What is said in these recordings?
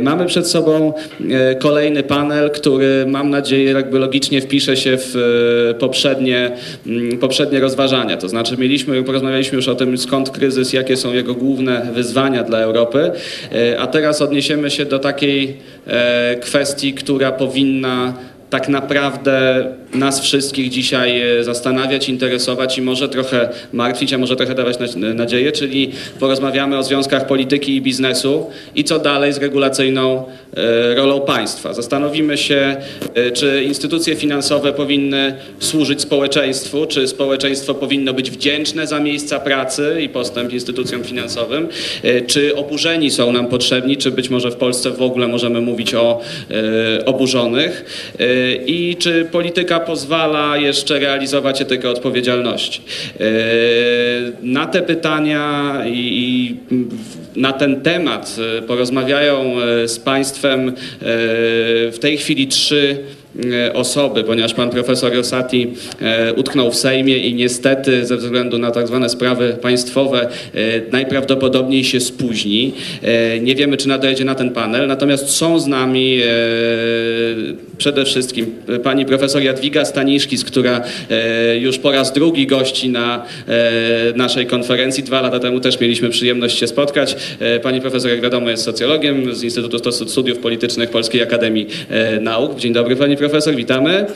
Mamy przed sobą kolejny panel, który mam nadzieję jakby logicznie wpisze się w poprzednie, mm, poprzednie rozważania. To znaczy mieliśmy, porozmawialiśmy już o tym skąd kryzys, jakie są jego główne wyzwania dla Europy, a teraz odniesiemy się do takiej kwestii, która powinna tak naprawdę nas wszystkich dzisiaj e, zastanawiać, interesować i może trochę martwić, a może trochę dawać nadzieję, czyli porozmawiamy o związkach polityki i biznesu i co dalej z regulacyjną e, rolą państwa. Zastanowimy się, e, czy instytucje finansowe powinny służyć społeczeństwu, czy społeczeństwo powinno być wdzięczne za miejsca pracy i postęp instytucjom finansowym, czy oburzeni są nam potrzebni, czy być może w Polsce w ogóle możemy mówić o oburzonych i czy polityka pozwala jeszcze realizować etykę odpowiedzialności. E, na te pytania i na ten temat e, porozmawiają e, z Państwem w tej chwili trzy osoby, ponieważ pan profesor Rosati e, utknął w Sejmie i niestety ze względu na tak zwane sprawy państwowe e, najprawdopodobniej się spóźni. Nie wiemy, czy nadejdzie na ten panel, natomiast są z nami przede wszystkim pani profesor Jadwiga Staniszkis, która już po raz drugi gości na naszej konferencji. Dwa lata temu też mieliśmy przyjemność się spotkać. Pani profesor, jak wiadomo, jest socjologiem z Instytutu Studiów Politycznych Polskiej Akademii Nauk. Dzień dobry pani witamy.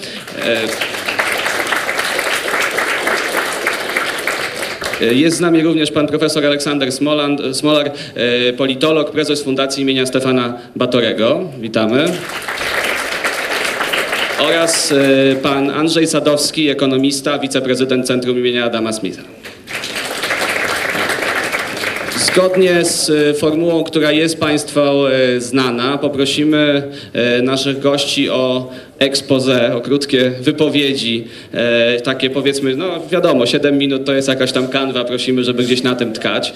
E, jest z nami również pan profesor Aleksander Smoland, Smolar, e, politolog, prezes Fundacji imienia Stefana Batorego. Witamy. Oraz e, pan Andrzej Sadowski, ekonomista, wiceprezydent Centrum imienia Adama Smitha. Zgodnie z formułą, która jest Państwu znana, poprosimy naszych gości o expose, o krótkie wypowiedzi, e, takie powiedzmy, no wiadomo, 7 minut to jest jakaś tam kanwa, prosimy, żeby gdzieś na tym tkać. E,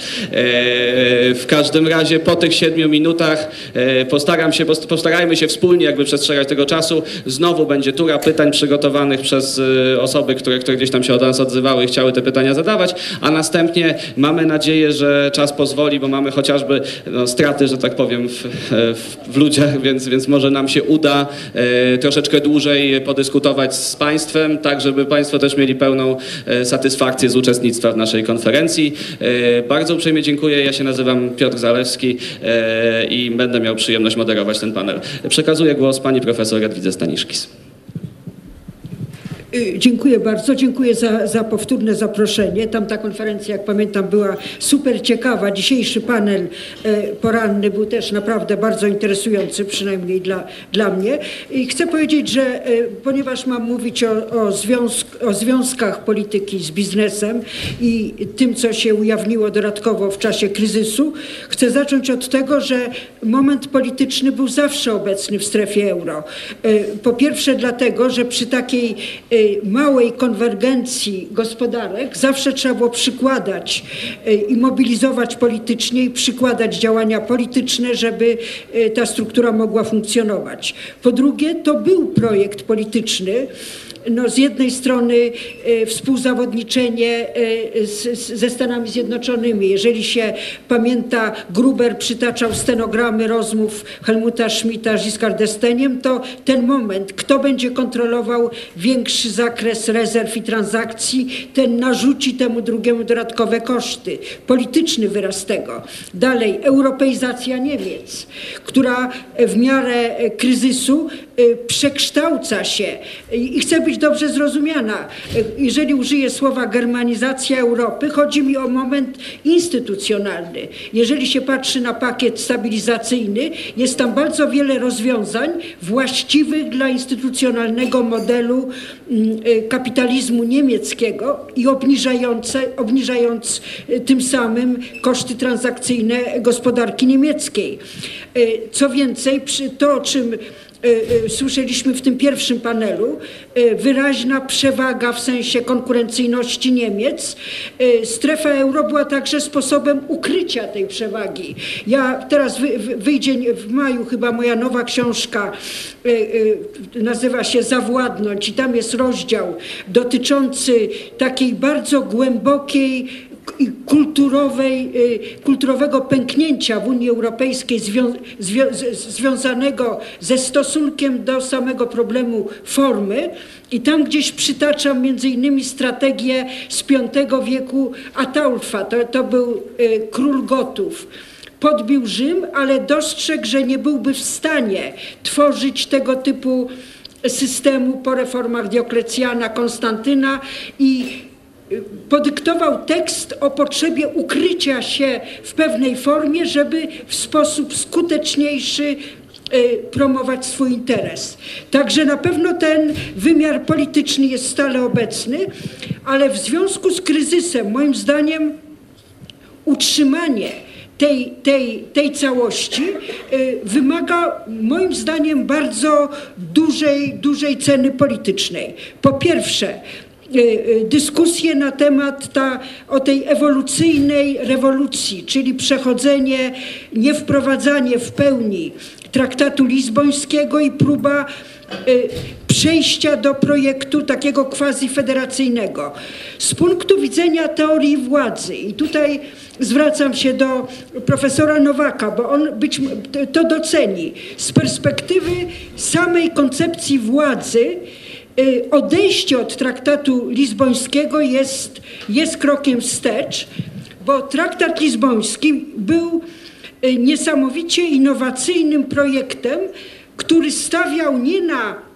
w każdym razie po tych 7 minutach e, postaram się, postarajmy się wspólnie jakby przestrzegać tego czasu. Znowu będzie tura pytań przygotowanych przez e, osoby, które, które gdzieś tam się od nas odzywały i chciały te pytania zadawać, a następnie mamy nadzieję, że czas pozwoli, bo mamy chociażby no, straty, że tak powiem, w, w, w ludziach, więc, więc może nam się uda e, troszeczkę troszeczkę dłużej podyskutować z Państwem, tak żeby Państwo też mieli pełną e, satysfakcję z uczestnictwa w naszej konferencji. E, bardzo uprzejmie dziękuję. Ja się nazywam Piotr Zalewski e, i będę miał przyjemność moderować ten panel. Przekazuję głos pani profesor Jadwidze Staniszkis. Y, dziękuję bardzo, dziękuję za, za powtórne zaproszenie. Tamta konferencja, jak pamiętam, była super ciekawa. Dzisiejszy panel e, poranny był też naprawdę bardzo interesujący, przynajmniej dla, dla mnie. I chcę powiedzieć, że e, ponieważ mam mówić o, o, związk, o związkach polityki z biznesem i tym, co się ujawniło dodatkowo w czasie kryzysu, chcę zacząć od tego, że moment polityczny był zawsze obecny w strefie euro. E, po pierwsze dlatego, że przy takiej małej konwergencji gospodarek zawsze trzeba było przykładać e, i mobilizować politycznie i przykładać działania polityczne, żeby e, ta struktura mogła funkcjonować. Po drugie, to był projekt polityczny, no, z jednej strony e, współzawodniczenie e, z, ze Stanami Zjednoczonymi. Jeżeli się pamięta, Gruber przytaczał stenogramy rozmów Helmuta Schmidta z Giscard d'Estaingiem, to ten moment, kto będzie kontrolował większy zakres rezerw i transakcji, ten narzuci temu drugiemu dodatkowe koszty. Polityczny wyraz tego. Dalej, europeizacja Niemiec, która w miarę kryzysu e, przekształca się i chce być być dobrze zrozumiana. Jeżeli użyję słowa germanizacja Europy, chodzi mi o moment instytucjonalny. Jeżeli się patrzy na pakiet stabilizacyjny, jest tam bardzo wiele rozwiązań właściwych dla instytucjonalnego modelu mm, y, kapitalizmu niemieckiego i obniżające, obniżając y, tym samym koszty transakcyjne gospodarki niemieckiej. Co więcej, to o czym E, e, słyszeliśmy w tym pierwszym panelu, e, wyraźna przewaga w sensie konkurencyjności Niemiec. Strefa euro była także sposobem ukrycia tej przewagi. Ja teraz wyjdzie w maju chyba moja nowa książka, nazywa się Zawładnąć i tam jest rozdział dotyczący takiej bardzo głębokiej kulturowej, y, kulturowego pęknięcia w Unii Europejskiej zwią, zwią, związanego ze stosunkiem do samego problemu formy. I tam gdzieś przytaczam między innymi strategię z V wieku Ataulfa, to, to był y, król Gotów podbił Rzym, ale dostrzegł, że nie byłby w stanie tworzyć tego typu systemu po reformach Dioklecjana, Konstantyna i podyktował tekst o potrzebie ukrycia się w pewnej formie, żeby w sposób skuteczniejszy y, promować swój interes. Także na pewno ten wymiar polityczny jest stale obecny, ale w związku z kryzysem, moim zdaniem, utrzymanie tej, tej, tej całości y, wymaga moim zdaniem bardzo dużej, dużej ceny politycznej. Po pierwsze, dyskusje na temat ta, o tej ewolucyjnej rewolucji, czyli przechodzenie, nie wprowadzanie w pełni traktatu lizbońskiego i próba y, przejścia do projektu takiego quasi-federacyjnego. Z punktu widzenia teorii władzy, i tutaj zwracam się do profesora Nowaka, bo on być, to doceni, z perspektywy samej koncepcji władzy, y, odejście od traktatu lizbońskiego jest, jest krokiem wstecz, bo traktat lizboński był y, niesamowicie innowacyjnym projektem, który stawiał nie na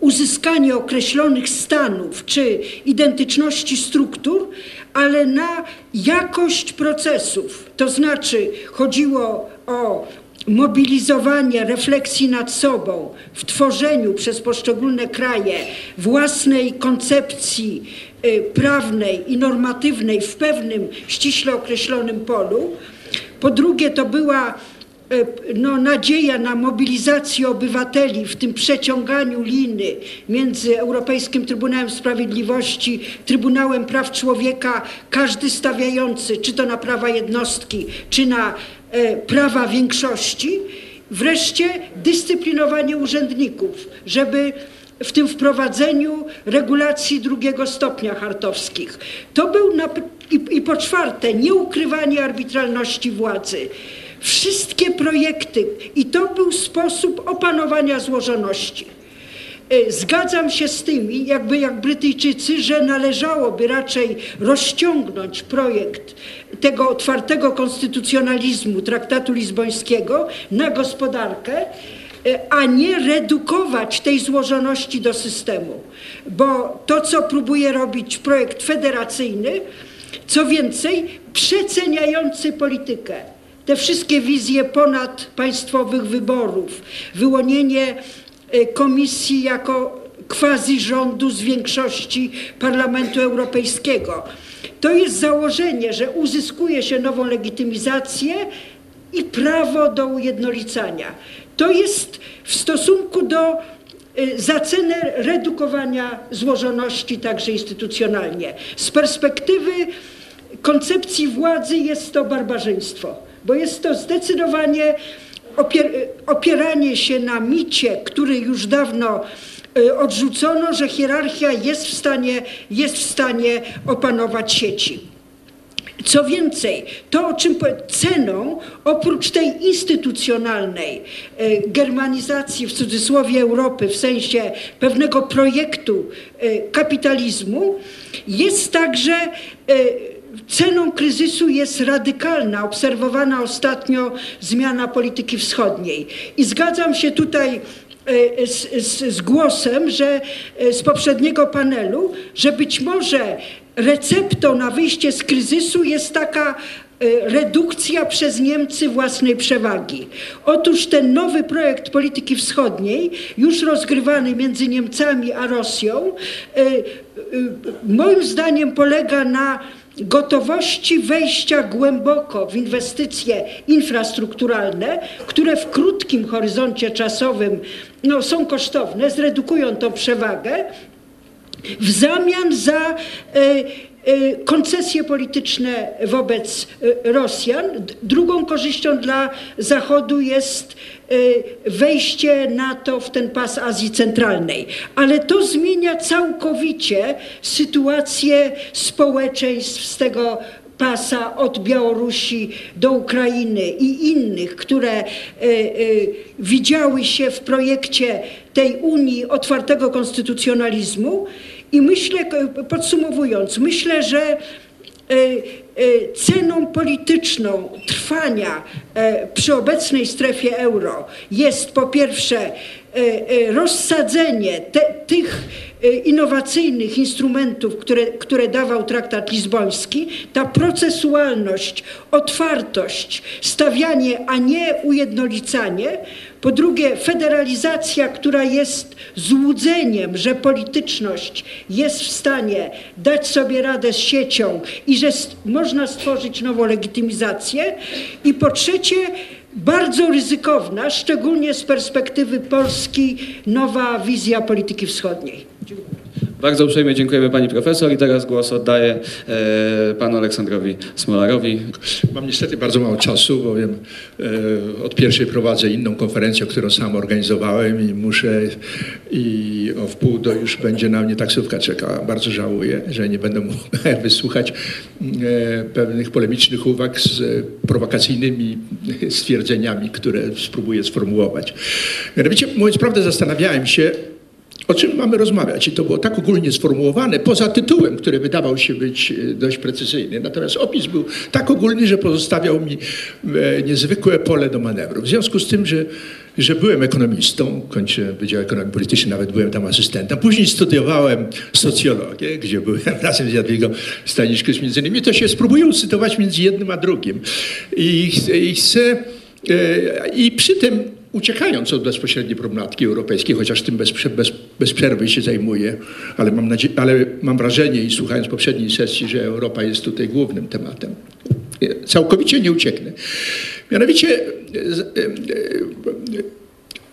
uzyskanie określonych stanów czy identyczności struktur, ale na jakość procesów. To znaczy chodziło o mobilizowanie refleksji nad sobą w tworzeniu przez poszczególne kraje własnej koncepcji y, prawnej i normatywnej w pewnym ściśle określonym polu. Po drugie, to była e, no, nadzieja na mobilizację obywateli w tym przeciąganiu liny między Europejskim Trybunałem Sprawiedliwości, Trybunałem Praw Człowieka, każdy stawiający, czy to na prawa jednostki, czy na prawa większości. Wreszcie dyscyplinowanie urzędników, żeby w tym wprowadzeniu regulacji drugiego stopnia hartowskich. To był na, i, i po czwarte nieukrywanie arbitralności władzy. Wszystkie projekty i to był sposób opanowania złożoności. E, Zgadzam się z tymi, jakby jak Brytyjczycy, że należałoby raczej rozciągnąć projekt tego otwartego konstytucjonalizmu traktatu lizbońskiego na gospodarkę, e, a nie redukować tej złożoności do systemu. Bo to, co próbuje robić projekt federacyjny, co więcej, przeceniający politykę. Te wszystkie wizje ponadpaństwowych wyborów, wyłonienie komisji jako quasi rządu z większości Parlamentu Europejskiego. To jest założenie, że uzyskuje się nową legitymizację i prawo do ujednolicania. To jest w stosunku do y, za cenę redukowania złożoności także instytucjonalnie. Z perspektywy koncepcji władzy jest to barbarzyństwo, bo jest to zdecydowanie opier opieranie się na micie, który już dawno y, odrzucono, że hierarchia jest w stanie, jest w stanie opanować sieci. Co więcej, to o czym ceną, oprócz tej instytucjonalnej e, germanizacji w cudzysłowie Europy, w sensie pewnego projektu e, kapitalizmu, jest także ceną kryzysu jest radykalna, obserwowana ostatnio zmiana polityki wschodniej. I zgadzam się tutaj e, z, z, z głosem, że e, z poprzedniego panelu, że być może receptą na wyjście z kryzysu jest taka e, redukcja przez Niemcy własnej przewagi. Otóż ten nowy projekt polityki wschodniej, już rozgrywany między Niemcami a Rosją, moim zdaniem polega na gotowości wejścia głęboko w inwestycje infrastrukturalne, które w krótkim horyzoncie czasowym no, są kosztowne, zredukują tą przewagę, w zamian za e, koncesje polityczne wobec e, Rosjan. Drugą korzyścią dla Zachodu jest e, wejście NATO w ten pas Azji Centralnej. Ale to zmienia całkowicie sytuację społeczeństw z tego pasa od Białorusi do Ukrainy i innych, które widziały się w projekcie tej Unii otwartego konstytucjonalizmu. I myślę, podsumowując, myślę, że e, e, ceną polityczną trwania e, przy obecnej strefie euro jest po pierwsze rozsadzenie te, tych innowacyjnych instrumentów, które, które dawał traktat lizboński, ta procesualność, otwartość, stawianie, a nie ujednolicanie. Po drugie, federalizacja, która jest złudzeniem, że polityczność jest w stanie dać sobie radę z siecią i że można stworzyć nową legitymizację. I po trzecie, bardzo ryzykowna, szczególnie z perspektywy Polski, nowa wizja polityki wschodniej. Bardzo uprzejmie dziękujemy pani profesor i teraz głos oddaję e, panu Aleksandrowi Smolarowi. Mam niestety bardzo mało czasu, bowiem e, od pierwszej prowadzę inną konferencję, którą sam organizowałem i muszę i o wpół do już będzie na mnie taksówka czekała. Bardzo żałuję, że nie będę mógł wysłuchać e, pewnych polemicznych uwag z prowokacyjnymi stwierdzeniami, które spróbuję sformułować. Mianowicie, mówiąc prawdę, zastanawiałem się, o czym mamy rozmawiać? I to było tak ogólnie sformułowane, poza tytułem, który wydawał się być e, dość precyzyjny. Natomiast opis był tak ogólny, że pozostawiał mi e, niezwykłe pole do manewru. W związku z tym, że, że byłem ekonomistą, kończyłem Wydział Ekonomii Politycznej, nawet byłem tam asystentem. Później studiowałem socjologię, gdzie byłem razem z Jadwigą Staniszkus między innymi. To się spróbuję ucytować między jednym a drugim. I, i chcę... e, I przy tym uciekając od bezpośredniej problematyki europejskiej, chociaż tym bez, bez, bez przerwy się zajmuję, ale mam, nadzie- ale mam wrażenie i słuchając poprzedniej sesji, że Europa jest tutaj głównym tematem. Całkowicie nie ucieknę. Mianowicie e, e, e,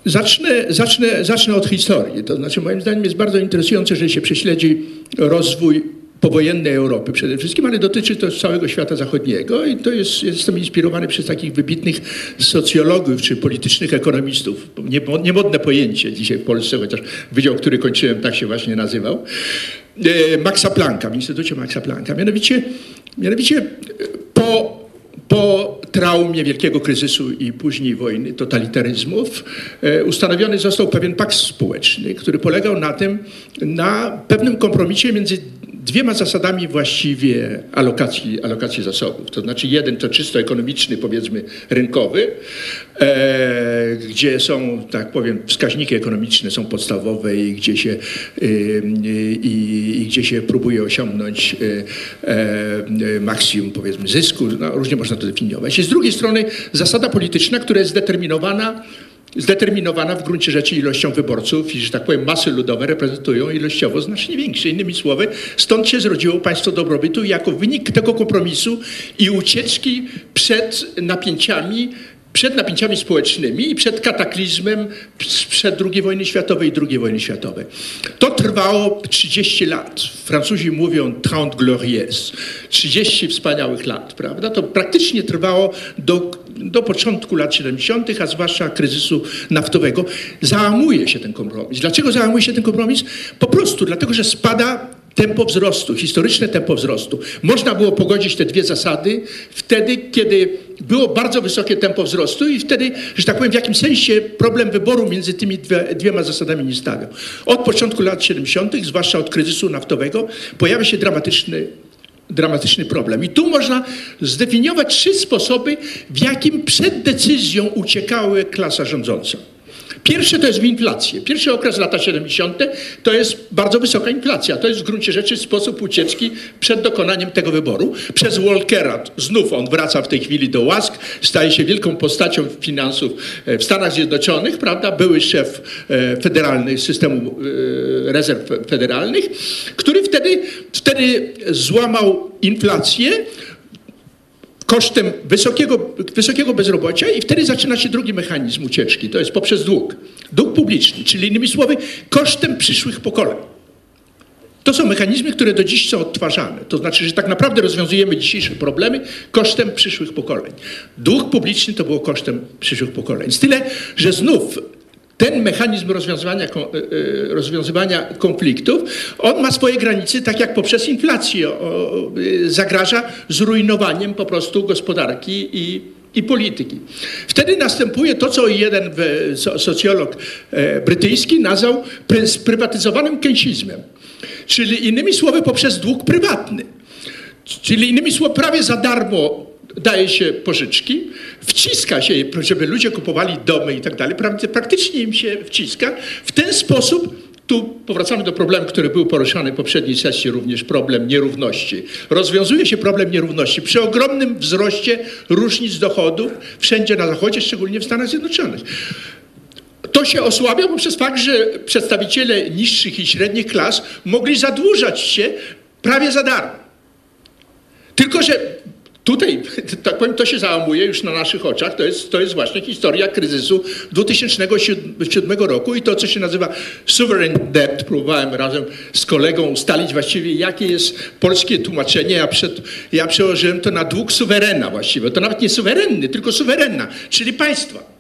Zacznę, zacznę, zacznę od historii. To znaczy, moim zdaniem jest bardzo interesujące, że się prześledzi rozwój powojennej Europy przede wszystkim, ale dotyczy to całego świata zachodniego i to jest, jestem inspirowany przez takich wybitnych socjologów czy politycznych ekonomistów. Nie- Niemodne pojęcie dzisiaj w Polsce, chociaż wydział, który kończyłem, tak się właśnie nazywał. E, Maxa Plancka, w Instytucie Maxa Plancka. Mianowicie, mianowicie e, po po traumie wielkiego kryzysu i później wojny, totalitaryzmów, e, ustanowiony został pewien pakt społeczny, który polegał na tym, na pewnym kompromisie między dwiema zasadami właściwie alokacji, alokacji zasobów. To znaczy jeden to czysto ekonomiczny, powiedzmy rynkowy, e, gdzie są, tak powiem, wskaźniki ekonomiczne są podstawowe i gdzie się, y, y, i gdzie się próbuje osiągnąć y, maksimum, powiedzmy, zysku. No, różnie można to definiować. I z drugiej strony zasada polityczna, która jest zdeterminowana zdeterminowana w gruncie rzeczy ilością wyborców i, że tak powiem, masy ludowe reprezentują ilościowo znacznie większe. Innymi słowy, stąd się zrodziło państwo dobrobytu i jako wynik tego kompromisu i ucieczki przed napięciami przed napięciami społecznymi i przed kataklizmem przed II wojny światowej i II wojny światowej. To trwało 30 lat. Francuzi mówią 30 glorieuse. 30 wspaniałych lat, prawda? To praktycznie trwało do, do początku lat 70., a zwłaszcza kryzysu naftowego. Załamuje się ten kompromis. Dlaczego załamuje się ten kompromis? Po prostu dlatego, że spada tempo wzrostu, historyczne tempo wzrostu. Można było pogodzić te dwie zasady wtedy, kiedy było bardzo wysokie tempo wzrostu i wtedy, że tak powiem, w jakimś sensie problem wyboru między tymi dwie, dwiema zasadami nie stawiał. Od początku lat 70., zwłaszcza od kryzysu naftowego, pojawia się dramatyczny dramatyczny problem. I tu można zdefiniować trzy sposoby, w jakim przed decyzją uciekała klasa rządząca. Pierwsze to jest w inflację. Pierwszy okres lata 70. to jest bardzo wysoka inflacja. To jest w gruncie rzeczy sposób ucieczki przed dokonaniem tego wyboru. Przez Walkera, znów on wraca w tej chwili do łask, staje się wielką postacią finansów e, w Stanach Zjednoczonych, prawda? Były szef e, federalny systemu e, rezerw federalnych, który wtedy, wtedy złamał inflację, kosztem wysokiego, wysokiego bezrobocia i wtedy zaczyna się drugi mechanizm ucieczki, to jest poprzez dług. Dług publiczny, czyli innymi słowy kosztem przyszłych pokoleń. To są mechanizmy, które do dziś są odtwarzane. To znaczy, że tak naprawdę rozwiązujemy dzisiejsze problemy kosztem przyszłych pokoleń. Dług publiczny to było kosztem przyszłych pokoleń. Z tyle, że znów ten mechanizm rozwiązywania, e, e, rozwiązywania konfliktów, on ma swoje granice, tak jak poprzez inflację e, zagraża zrujnowaniem po prostu gospodarki i, i polityki. Wtedy następuje to, co jeden so- socjolog brytyjski nazwał pry- sprywatyzowanym keynesizmem. Czyli innymi słowy poprzez dług prywatny. Czyli innymi słowy prawie za darmo daje się pożyczki, wciska się żeby ludzie kupowali domy i tak dalej, Pra- praktycznie im się wciska. W ten sposób tu powracamy do problemu, który był poruszany w poprzedniej sesji, również problem nierówności. Rozwiązuje się problem nierówności przy ogromnym wzroście różnic dochodów wszędzie na Zachodzie, szczególnie w Stanach Zjednoczonych. To się osłabia poprzez fakt, że przedstawiciele niższych i średnich klas mogli zadłużać się prawie za darmo. Tylko, że tutaj, tak powiem, to się załamuje już na naszych oczach. To jest, to jest właśnie historia kryzysu 2007 roku i to, co się nazywa sovereign debt. Próbowałem razem z kolegą ustalić właściwie, jakie jest polskie tłumaczenie. Ja, przed, ja przełożyłem to na dług suwerena właściwie. To nawet nie suwerenny, tylko suwerenna, czyli państwa.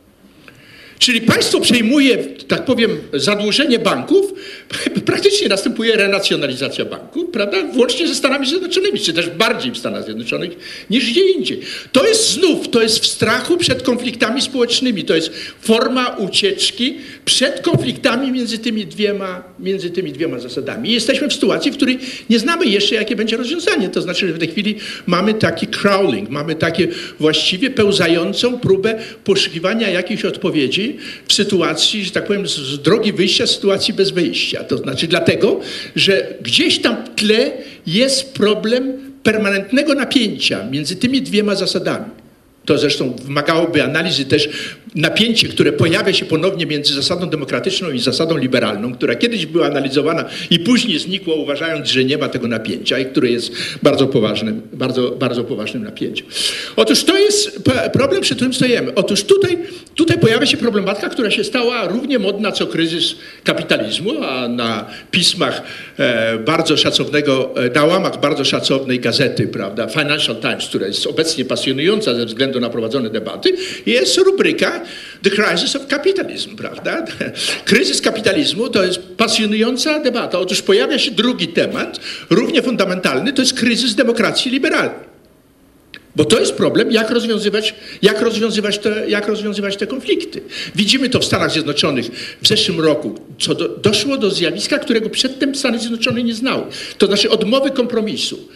Czyli państwo przejmuje, tak powiem, zadłużenie banków, praktycznie następuje renacjonalizacja banków, prawda? Włącznie ze Stanami Zjednoczonymi, czy też bardziej w Stanach Zjednoczonych niż gdzie indziej. To jest znów, to jest w strachu przed konfliktami społecznymi, to jest forma ucieczki przed konfliktami między tymi dwiema, między tymi dwiema zasadami. I jesteśmy w sytuacji, w której nie znamy jeszcze, jakie będzie rozwiązanie. To znaczy, że w tej chwili mamy taki crawling, mamy takie właściwie pełzającą próbę poszukiwania jakichś odpowiedzi w sytuacji, że tak powiem, z drogi wyjścia, z sytuacji bez wyjścia. To znaczy dlatego, że gdzieś tam w tle jest problem permanentnego napięcia między tymi dwiema zasadami. To zresztą wymagałoby analizy też napięcie, które pojawia się ponownie między zasadą demokratyczną i zasadą liberalną, która kiedyś była analizowana i później znikła, uważając, że nie ma tego napięcia i które jest bardzo poważnym, bardzo, bardzo poważnym napięciem. Otóż to jest problem, przy którym stojemy. Otóż tutaj, tutaj pojawia się problematyka, która się stała równie modna co kryzys kapitalizmu, a na pismach e, bardzo szacownego, e, na łamach bardzo szacownej gazety, prawda, Financial Times, która jest obecnie pasjonująca ze względu na prowadzone debaty, jest rubryka The Crisis of Capitalism, prawda? Kryzys kapitalizmu to jest pasjonująca debata. Otóż pojawia się drugi temat, równie fundamentalny, to jest kryzys demokracji liberalnej. Bo to jest problem, jak rozwiązywać, jak, rozwiązywać te, jak rozwiązywać te konflikty. Widzimy to w Stanach Zjednoczonych w zeszłym roku, co do, doszło do zjawiska, którego przedtem Stany Zjednoczone nie znały. To znaczy odmowy kompromisu.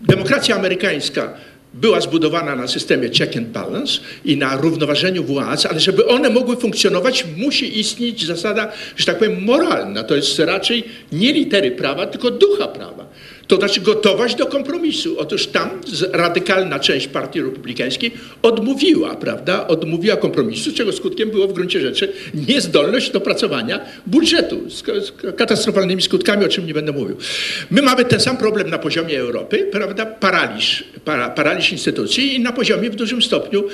Demokracja amerykańska była zbudowana na systemie check and balance i na równoważeniu władz, ale żeby one mogły funkcjonować, musi istnieć zasada, że tak powiem, moralna. To jest raczej nie litery prawa, tylko ducha prawa. To znaczy gotowość do kompromisu. Otóż tam radykalna część partii republikańskiej odmówiła, prawda, odmówiła kompromisu, czego skutkiem było w gruncie rzeczy niezdolność do pracowania budżetu z katastrofalnymi skutkami, o czym nie będę mówił. My mamy ten sam problem na poziomie Europy, prawda, paraliż, para, paraliż instytucji i na poziomie w dużym stopniu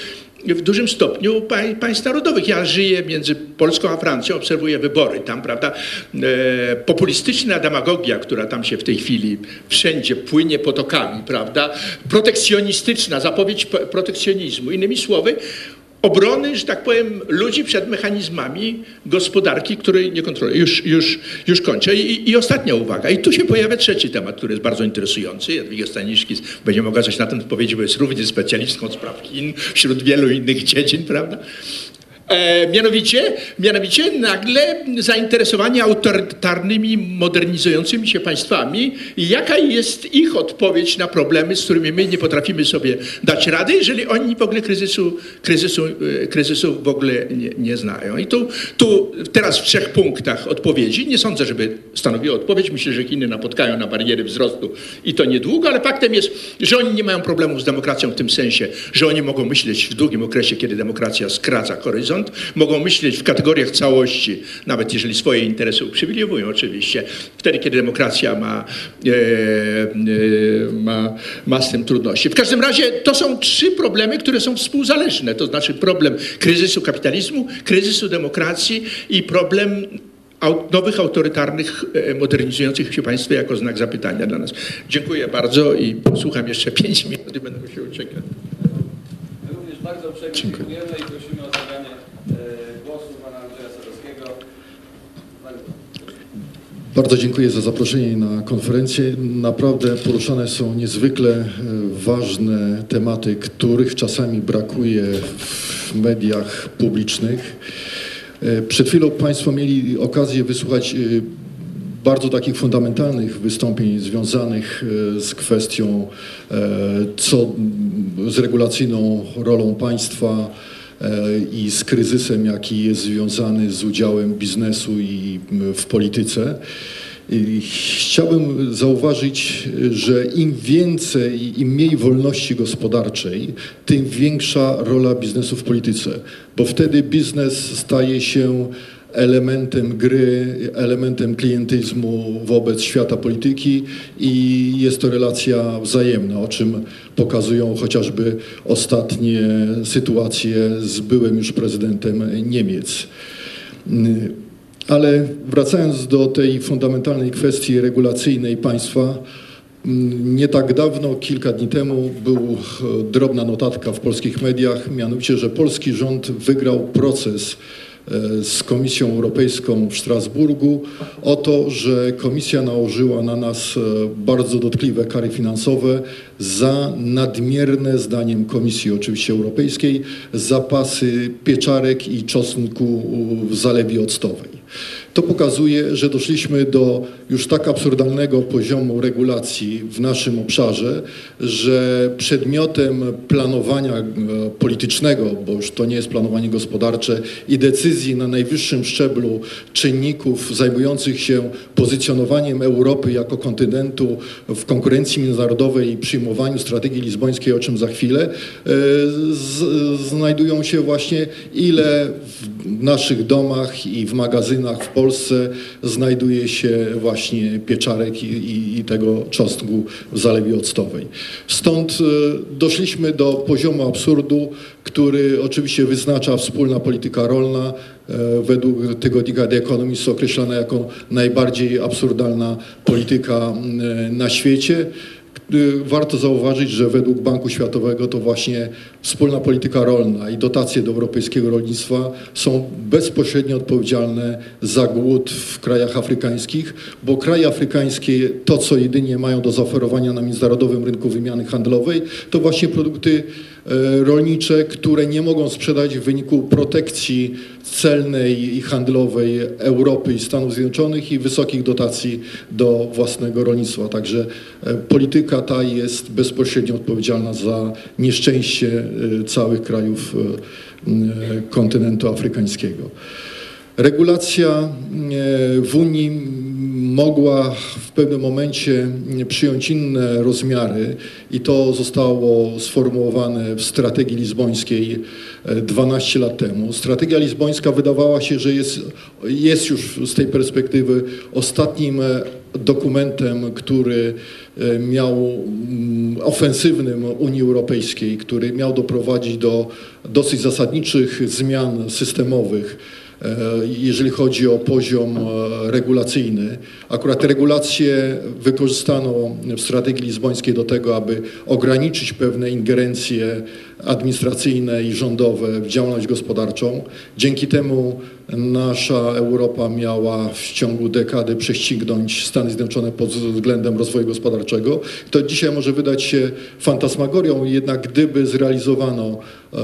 w dużym stopniu pań, państw narodowych. Ja żyję między Polską a Francją, obserwuję wybory tam, prawda? E, populistyczna demagogia, która tam się w tej chwili wszędzie płynie potokami, prawda? Protekcjonistyczna, zapowiedź protekcjonizmu. Innymi słowy, obrony, że tak powiem, ludzi przed mechanizmami gospodarki, której nie kontroluje. Już, już, już kończę. I, I ostatnia uwaga. I tu się pojawia trzeci temat, który jest bardzo interesujący. Jadwiga Staniszkis będzie mogła coś na tym powiedzieć, bo jest również specjalistką spraw Chin wśród wielu innych dziedzin, prawda? E, mianowicie, mianowicie nagle zainteresowanie autorytarnymi, modernizującymi się państwami i jaka jest ich odpowiedź na problemy, z którymi my nie potrafimy sobie dać rady, jeżeli oni w ogóle kryzysu, kryzysu, e, kryzysu w ogóle nie, nie znają. I tu, tu teraz w trzech punktach odpowiedzi, nie sądzę, żeby stanowiło odpowiedź, myślę, że Chiny napotkają na bariery wzrostu i to niedługo, ale faktem jest, że oni nie mają problemów z demokracją w tym sensie, że oni mogą myśleć w długim okresie, kiedy demokracja skraca horyzont, mogą myśleć w kategoriach całości, nawet jeżeli swoje interesy uprzywilejowują oczywiście, wtedy, kiedy demokracja ma, e, e, ma, ma z tym trudności. W każdym razie to są trzy problemy, które są współzależne, to znaczy problem kryzysu kapitalizmu, kryzysu demokracji i problem nowych autorytarnych, e, modernizujących się państw jako znak zapytania dla nas. Dziękuję bardzo i posłucham jeszcze pięć minut i będę musiał uciekać. My również bardzo uprzejmie dziękujemy i prosimy o zabranie e, głosu pana Andrzeja Bardzo dziękuję za zaproszenie na konferencję. Naprawdę poruszane są niezwykle e, ważne tematy, których czasami brakuje w mediach publicznych. E, Przed chwilą Państwo mieli okazję wysłuchać e, bardzo takich fundamentalnych wystąpień związanych z kwestią, co z regulacyjną rolą państwa i z kryzysem, jaki jest związany z udziałem biznesu i w polityce. Chciałbym zauważyć, że im więcej, im mniej wolności gospodarczej, tym większa rola biznesu w polityce, bo wtedy biznes staje się elementem gry, elementem klientyzmu wobec świata polityki i jest to relacja wzajemna, o czym pokazują chociażby ostatnie sytuacje z byłym już prezydentem Niemiec. Ale wracając do tej fundamentalnej kwestii regulacyjnej państwa, nie tak dawno, kilka dni temu, był drobna notatka w polskich mediach, mianowicie, że polski rząd wygrał proces z Komisją Europejską w Strasburgu o to, że Komisja nałożyła na nas e, bardzo dotkliwe kary finansowe za nadmierne, zdaniem Komisji oczywiście Europejskiej, zapasy pieczarek i czosnku w zalewie octowej. To pokazuje, że doszliśmy do już tak absurdalnego poziomu regulacji w naszym obszarze, że przedmiotem planowania e, politycznego, bo już to nie jest planowanie gospodarcze i decyzji na najwyższym szczeblu czynników zajmujących się pozycjonowaniem Europy jako kontynentu w konkurencji międzynarodowej i przyjmowaniu strategii lizbońskiej, o czym za chwilę, e, znajdują się właśnie ile w naszych domach i w magazynach w Polsce znajduje się właśnie pieczarek i, i, i tego czosnku w zalewie octowej. Stąd e, doszliśmy do poziomu absurdu, który oczywiście wyznacza wspólna polityka rolna, e, według tygodnika The Economist określana jako najbardziej absurdalna polityka e, na świecie. Warto zauważyć, że według Banku Światowego to właśnie wspólna polityka rolna i dotacje do europejskiego rolnictwa są bezpośrednio odpowiedzialne za głód w krajach afrykańskich, bo kraje afrykańskie to, co jedynie mają do zaoferowania na międzynarodowym rynku wymiany handlowej, to właśnie produkty e, rolnicze, które nie mogą sprzedać w wyniku protekcji celnej i handlowej Europy i Stanów Zjednoczonych i wysokich dotacji do własnego rolnictwa. Także e, polityka ta jest bezpośrednio odpowiedzialna za nieszczęście całych krajów e, kontynentu afrykańskiego. Regulacja e, w Unii mogła w pewnym momencie przyjąć inne rozmiary i to zostało sformułowane w strategii lizbońskiej e, 12 lat temu. Strategia lizbońska wydawała się, że jest, jest już z tej perspektywy ostatnim e, dokumentem, który e, miał mm, ofensywnym Unii Europejskiej, który miał doprowadzić do dosyć zasadniczych zmian systemowych e, jeżeli chodzi o poziom e, regulacyjny. Akurat regulacje wykorzystano w strategii lizbońskiej do tego, aby ograniczyć pewne ingerencje administracyjne i rządowe w działalność gospodarczą. Dzięki temu nasza Europa miała w ciągu dekady prześcignąć Stany Zjednoczone pod względem rozwoju gospodarczego. To dzisiaj może wydać się fantasmagorią, jednak gdyby zrealizowano e,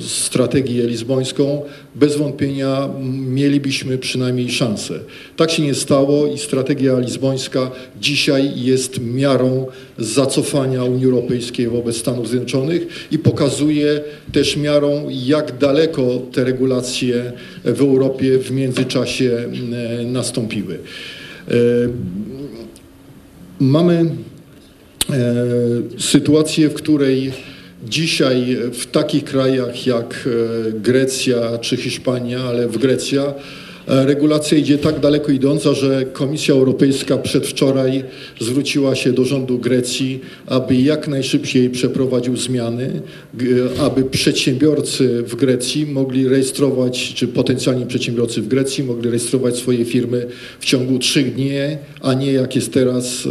strategię lizbońską, bez wątpienia mielibyśmy przynajmniej szansę. Tak się nie stało i strategia lizbońska dzisiaj jest miarą zacofania Unii Europejskiej wobec Stanów Zjednoczonych i pokazuje też miarą, jak daleko te regulacje w Europie w międzyczasie e, nastąpiły. E, Mamy e, sytuację, w której dzisiaj w takich krajach jak Grecja czy Hiszpania, ale w Grecja regulacja idzie tak daleko idąca, że Komisja Europejska przedwczoraj zwróciła się do rządu Grecji, aby jak najszybciej przeprowadził zmiany, aby przedsiębiorcy w Grecji mogli rejestrować, czy potencjalni przedsiębiorcy w Grecji mogli rejestrować swoje firmy w ciągu trzech dni, a nie jak jest teraz e,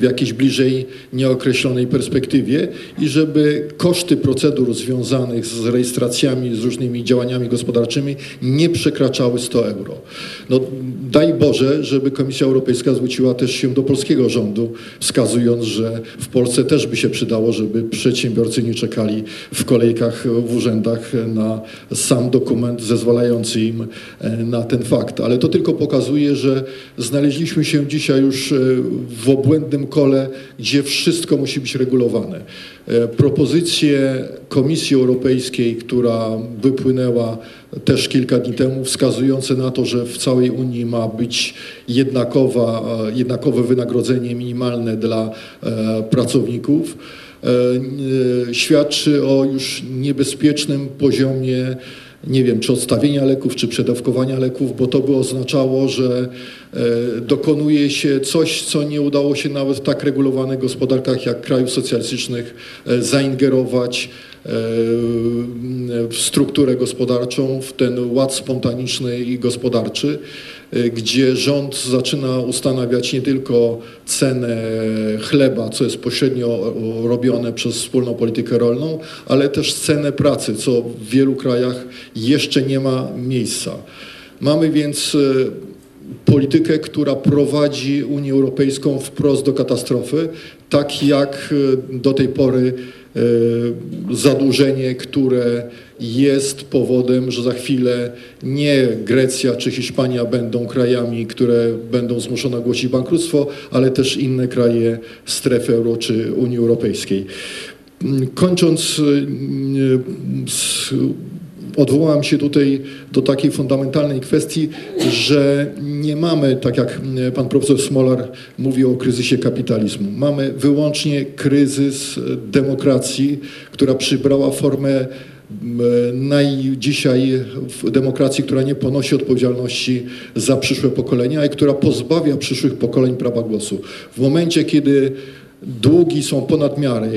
w jakiejś bliżej nieokreślonej perspektywie i żeby koszty procedur związanych z rejestracjami, z różnymi działaniami gospodarczymi nie przekraczały 100 euro. Wszystko. No, daj Boże, żeby Komisja Europejska zwróciła też się do polskiego rządu, wskazując, że w Polsce też by się przydało, żeby przedsiębiorcy nie czekali w kolejkach w urzędach na sam dokument zezwalający im e, na ten fakt. Ale to tylko pokazuje, że znaleźliśmy się dzisiaj już e, w obłędnym kole, gdzie wszystko musi być regulowane. E, Propozycje Komisji Europejskiej, która wypłynęła też kilka dni temu, wskazujące na to, że w całej Unii ma być jednakowa, e, jednakowe wynagrodzenie minimalne dla e, pracowników, e, świadczy o już niebezpiecznym poziomie nie wiem, czy odstawienia leków, czy przedawkowania leków, bo to by oznaczało, że e, dokonuje się coś, co nie udało się nawet w tak regulowanych gospodarkach jak krajów socjalistycznych e, zaingerować e, w strukturę gospodarczą, w ten ład spontaniczny i gospodarczy, gdzie rząd zaczyna ustanawiać nie tylko cenę chleba, co jest pośrednio robione przez wspólną politykę rolną, ale też cenę pracy, co w wielu krajach jeszcze nie ma miejsca. Mamy więc e, politykę, która prowadzi Unię Europejską wprost do katastrofy, tak jak e, do tej pory zadłużenie, które jest powodem, że za chwilę nie Grecja czy Hiszpania będą krajami, które będą zmuszone ogłosić bankructwo, ale też inne kraje strefy euro czy Unii Europejskiej. Mm, Kończąc, y, y, odwołam się tutaj do takiej fundamentalnej kwestii, że nie mamy, tak jak y, pan profesor Smolar mówi o kryzysie kapitalizmu, mamy wyłącznie kryzys demokracji, która przybrała formę naj, dzisiaj w demokracji, która nie ponosi odpowiedzialności za przyszłe pokolenia i która pozbawia przyszłych pokoleń prawa głosu. W momencie, kiedy długi są ponad miarę,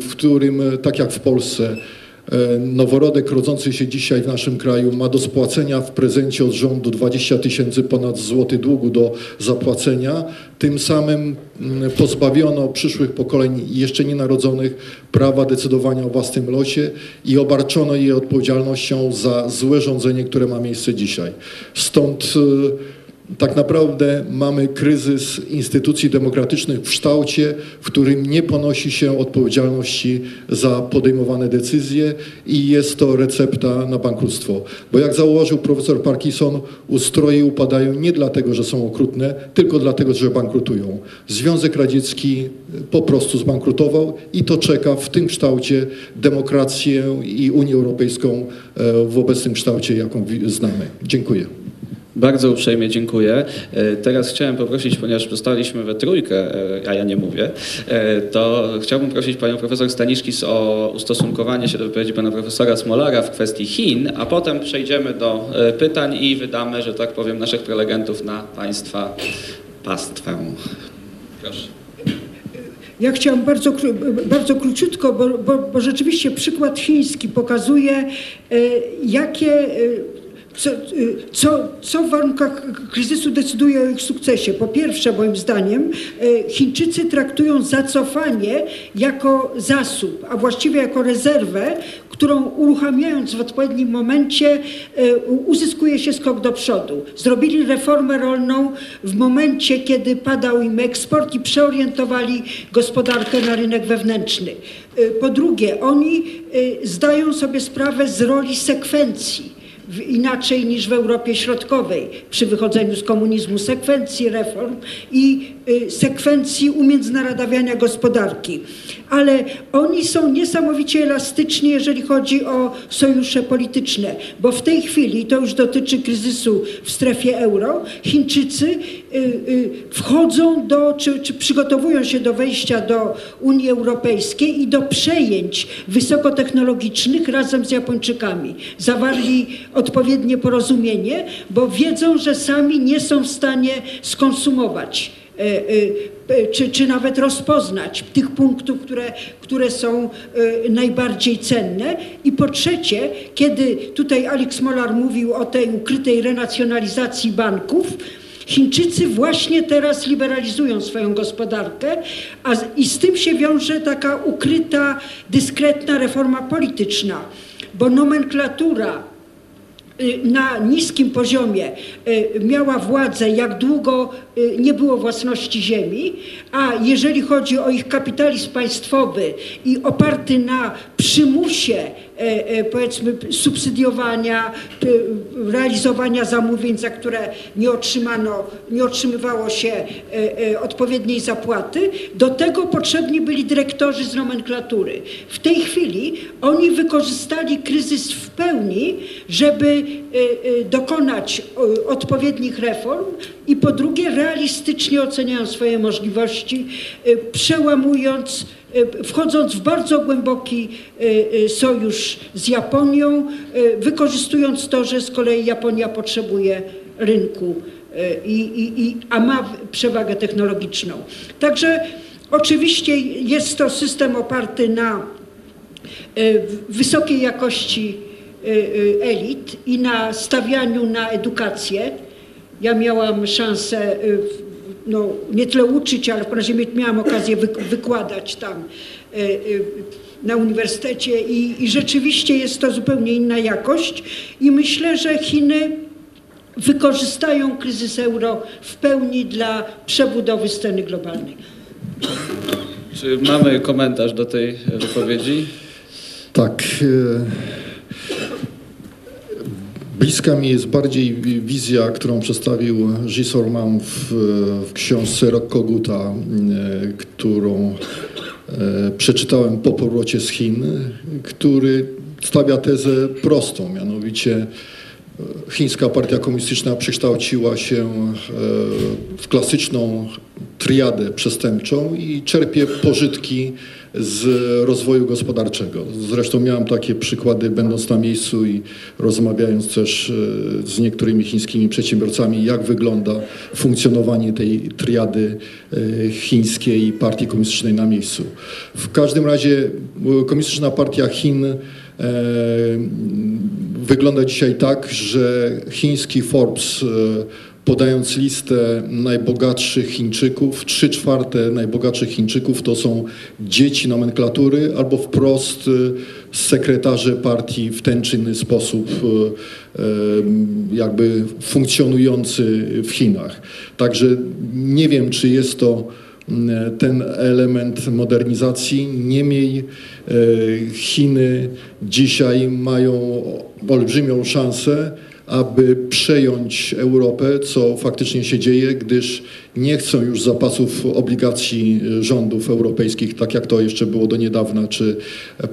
w którym, e, tak jak w Polsce, e, noworodek rodzący się dzisiaj w naszym kraju ma do spłacenia w prezencie od rządu 20 tysięcy ponad złoty długu do zapłacenia. Tym samym mm, pozbawiono przyszłych pokoleń jeszcze nienarodzonych prawa decydowania o własnym losie i obarczono je odpowiedzialnością za złe rządzenie, które ma miejsce dzisiaj. Stąd e, tak naprawdę mamy kryzys instytucji demokratycznych w kształcie, w którym nie ponosi się odpowiedzialności za podejmowane decyzje i jest to recepta na bankructwo. Bo jak zauważył profesor Parkinson, ustroje upadają nie dlatego, że są okrutne, tylko dlatego, że bankrutują. Związek Radziecki po prostu zbankrutował i to czeka w tym kształcie demokrację i Unię Europejską e, w obecnym kształcie, jaką znamy. Dziękuję. Bardzo uprzejmie dziękuję. E, Teraz chciałem poprosić, ponieważ dostaliśmy we trójkę, e, a ja nie mówię, e, to chciałbym prosić panią profesor Staniszkis o ustosunkowanie się do wypowiedzi pana profesora Smolara w kwestii Chin, a potem przejdziemy do pytań i wydamy, że tak powiem, naszych prelegentów na państwa pastwę. Proszę. Ja chciałam bardzo, bardzo króciutko, bo, bo, bo rzeczywiście przykład chiński pokazuje, jakie, co, co, co w warunkach kryzysu decyduje o ich sukcesie. Po pierwsze, moim zdaniem, e, Chińczycy traktują zacofanie jako zasób, a właściwie jako rezerwę, którą uruchamiając w odpowiednim momencie e, uzyskuje się skok do przodu. Zrobili reformę rolną w momencie, kiedy padał im eksport i przeorientowali gospodarkę na rynek wewnętrzny. E, Po drugie, oni zdają sobie sprawę z roli sekwencji inaczej niż w Europie Środkowej przy wychodzeniu z komunizmu, sekwencji reform i sekwencji umiędzynarodawiania gospodarki. Ale oni są niesamowicie elastyczni, jeżeli chodzi o sojusze polityczne, bo w tej chwili, to już dotyczy kryzysu w strefie euro, Chińczycy y, y, wchodzą do, czy, czy przygotowują się do wejścia do Unii Europejskiej i do przejęć wysokotechnologicznych razem z Japończykami. Zawarli odpowiednie porozumienie, bo wiedzą, że sami nie są w stanie skonsumować czy, czy nawet rozpoznać tych punktów, które, które są e, najbardziej cenne. I po trzecie, kiedy tutaj Alex Molar mówił o tej ukrytej renacjonalizacji banków, Chińczycy właśnie teraz liberalizują swoją gospodarkę, a i z tym się wiąże taka ukryta, dyskretna reforma polityczna, bo nomenklatura na niskim poziomie y, miała władzę, jak długo y, nie było własności ziemi, a jeżeli chodzi o ich kapitalizm państwowy i oparty na przymusie, powiedzmy, subsydiowania, realizowania zamówień, za które nie otrzymano, nie otrzymywało się e, e, odpowiedniej zapłaty, do tego potrzebni byli dyrektorzy z nomenklatury. W tej chwili oni wykorzystali kryzys w pełni, żeby e, e, dokonać odpowiednich reform i po drugie realistycznie oceniają swoje możliwości, e, przełamując e, wchodząc w bardzo głęboki e, e, sojusz z Japonią, e, wykorzystując to, że z kolei Japonia potrzebuje rynku, e, i, i, i, a ma przewagę technologiczną. Także oczywiście jest to system oparty na e, wysokiej jakości e, e, elit i na stawianiu na edukację. Ja miałam szansę e, no, nie tyle uczyć, ale w razie miałam okazję wyk- wykładać tam e, e, na uniwersytecie i, i rzeczywiście jest to zupełnie inna jakość i myślę, że Chiny wykorzystają kryzys euro w pełni dla przebudowy sceny globalnej. Czy mamy komentarz do tej wypowiedzi? Tak. Bliska mi jest bardziej wi- wizja, którą przedstawił Gilles w, w książce Rok Koguta, e, którą e, przeczytałem po powrocie z Chin, który stawia tezę prostą, mianowicie e, chińska partia komunistyczna przekształciła się w klasyczną triadę przestępczą i czerpie pożytki z rozwoju gospodarczego. Zresztą miałem takie przykłady, będąc na miejscu i rozmawiając też e, z niektórymi chińskimi przedsiębiorcami, jak wygląda funkcjonowanie tej triady e, chińskiej partii komunistycznej na miejscu. W każdym razie e, Komunistyczna Partia Chin wygląda dzisiaj tak, że chiński Forbes podając listę najbogatszych Chińczyków, trzy czwarte najbogatszych Chińczyków to są dzieci nomenklatury albo wprost e, sekretarze partii w ten czy inny sposób e, e, jakby funkcjonujący w Chinach. Także nie wiem, czy jest to ten element modernizacji. Niemniej Chiny dzisiaj mają olbrzymią szansę, aby przejąć Europę, co faktycznie się dzieje, gdyż nie chcą już zapasów obligacji rządów europejskich, tak jak to jeszcze było do niedawna, czy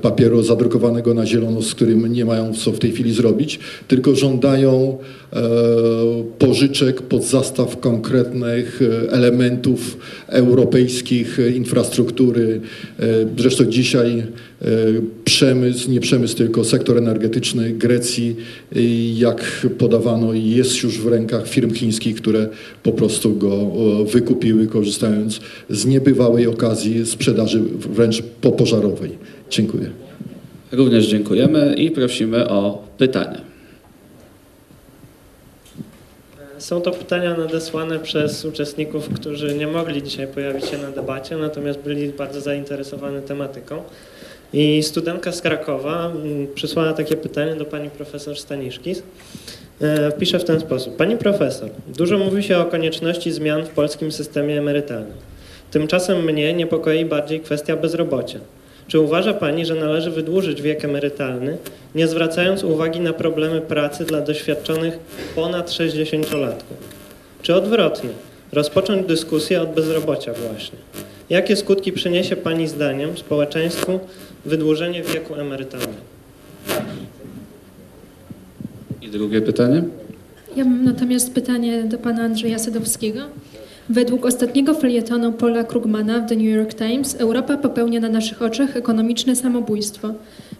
papieru zadrukowanego na zielono, z którym nie mają co w tej chwili zrobić, tylko żądają e, pożyczek pod zastaw konkretnych e, elementów europejskich e, infrastruktury. E, Zresztą dzisiaj e, przemysł, nie przemysł, tylko sektor energetyczny Grecji, jak podawano, jest już w rękach firm chińskich, które po prostu go wykupiły, korzystając z niebywałej okazji sprzedaży wręcz popożarowej. Dziękuję. Również dziękujemy i prosimy o pytania. Są to pytania nadesłane przez uczestników, którzy nie mogli dzisiaj pojawić się na debacie, natomiast byli bardzo zainteresowani tematyką. I studentka z Krakowa mm, przysłała takie pytanie do pani profesor Staniszkis. E, Pisze w ten sposób. Pani profesor, dużo mówi się o konieczności zmian w polskim systemie emerytalnym. Tymczasem mnie niepokoi bardziej kwestia bezrobocia. Czy uważa Pani, że należy wydłużyć wiek emerytalny, nie zwracając uwagi na problemy pracy dla doświadczonych ponad 60-latków? Czy odwrotnie, rozpocząć dyskusję od bezrobocia właśnie? Jakie skutki przyniesie Pani zdaniem społeczeństwu wydłużenie wieku emerytalnego? Drugie pytanie. Ja mam natomiast pytanie do pana Andrzeja Sadowskiego. Według ostatniego felietonu Paula Krugmana w The New York Times Europa popełnia na naszych oczach ekonomiczne samobójstwo,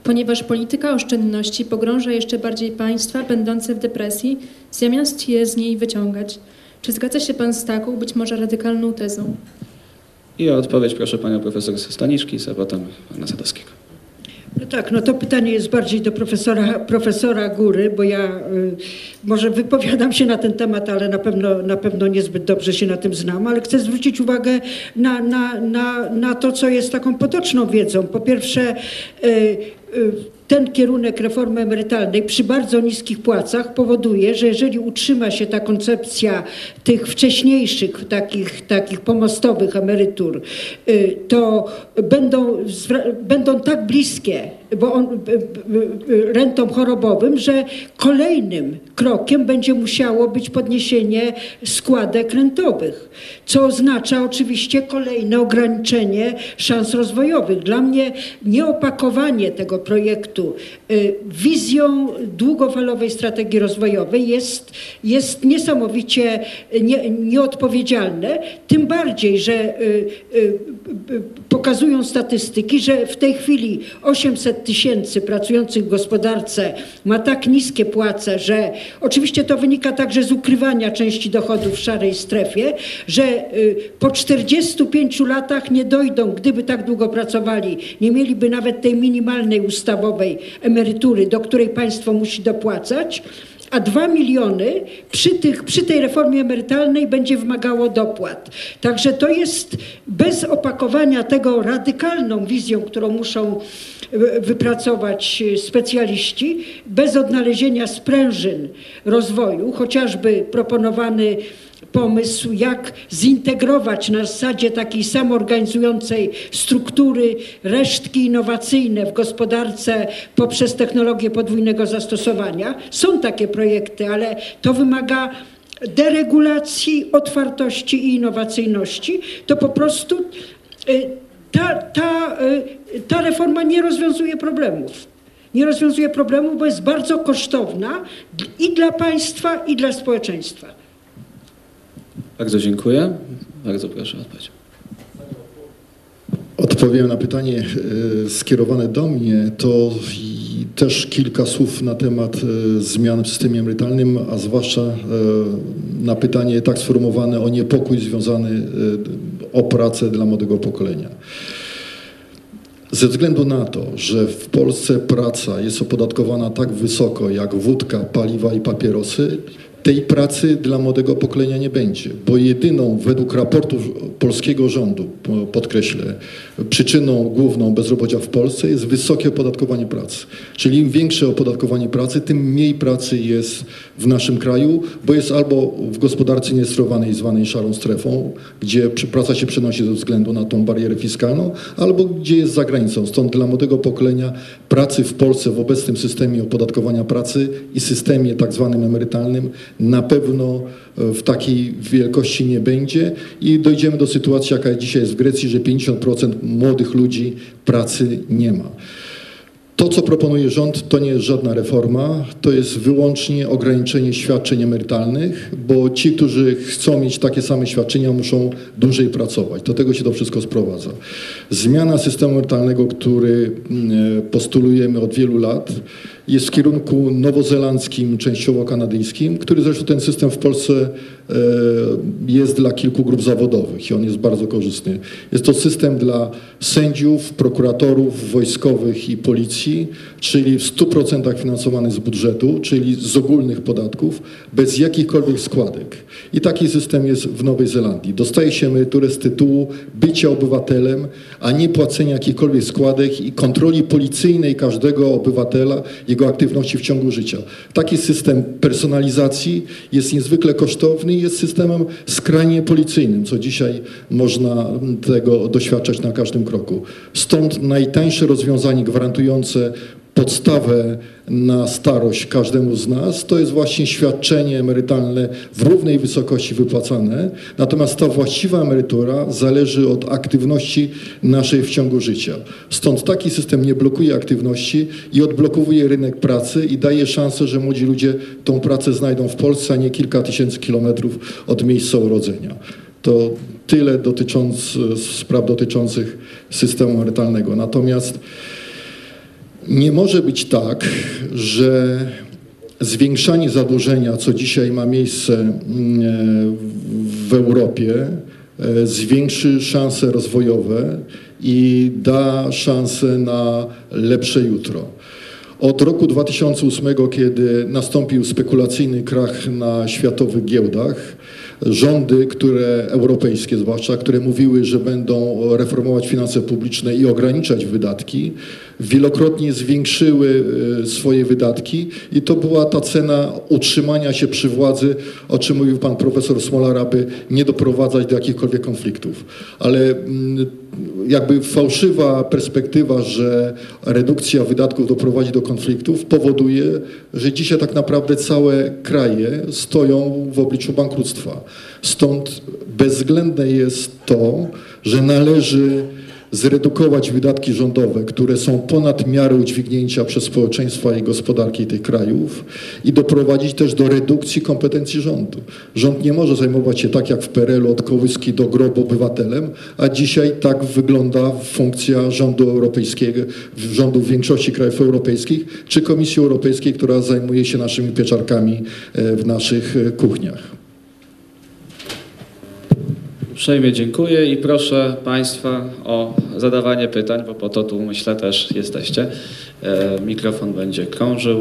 ponieważ polityka oszczędności pogrąża jeszcze bardziej państwa będące w depresji, zamiast je z niej wyciągać. Czy zgadza się pan z taką, być może radykalną tezą? I o odpowiedź proszę panią profesor Staniszki, a potem pana Sadowskiego. No tak, no to pytanie jest bardziej do profesora, profesora Góry, bo ja y, może wypowiadam się na ten temat, ale na pewno, na pewno niezbyt dobrze się na tym znam, ale chcę zwrócić uwagę na, na, na, na to, co jest taką potoczną wiedzą. Po pierwsze, y, y, ten kierunek reformy emerytalnej przy bardzo niskich płacach powoduje, że jeżeli utrzyma się ta koncepcja tych wcześniejszych, takich, takich pomostowych emerytur, y, to będą, będą tak bliskie bo on, b- b- b- rentom chorobowym, że kolejnym krokiem będzie musiało być podniesienie składek rentowych, co oznacza oczywiście kolejne ograniczenie szans rozwojowych. Dla mnie nieopakowanie tego projektu wizją długofalowej strategii rozwojowej jest, jest niesamowicie nie, nieodpowiedzialne, tym bardziej, że pokazują statystyki, że w tej chwili 800 tysięcy pracujących w gospodarce ma tak niskie płace, że oczywiście to wynika także z ukrywania części dochodów w szarej strefie, że y, po 45 latach nie dojdą, gdyby tak długo pracowali, nie mieliby nawet tej minimalnej ustawowej emerytury, do której państwo musi dopłacać a 2 miliony przy, tych, przy tej reformie emerytalnej będzie wymagało dopłat. Także to jest bez opakowania tego radykalną wizją, którą muszą wy- wypracować y, specjaliści, bez odnalezienia sprężyn rozwoju, chociażby proponowany pomysł, jak zintegrować na zasadzie takiej samoorganizującej struktury resztki innowacyjne w gospodarce poprzez technologię podwójnego zastosowania. Są takie projekty, ale to wymaga deregulacji, otwartości i innowacyjności. To po prostu y, ta, ta, y, ta reforma nie rozwiązuje problemów. Nie rozwiązuje problemów, bo jest bardzo kosztowna i dla państwa, i dla społeczeństwa. Bardzo dziękuję. Bardzo proszę o odpowiedź. Odpowiem na pytanie e, skierowane do mnie, to też kilka słów na temat e, zmian w systemie emerytalnym, a zwłaszcza e, na pytanie tak sformułowane o niepokój związany o pracę dla młodego pokolenia. Ze względu na to, że w Polsce praca jest opodatkowana tak wysoko jak wódka, paliwa i papierosy, tej pracy dla młodego pokolenia nie będzie, bo jedyną według raportu polskiego rządu, po- podkreślę, przyczyną główną bezrobocia w Polsce jest wysokie opodatkowanie pracy. Czyli im większe opodatkowanie pracy, tym mniej pracy jest w naszym kraju, bo jest albo w gospodarce niesterowanej zwanej szarą strefą, gdzie praca się przenosi ze względu na tą barierę fiskalną, albo gdzie jest za granicą. Stąd dla młodego pokolenia pracy w Polsce w obecnym systemie opodatkowania pracy i systemie tak zwanym emerytalnym na pewno e, w takiej wielkości nie będzie i dojdziemy do sytuacji, jaka dzisiaj jest w Grecji, że 50% młodych ludzi pracy nie ma. To, co proponuje rząd, to nie jest żadna reforma, to jest wyłącznie ograniczenie świadczeń emerytalnych, bo ci, którzy chcą mieć takie same świadczenia, muszą dłużej pracować. Do tego się to wszystko sprowadza. Zmiana systemu emerytalnego, który mm, postulujemy od wielu lat, jest w kierunku nowozelandzkim, częściowo kanadyjskim, który zresztą ten system w Polsce e, jest dla kilku grup zawodowych i on jest bardzo korzystny. Jest to system dla sędziów, prokuratorów, wojskowych i policji, czyli w 100% finansowany z budżetu, czyli z ogólnych podatków, bez jakichkolwiek składek. I taki system jest w Nowej Zelandii. Dostaje się emeryturę z tytułu bycia obywatelem, a nie płacenia jakichkolwiek składek i kontroli policyjnej każdego obywatela, jego aktywności w ciągu życia. Taki system personalizacji jest niezwykle kosztowny i jest systemem skrajnie policyjnym, co dzisiaj można tego doświadczać na każdym kroku. Stąd najtańsze rozwiązanie gwarantujące podstawę na starość każdemu z nas, to jest właśnie świadczenie emerytalne w równej wysokości wypłacane. Natomiast ta właściwa emerytura zależy od aktywności naszej w ciągu życia. Stąd taki system nie blokuje aktywności i odblokowuje rynek pracy i daje szansę, że młodzi ludzie tą pracę znajdą w Polsce, a nie kilka tysięcy kilometrów od miejsca urodzenia. To tyle dotycząc, spraw dotyczących systemu emerytalnego. Natomiast nie może być tak, że zwiększanie zadłużenia, co dzisiaj ma miejsce mm, w Europie, e, zwiększy szanse rozwojowe i da szansę na lepsze jutro. Od roku 2008, kiedy nastąpił spekulacyjny krach na światowych giełdach, rządy, które europejskie zwłaszcza, które mówiły, że będą reformować finanse publiczne i ograniczać wydatki, wielokrotnie zwiększyły e, swoje wydatki i to była ta cena utrzymania się przy władzy, o czym mówił pan profesor Smolar, aby nie doprowadzać do jakichkolwiek konfliktów. Ale mm, jakby fałszywa perspektywa, że redukcja wydatków doprowadzi do konfliktów, powoduje, że dzisiaj tak naprawdę całe kraje stoją w obliczu bankructwa. Stąd bezwzględne jest to, że należy zredukować wydatki rządowe, które są ponad miarę udźwignięcia przez społeczeństwa i gospodarki tych krajów i doprowadzić też do redukcji kompetencji rządu. Rząd nie może zajmować się tak jak w PRL-u od kołyski do grobu obywatelem, a dzisiaj tak wygląda funkcja rządu europejskiego, rządu większości krajów europejskich, czy Komisji Europejskiej, która zajmuje się naszymi pieczarkami e, w naszych e, kuchniach. Uprzejmie dziękuję i proszę Państwa o zadawanie pytań, bo po to tu myślę też jesteście. E, Mikrofon będzie krążył.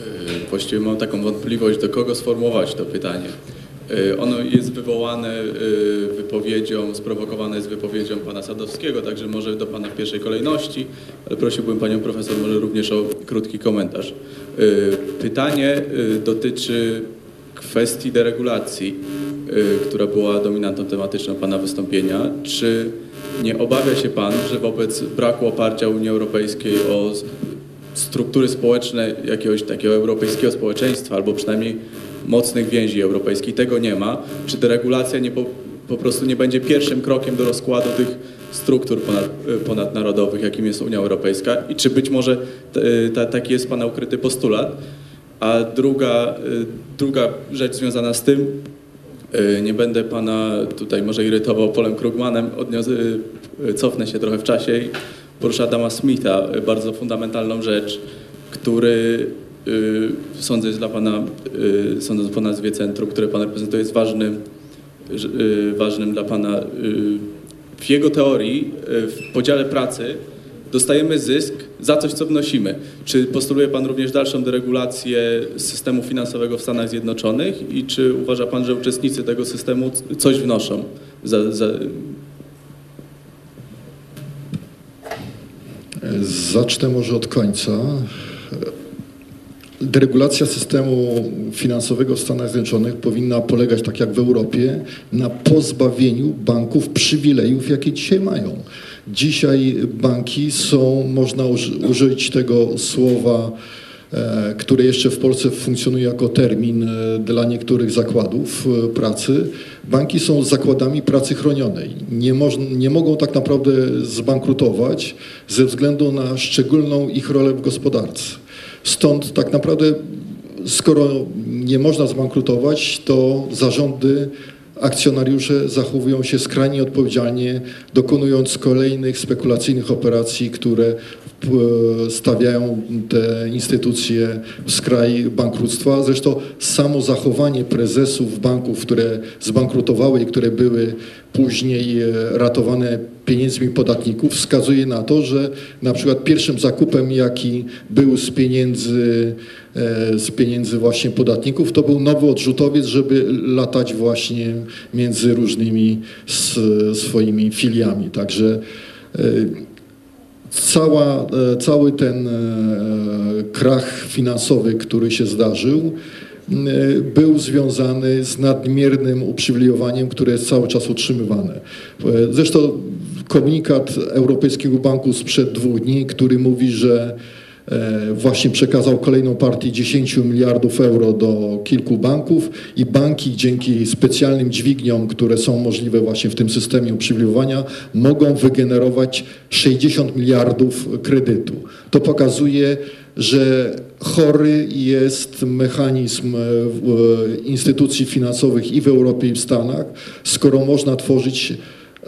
Y, Właściwie mam taką wątpliwość, do kogo sformułować to pytanie. Y, Ono jest wywołane wypowiedzią, sprowokowane jest wypowiedzią pana Sadowskiego, także może do pana w pierwszej kolejności, ale prosiłbym panią profesor może również o krótki komentarz. Pytanie dotyczy kwestii deregulacji, y, która była dominantą tematyczną pana wystąpienia. Czy nie obawia się pan, że wobec braku oparcia Unii Europejskiej o struktury społeczne jakiegoś takiego europejskiego społeczeństwa, albo przynajmniej mocnych więzi europejskich, tego nie ma. Czy deregulacja nie po, po prostu nie będzie pierwszym krokiem do rozkładu tych struktur ponad, ponadnarodowych, jakim jest Unia Europejska i czy być może t, ta, taki jest Pana ukryty postulat? A druga, y, druga rzecz związana z tym, y, nie będę Pana tutaj może irytował Polem Krugmanem, odniosę, y, cofnę się trochę w czasie i poruszę Adama Smitha, bardzo fundamentalną rzecz, który sądzę jest dla Pana, sądząc po nazwie centrum, które Pan reprezentuje, jest ważnym, ważnym dla Pana. W jego teorii, w podziale pracy dostajemy zysk za coś, co wnosimy. Czy postuluje Pan również dalszą deregulację systemu finansowego w Stanach Zjednoczonych i czy uważa Pan, że uczestnicy tego systemu coś wnoszą? Za, za, Zacznę może od końca. Deregulacja systemu finansowego w Stanach Zjednoczonych powinna polegać, tak jak w Europie, na pozbawieniu banków przywilejów, jakie dzisiaj mają. Dzisiaj banki są, można uży- użyć tego słowa, e, które jeszcze w Polsce funkcjonuje jako termin e, dla niektórych zakładów e, pracy. Banki są zakładami pracy chronionej. Nie, moż, nie mogą tak naprawdę zbankrutować ze względu na szczególną ich rolę w gospodarce. Stąd tak naprawdę, skoro nie można zbankrutować, to zarządy akcjonariusze zachowują się skrajnie odpowiedzialnie, dokonując kolejnych spekulacyjnych operacji, które p- stawiają te instytucje w skraj bankructwa. Zresztą samo zachowanie prezesów banków, które zbankrutowały i które były później e, ratowane pieniędzmi podatników, wskazuje na to, że na przykład pierwszym zakupem, jaki był z pieniędzy, e, z pieniędzy właśnie podatników, to był nowy odrzutowiec, żeby latać właśnie między różnymi swoimi filiami. Także e, cała, e, cały ten e, krach finansowy, który się zdarzył, e, był związany z nadmiernym uprzywilejowaniem, które jest cały czas utrzymywane. E, Zresztą komunikat Europejskiego Banku sprzed dwóch dni, który mówi, że e, właśnie przekazał kolejną partię 10 miliardów euro do kilku banków i banki dzięki specjalnym dźwigniom, które są możliwe właśnie w tym systemie uprzywilejowania, mogą wygenerować 60 miliardów kredytu. To pokazuje, że chory jest mechanizm e, e, instytucji finansowych i w Europie i w Stanach, skoro można tworzyć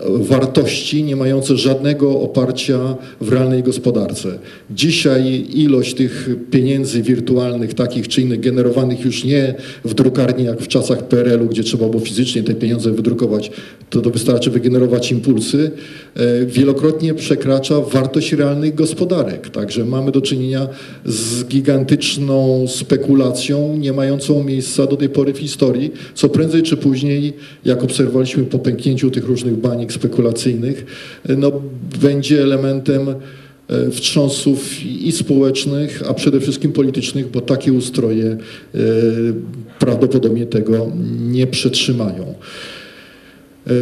wartości nie mające żadnego oparcia w realnej gospodarce. Dzisiaj ilość tych pieniędzy wirtualnych, takich czy innych, generowanych już nie w drukarni jak w czasach PRL-u, gdzie trzeba było fizycznie te pieniądze wydrukować, to, to wystarczy wygenerować impulsy, e, wielokrotnie przekracza wartość realnych gospodarek. Także mamy do czynienia z gigantyczną spekulacją, nie mającą miejsca do tej pory w historii, co prędzej czy później, jak obserwowaliśmy po pęknięciu tych różnych baniek, banik spekulacyjnych, no, będzie elementem e, wstrząsów i społecznych, a przede wszystkim politycznych, bo takie ustroje e, prawdopodobnie tego nie przetrzymają. E,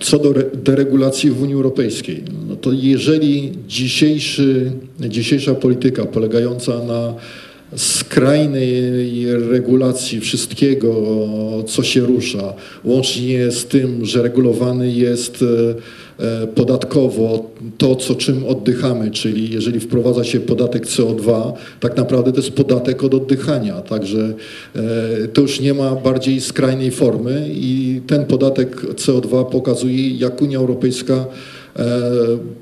Co do re- deregulacji w Unii Europejskiej, no to jeżeli dzisiejszy, dzisiejsza polityka polegająca na skrajnej regulacji wszystkiego, co się rusza, łącznie z tym, że regulowany jest e, e, podatkowo to, co czym oddychamy, czyli jeżeli wprowadza się podatek CO2, tak naprawdę to jest podatek od oddychania, także e, to już nie ma bardziej skrajnej formy i ten podatek CO2 pokazuje, jak Unia Europejska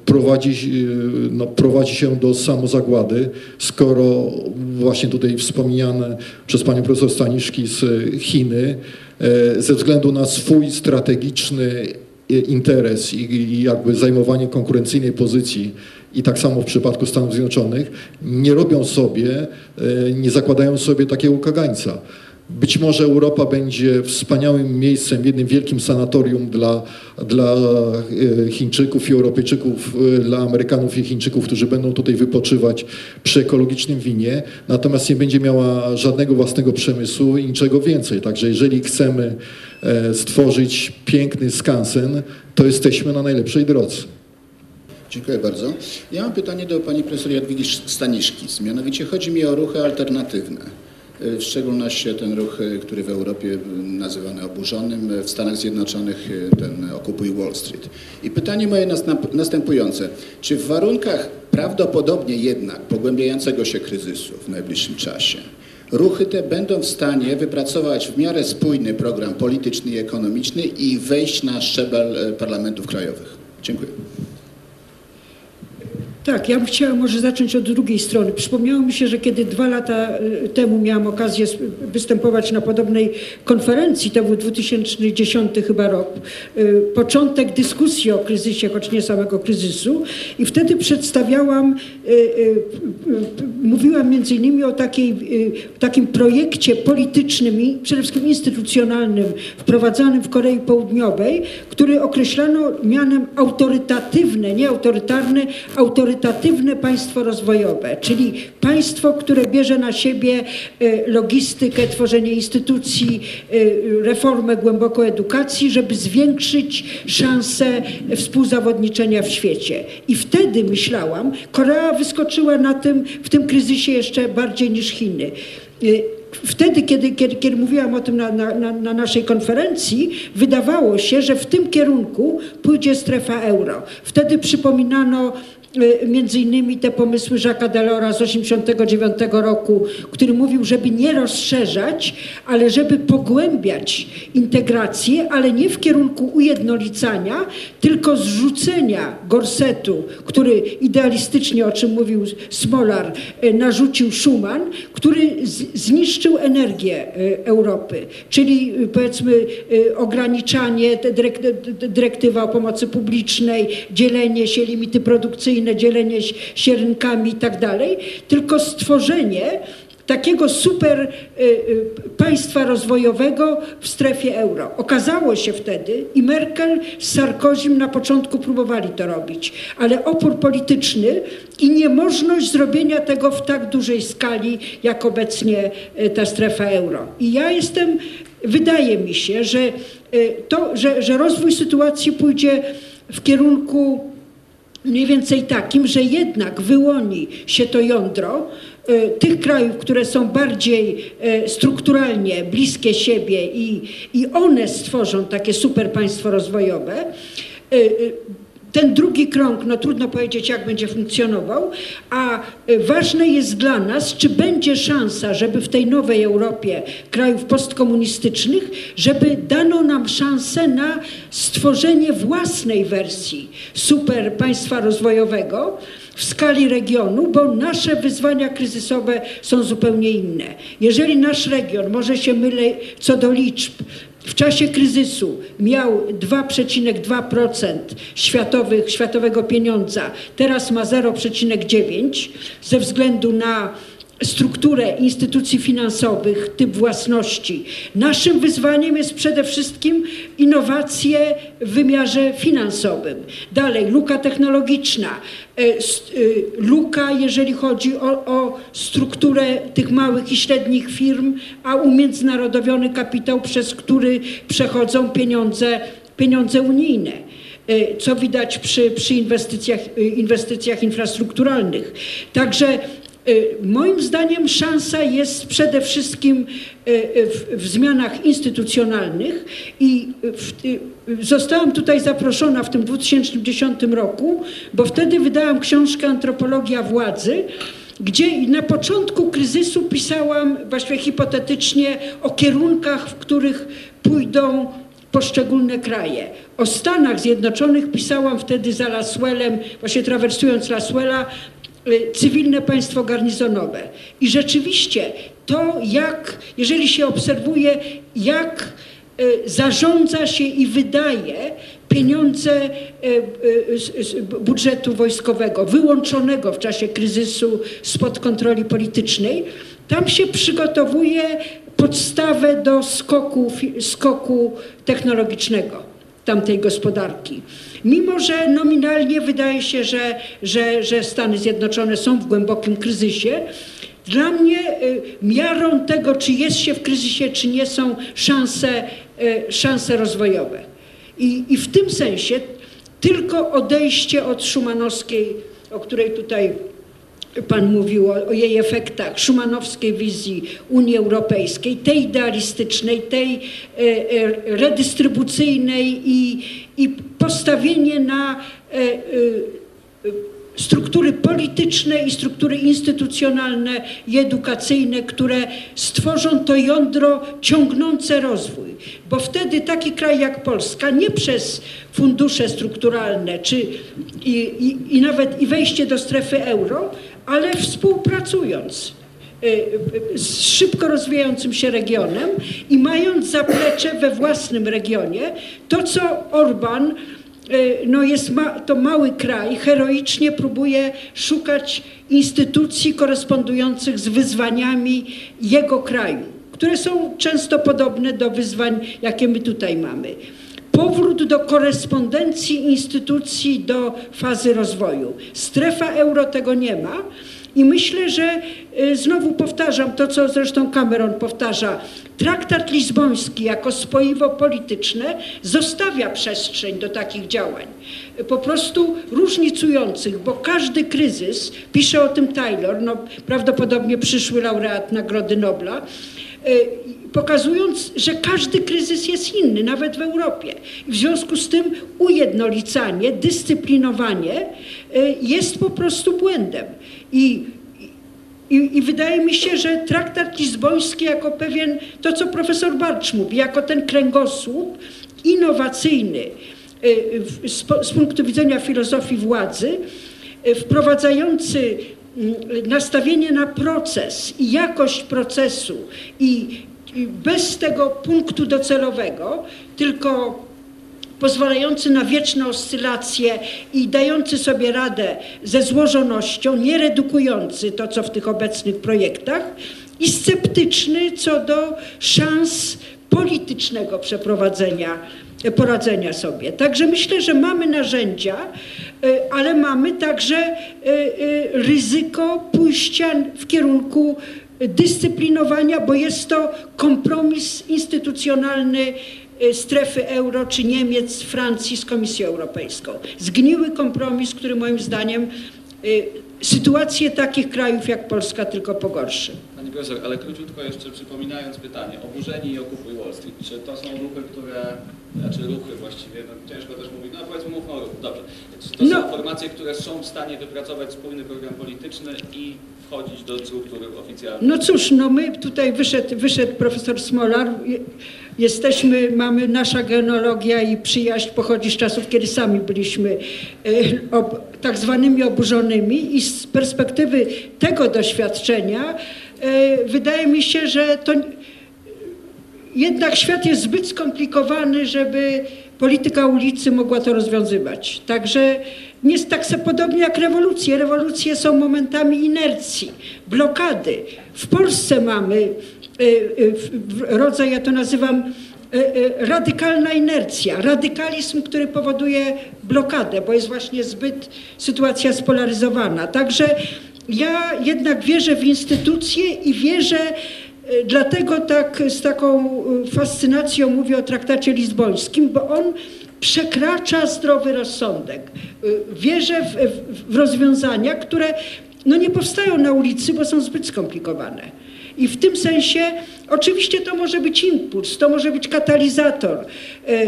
prowadzi, e, no, prowadzi się do samozagłady, skoro właśnie tutaj wspomniane przez panią profesor Staniszki z Chiny e, ze względu na swój strategiczny e, interes i, jakby zajmowanie konkurencyjnej pozycji i tak samo w przypadku Stanów Zjednoczonych nie robią sobie, e, nie zakładają sobie takiego kagańca. Być może Europa będzie wspaniałym miejscem, jednym wielkim sanatorium dla, dla e, Chińczyków i Europejczyków, e, dla Amerykanów i Chińczyków, którzy będą tutaj wypoczywać przy ekologicznym winie, natomiast nie będzie miała żadnego własnego przemysłu i niczego więcej. Także jeżeli chcemy e, stworzyć piękny skansen, to jesteśmy na najlepszej drodze. Dziękuję bardzo. Ja mam pytanie do pani profesor Jadwigi Staniszki. Mianowicie chodzi mi o ruchy alternatywne. Y, W szczególności ten ruch, y, który w Europie y, nazywany oburzonym, w Stanach Zjednoczonych ten Okupuj Wall Street. I pytanie moje następ- następujące. Czy w warunkach prawdopodobnie jednak pogłębiającego się kryzysu w najbliższym czasie ruchy te będą w stanie wypracować w miarę spójny program polityczny i ekonomiczny i wejść na szczebel parlamentów krajowych? Dziękuję. Tak, ja bym chciała może zacząć od drugiej strony. Przypomniało mi się, że kiedy dwa lata y, temu miałam okazję występować na podobnej konferencji, to był 2010 chyba rok, y, początek dyskusji o kryzysie, choć nie samego kryzysu i wtedy przedstawiałam, y, mówiłam między innymi o takiej, takim projekcie politycznym i przede wszystkim instytucjonalnym wprowadzanym w Korei Południowej, który określano mianem autorytatywne, nie autorytarne, autorytatywne państwo rozwojowe, czyli państwo, które bierze na siebie e, logistykę, tworzenie instytucji, e, reformę głęboko edukacji, żeby zwiększyć szanse współzawodniczenia w świecie. I wtedy myślałam, Korea wyskoczyła na tym, w tym kryzysie jeszcze bardziej niż Chiny. E, Wtedy, kiedy, kiedy, kiedy mówiłam o tym na, na, na, na naszej konferencji, wydawało się, że w tym kierunku pójdzie strefa euro. Wtedy przypominano między innymi te pomysły Jacques'a Delora z 1989 roku, który mówił, żeby nie rozszerzać, ale żeby pogłębiać integrację, ale nie w kierunku ujednolicania, tylko zrzucenia gorsetu, który idealistycznie, o czym mówił Smolar, e, narzucił Schuman, który zniszczył energię e, Europy, czyli powiedzmy ograniczanie, dyrektywa o pomocy publicznej, dzielenie się, limity produkcyjne, dzielenie się- rynkami i tak dalej, tylko stworzenie takiego super y, y, państwa rozwojowego w strefie euro. Okazało się wtedy i Merkel z Sarkozym na początku próbowali to robić, ale opór polityczny i niemożność zrobienia tego w tak dużej skali, jak obecnie y, ta strefa euro. I ja jestem, wydaje mi się, że to, że, że rozwój sytuacji pójdzie w kierunku mniej więcej takim, że jednak wyłoni się to jądro e, tych krajów, które są bardziej e, strukturalnie bliskie siebie i, i one stworzą takie super państwo rozwojowe. Ten drugi krąg, no trudno powiedzieć, jak będzie funkcjonował, a e, ważne jest dla nas, czy będzie szansa, żeby w tej nowej Europie krajów postkomunistycznych, żeby dano nam szansę na stworzenie własnej wersji super państwa rozwojowego w skali regionu, bo nasze wyzwania kryzysowe są zupełnie inne. Jeżeli nasz region, może się mylę co do liczb, w czasie kryzysu miał 2,2% światowych, światowego pieniądza, teraz ma 0,9 ze względu na strukturę instytucji finansowych, typ własności. Naszym wyzwaniem jest przede wszystkim innowacje w wymiarze finansowym. Dalej, luka technologiczna, e, e, luka, jeżeli chodzi o, o strukturę tych małych i średnich firm, a umiędzynarodowiony kapitał, przez który przechodzą pieniądze, pieniądze unijne e, co widać przy, przy inwestycjach, inwestycjach infrastrukturalnych. Także moim zdaniem szansa jest przede wszystkim e, e, w, zmianach instytucjonalnych i e, zostałam tutaj zaproszona w tym 2010 roku, bo wtedy wydałam książkę Antropologia władzy, gdzie na początku kryzysu pisałam właściwie hipotetycznie o kierunkach, w których pójdą poszczególne kraje. O Stanach Zjednoczonych pisałam wtedy za Laswellem, właśnie trawersując Laswella, cywilne państwo garnizonowe. I rzeczywiście to, jak, jeżeli się obserwuje, jak y, zarządza się i wydaje pieniądze y, y, z- budżetu wojskowego, wyłączonego w czasie kryzysu spod kontroli politycznej, tam się przygotowuje podstawę do skoku, skoku technologicznego tamtej gospodarki. Mimo, że nominalnie wydaje się, że, że, że Stany Zjednoczone są w głębokim kryzysie, dla mnie y, miarą tego, czy jest się w kryzysie, czy nie, są szanse, y, szanse rozwojowe. I, I w tym sensie tylko odejście od szumanowskiej, o której tutaj Pan mówił o, jej efektach, szumanowskiej wizji Unii Europejskiej, tej idealistycznej, tej e, e, redystrybucyjnej i, i postawienie na e, struktury polityczne i struktury instytucjonalne i edukacyjne, które stworzą to jądro ciągnące rozwój. Bo wtedy taki kraj jak Polska nie przez fundusze strukturalne czy i, i, i nawet i wejście do strefy euro, ale współpracując y, y, z szybko rozwijającym się regionem i mając zaplecze we własnym regionie, to co Orban y, no jest ma, to mały kraj, heroicznie próbuje szukać instytucji korespondujących z wyzwaniami jego kraju, które są często podobne do wyzwań, jakie my tutaj mamy. Powrót do korespondencji instytucji do fazy rozwoju. Strefa euro tego nie ma. I myślę, że y, znowu powtarzam to, co zresztą Cameron powtarza. Traktat lizboński jako spoiwo polityczne zostawia przestrzeń do takich działań. Y, Po prostu różnicujących, bo każdy kryzys, pisze o tym Taylor, no, prawdopodobnie przyszły laureat Nagrody Nobla, pokazując, że każdy kryzys jest inny, nawet w Europie. W związku z tym ujednolicanie, dyscyplinowanie y, jest po prostu błędem. I, i, I wydaje mi się, że traktat lizboński jako pewien, to co profesor Barcz mówi, jako ten kręgosłup innowacyjny w- z, punktu widzenia filozofii władzy, wprowadzający nastawienie na proces i jakość procesu i bez tego punktu docelowego, tylko pozwalający na wieczne oscylacje i dający sobie radę ze złożonością, nie redukujący to, co w tych obecnych projektach i sceptyczny co do szans politycznego przeprowadzenia, poradzenia sobie. Także myślę, że mamy narzędzia, y, ale mamy także y, ryzyko pójścia w kierunku dyscyplinowania, bo jest to kompromis instytucjonalny strefy euro czy Niemiec, Francji z Komisją Europejską. Zgniły kompromis, który moim zdaniem sytuację takich krajów jak Polska tylko pogorszy. Pani profesor, ale króciutko jeszcze przypominając pytanie, oburzeni i okupuj Wall Street, czy to są ruchy, które, znaczy ruchy właściwie, no ciężko też mówić, no powiedzmy mówmy o ruchu, dobrze. Czy to No. są formacje, które są w stanie wypracować wspólny program polityczny i wchodzić do struktury oficjalnej? No cóż, no my tutaj wyszedł, wyszedł profesor Smolar. Je- Jesteśmy, mamy nasza genealogia i przyjaźń pochodzi z czasów, kiedy sami byliśmy e, ob, tak zwanymi oburzonymi i z perspektywy tego doświadczenia e, wydaje mi się, że to jednak świat jest zbyt skomplikowany, żeby polityka ulicy mogła to rozwiązywać. Także nie jest tak podobnie jak rewolucje. Rewolucje są momentami inercji, blokady. W Polsce mamy w- w- rodzaj, ja to nazywam y, radykalna inercja, radykalizm, który powoduje blokadę, bo jest właśnie zbyt sytuacja spolaryzowana. Także ja jednak wierzę w instytucje i wierzę, dlatego tak z taką y, fascynacją mówię o traktacie lizbońskim, bo on przekracza zdrowy rozsądek. Y, Wierzę w, w, rozwiązania, które no nie powstają na ulicy, bo są zbyt skomplikowane. I w tym sensie oczywiście to może być impuls, to może być katalizator. E, e,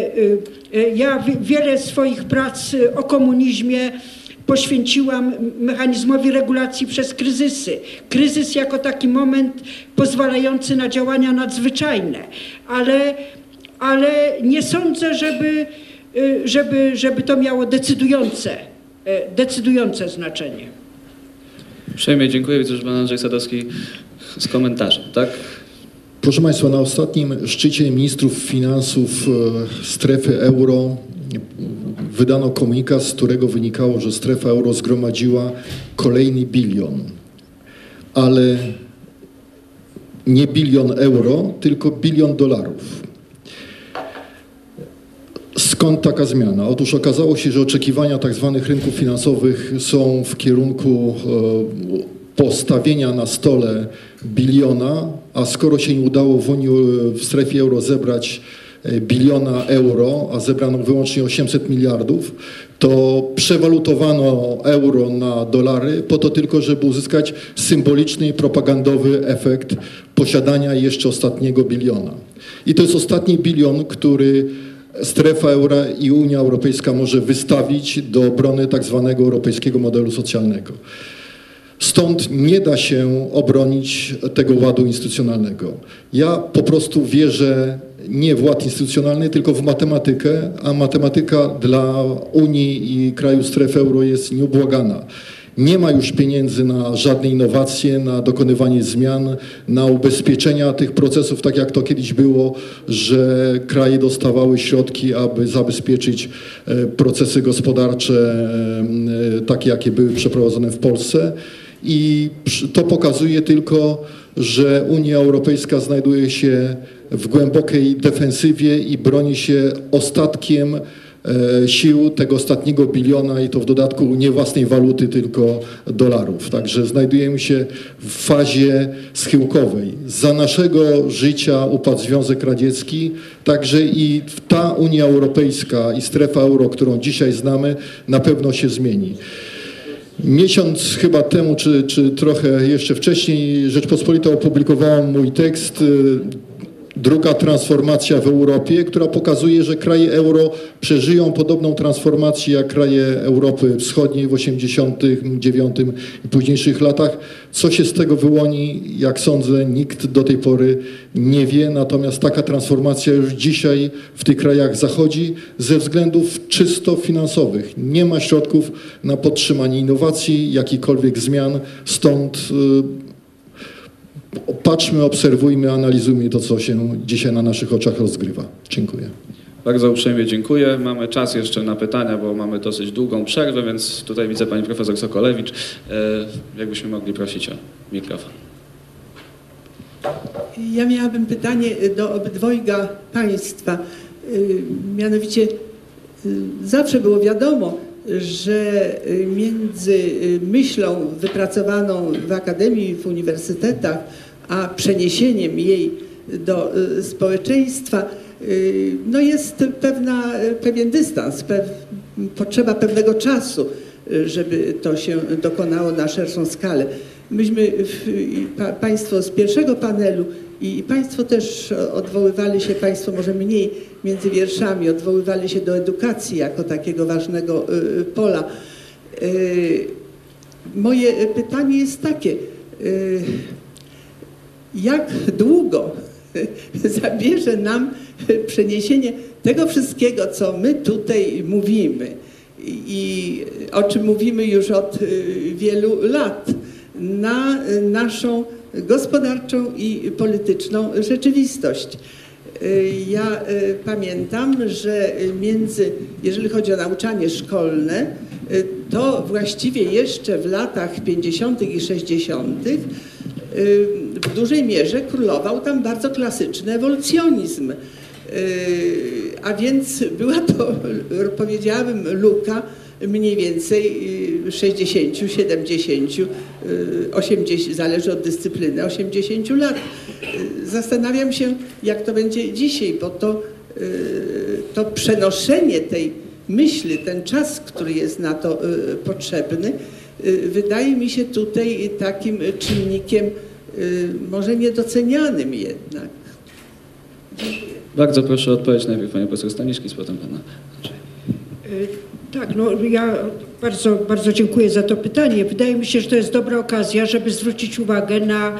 e, Ja wi- wiele swoich prac e, o komunizmie poświęciłam mechanizmowi regulacji przez kryzysy. Kryzys jako taki moment pozwalający na działania nadzwyczajne, ale, ale nie sądzę, żeby, e, żeby, żeby to miało decydujące, e, decydujące znaczenie. Uprzejmie dziękuję. Widzę, że pan Andrzej Sadowski z komentarzem, tak? Proszę Państwa, na ostatnim szczycie ministrów finansów e, strefy euro wydano komunikat, z którego wynikało, że strefa euro zgromadziła kolejny bilion. Ale nie bilion euro, tylko bilion dolarów. Skąd taka zmiana? Otóż okazało się, że oczekiwania tzw. rynków finansowych są w kierunku e, postawienia na stole biliona, a skoro się nie udało w, Unii, w strefie euro zebrać e, biliona euro, a zebrano wyłącznie 800 miliardów, to przewalutowano euro na dolary po to tylko, żeby uzyskać symboliczny i propagandowy efekt posiadania jeszcze ostatniego biliona. I to jest ostatni bilion, który strefa euro i Unia Europejska może wystawić do obrony tak zwanego europejskiego modelu socjalnego. Stąd nie da się obronić tego ładu instytucjonalnego. Ja po prostu wierzę nie w ład instytucjonalny, tylko w matematykę, a matematyka dla Unii i krajów strefy euro jest nieubłagana. Nie ma już pieniędzy na żadne innowacje, na dokonywanie zmian, na ubezpieczenia tych procesów, tak jak to kiedyś było, że kraje dostawały środki, aby zabezpieczyć e, procesy gospodarcze, e, takie jakie były przeprowadzone w Polsce. I to pokazuje tylko, że Unia Europejska znajduje się w głębokiej defensywie i broni się ostatkiem e, sił tego ostatniego biliona i to w dodatku nie własnej waluty, tylko dolarów. Także znajdujemy się w fazie schyłkowej. Za naszego życia upadł Związek Radziecki, także i ta Unia Europejska i strefa euro, którą dzisiaj znamy, na pewno się zmieni. Miesiąc chyba temu, czy, czy trochę jeszcze wcześniej, Rzeczpospolita opublikowała mój tekst y, Druga transformacja w Europie, która pokazuje, że kraje euro przeżyją podobną transformację jak kraje Europy Wschodniej w 89 i późniejszych latach. Co się z tego wyłoni, jak sądzę, nikt do tej pory nie wie. Natomiast taka transformacja już dzisiaj w tych krajach zachodzi ze względów czysto finansowych. Nie ma środków na podtrzymanie innowacji, jakichkolwiek zmian. Stąd y, patrzmy, obserwujmy, analizujmy to, co się dzisiaj na naszych oczach rozgrywa. Dziękuję. Bardzo uprzejmie dziękuję. Mamy czas jeszcze na pytania, bo mamy dosyć długą przerwę, więc tutaj widzę pani profesor Sokolewicz. E, Jakbyśmy mogli prosić o mikrofon. Ja miałabym pytanie do obydwojga Państwa. Y, Mianowicie y, zawsze było wiadomo, że między myślą wypracowaną w akademii, w uniwersytetach, a przeniesieniem jej do y, społeczeństwa, y, no jest pewna, pewien dystans, pew, potrzeba pewnego czasu, y, żeby to się dokonało na szerszą skalę. Myśmy, pa, Państwo z pierwszego panelu i Państwo też odwoływali się, Państwo może mniej między wierszami, odwoływali się do edukacji jako takiego ważnego y, pola. Y, moje pytanie jest takie, y, jak długo zabierze nam przeniesienie tego wszystkiego, co my tutaj mówimy i o czym mówimy już od y, wielu lat, na naszą gospodarczą i polityczną rzeczywistość. y, ja y, pamiętam, że między, jeżeli chodzi o nauczanie szkolne, to właściwie jeszcze w latach 50. i 60. y, w dużej mierze królował tam bardzo klasyczny ewolucjonizm. Y, A więc była to, powiedziałabym, luka mniej więcej y, 60, 70, y, 80, zależy od dyscypliny, 80 lat. Y, Zastanawiam się, jak to będzie dzisiaj, bo to, to przenoszenie tej myśli, ten czas, który jest na to potrzebny, wydaje mi się tutaj takim czynnikiem może niedocenianym jednak. Bardzo proszę o odpowiedź najpierw pani profesor Staniszki, potem pana. Y, Tak, no ja bardzo, bardzo dziękuję za to pytanie. Wydaje mi się, że to jest dobra okazja, żeby zwrócić uwagę na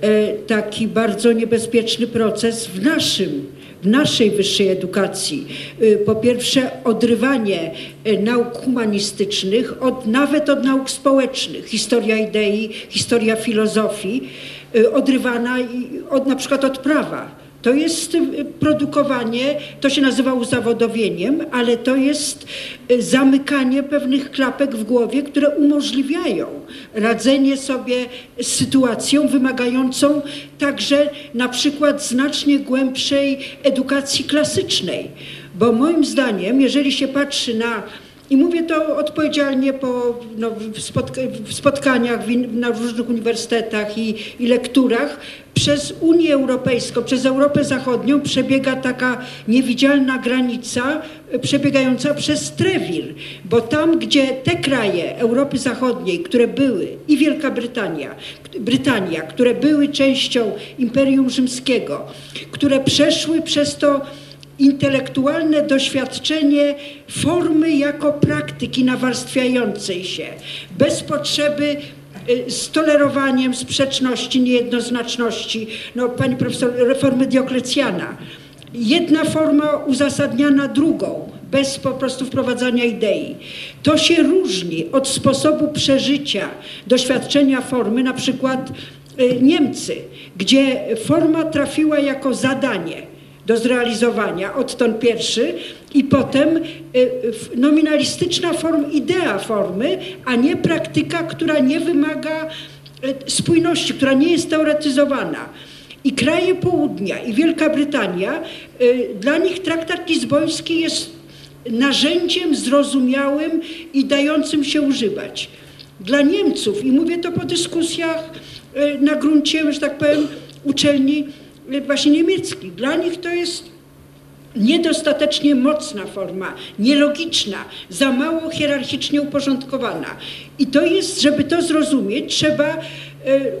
e, taki bardzo niebezpieczny proces w naszym, naszej wyższej edukacji. Y, Po pierwsze, odrywanie e, nauk humanistycznych, od, nawet od nauk społecznych, historia idei, historia filozofii, y, odrywana od, na przykład od prawa. To jest y, produkowanie, to się nazywa uzawodowieniem, ale to jest y, zamykanie pewnych klapek w głowie, które umożliwiają radzenie sobie z sytuacją wymagającą także na przykład znacznie głębszej edukacji klasycznej. Bo moim zdaniem, jeżeli się patrzy na i mówię to odpowiedzialnie po, no, spotka spotkaniach w na różnych uniwersytetach i, i lekturach. Przez Unię Europejską, przez Europę Zachodnią przebiega taka niewidzialna granica e, przebiegająca przez Trewir, bo tam, gdzie te kraje Europy Zachodniej, które były i Wielka Brytania, Brytania, które były częścią Imperium Rzymskiego, które przeszły przez to intelektualne doświadczenie formy jako praktyki nawarstwiającej się, bez potrzeby y, z tolerowaniem sprzeczności, niejednoznaczności. No, pani profesor, reformy Dioklecjana. Jedna forma uzasadniana drugą, bez po prostu wprowadzania idei. To się różni od sposobu przeżycia, doświadczenia formy, na przykład y, Niemcy, gdzie forma trafiła jako zadanie do zrealizowania, odtąd pierwszy, i potem y, nominalistyczna form, idea formy, a nie praktyka, która nie wymaga y, spójności, która nie jest teoretyzowana. I kraje południa, i Wielka Brytania, y, dla nich traktat lizboński jest narzędziem zrozumiałym i dającym się używać. Dla Niemców, i mówię to po dyskusjach na gruncie, że tak powiem, uczelni właśnie niemieckich, dla nich to jest niedostatecznie mocna forma, nielogiczna, za mało hierarchicznie uporządkowana. I to jest, żeby to zrozumieć, trzeba e,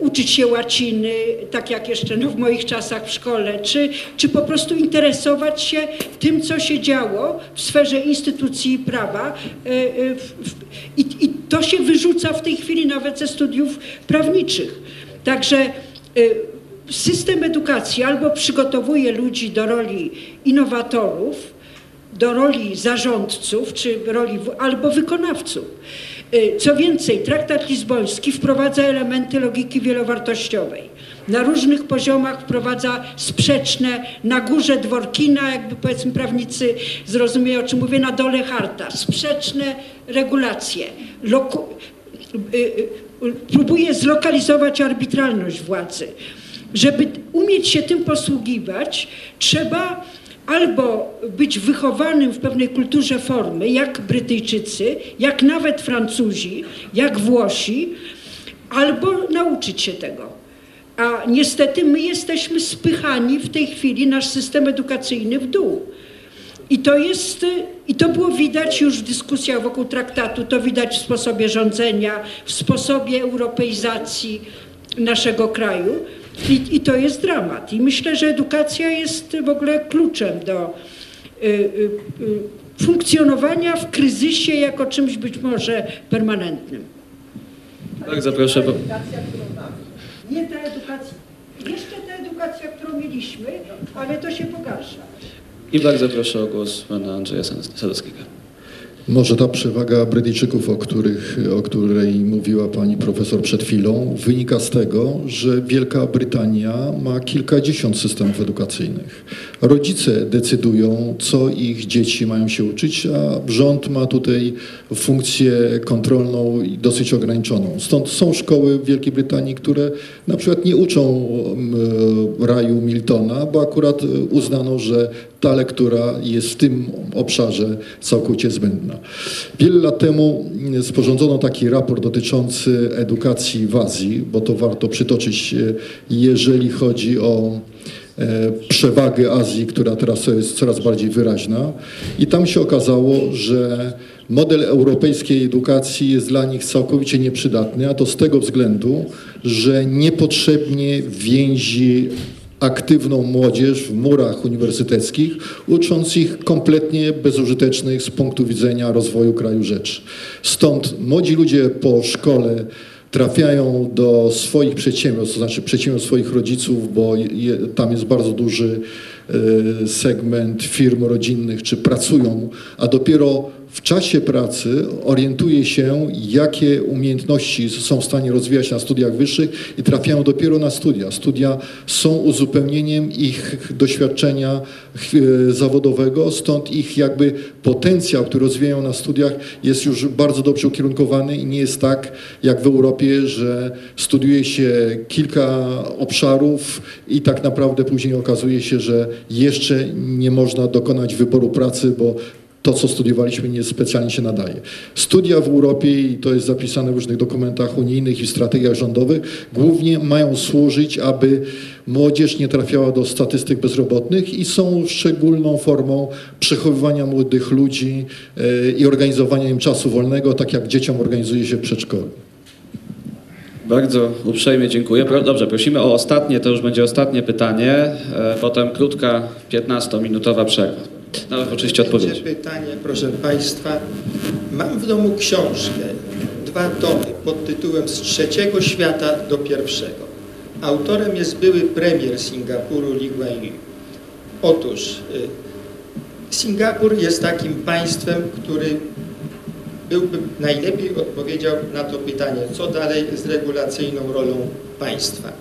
uczyć się łaciny, tak jak jeszcze no, w moich czasach w szkole, czy, czy po prostu interesować się tym, co się działo w sferze instytucji prawa. W- I, I to się wyrzuca w tej chwili nawet ze studiów prawniczych. Także system edukacji albo przygotowuje ludzi do roli innowatorów, do roli zarządców, czy roli, albo wykonawców. Y, Co więcej, traktat lizboński wprowadza elementy logiki wielowartościowej. Na różnych poziomach wprowadza sprzeczne, na górze Dworkina, jakby powiedzmy prawnicy zrozumieją, o czym mówię, na dole Harta, sprzeczne regulacje. Loku, y, y, y, próbuje zlokalizować arbitralność władzy. Żeby umieć się tym posługiwać, trzeba albo być wychowanym w pewnej kulturze formy, jak Brytyjczycy, jak nawet Francuzi, jak Włosi, albo nauczyć się tego. A niestety my jesteśmy spychani w tej chwili, nasz system edukacyjny w dół. I to jest, i to było widać już w dyskusjach wokół traktatu, to widać w sposobie rządzenia, w sposobie europeizacji naszego kraju. I, I to jest dramat. I myślę, że edukacja jest w ogóle kluczem do y, y, y, funkcjonowania w kryzysie jako czymś być może permanentnym. Bardzo proszę. po- Nie ta edukacja. Jeszcze ta edukacja, którą mieliśmy, ale to się pogarsza. I bardzo proszę o głos pana Andrzeja Sadowskiego. Może ta przewaga Brytyjczyków, o, których, o której mówiła pani profesor przed chwilą, wynika z tego, że Wielka Brytania ma kilkadziesiąt systemów edukacyjnych. Rodzice decydują, co ich dzieci mają się uczyć, a rząd ma tutaj funkcję kontrolną i dosyć ograniczoną. Stąd są szkoły w Wielkiej Brytanii, które na przykład nie uczą raju Miltona, bo akurat e, uznano, że ta lektura jest w tym obszarze całkowicie zbędna. Wiele lat temu sporządzono taki raport dotyczący edukacji w Azji, bo to warto przytoczyć, e, jeżeli chodzi o e, przewagę Azji, która teraz jest coraz bardziej wyraźna. I tam się okazało, że model europejskiej edukacji jest dla nich całkowicie nieprzydatny, a to z tego względu, że niepotrzebnie więzi aktywną młodzież w murach uniwersyteckich, ucząc ich kompletnie bezużytecznych z punktu widzenia rozwoju kraju rzeczy. Stąd młodzi ludzie po szkole trafiają do swoich przedsiębiorstw, to znaczy przedsiębiorstw swoich rodziców, bo je, tam jest bardzo duży e, segment firm rodzinnych, czy pracują, a dopiero w czasie pracy orientuje się, jakie umiejętności są w stanie rozwijać na studiach wyższych i trafiają dopiero na studia. Studia są uzupełnieniem ich doświadczenia zawodowego, stąd ich jakby potencjał, który rozwijają na studiach jest już bardzo dobrze ukierunkowany i nie jest tak jak w Europie, że studiuje się kilka obszarów i tak naprawdę później okazuje się, że jeszcze nie można dokonać wyboru pracy, bo to, co studiowaliśmy, nie specjalnie się nadaje. Studia w Europie, i to jest zapisane w różnych dokumentach unijnych i strategiach rządowych, głównie mają służyć, aby młodzież nie trafiała do statystyk bezrobotnych i są szczególną formą przechowywania młodych ludzi e, i organizowania im czasu wolnego, tak jak dzieciom organizuje się w przedszkolu. Bardzo uprzejmie dziękuję. Dobrze, prosimy o ostatnie, to już będzie ostatnie pytanie, e, potem krótka, 15-minutowa przerwa. No, oczywiście odpowiedź. Pytanie, proszę Państwa. Mam w domu książkę, dwa tomy pod tytułem Z trzeciego świata do pierwszego. Autorem jest były premier Singapuru Lee Kuan Yew. Otóż y, Singapur jest takim państwem, który byłby najlepiej odpowiedział na to pytanie, co dalej z regulacyjną rolą państwa.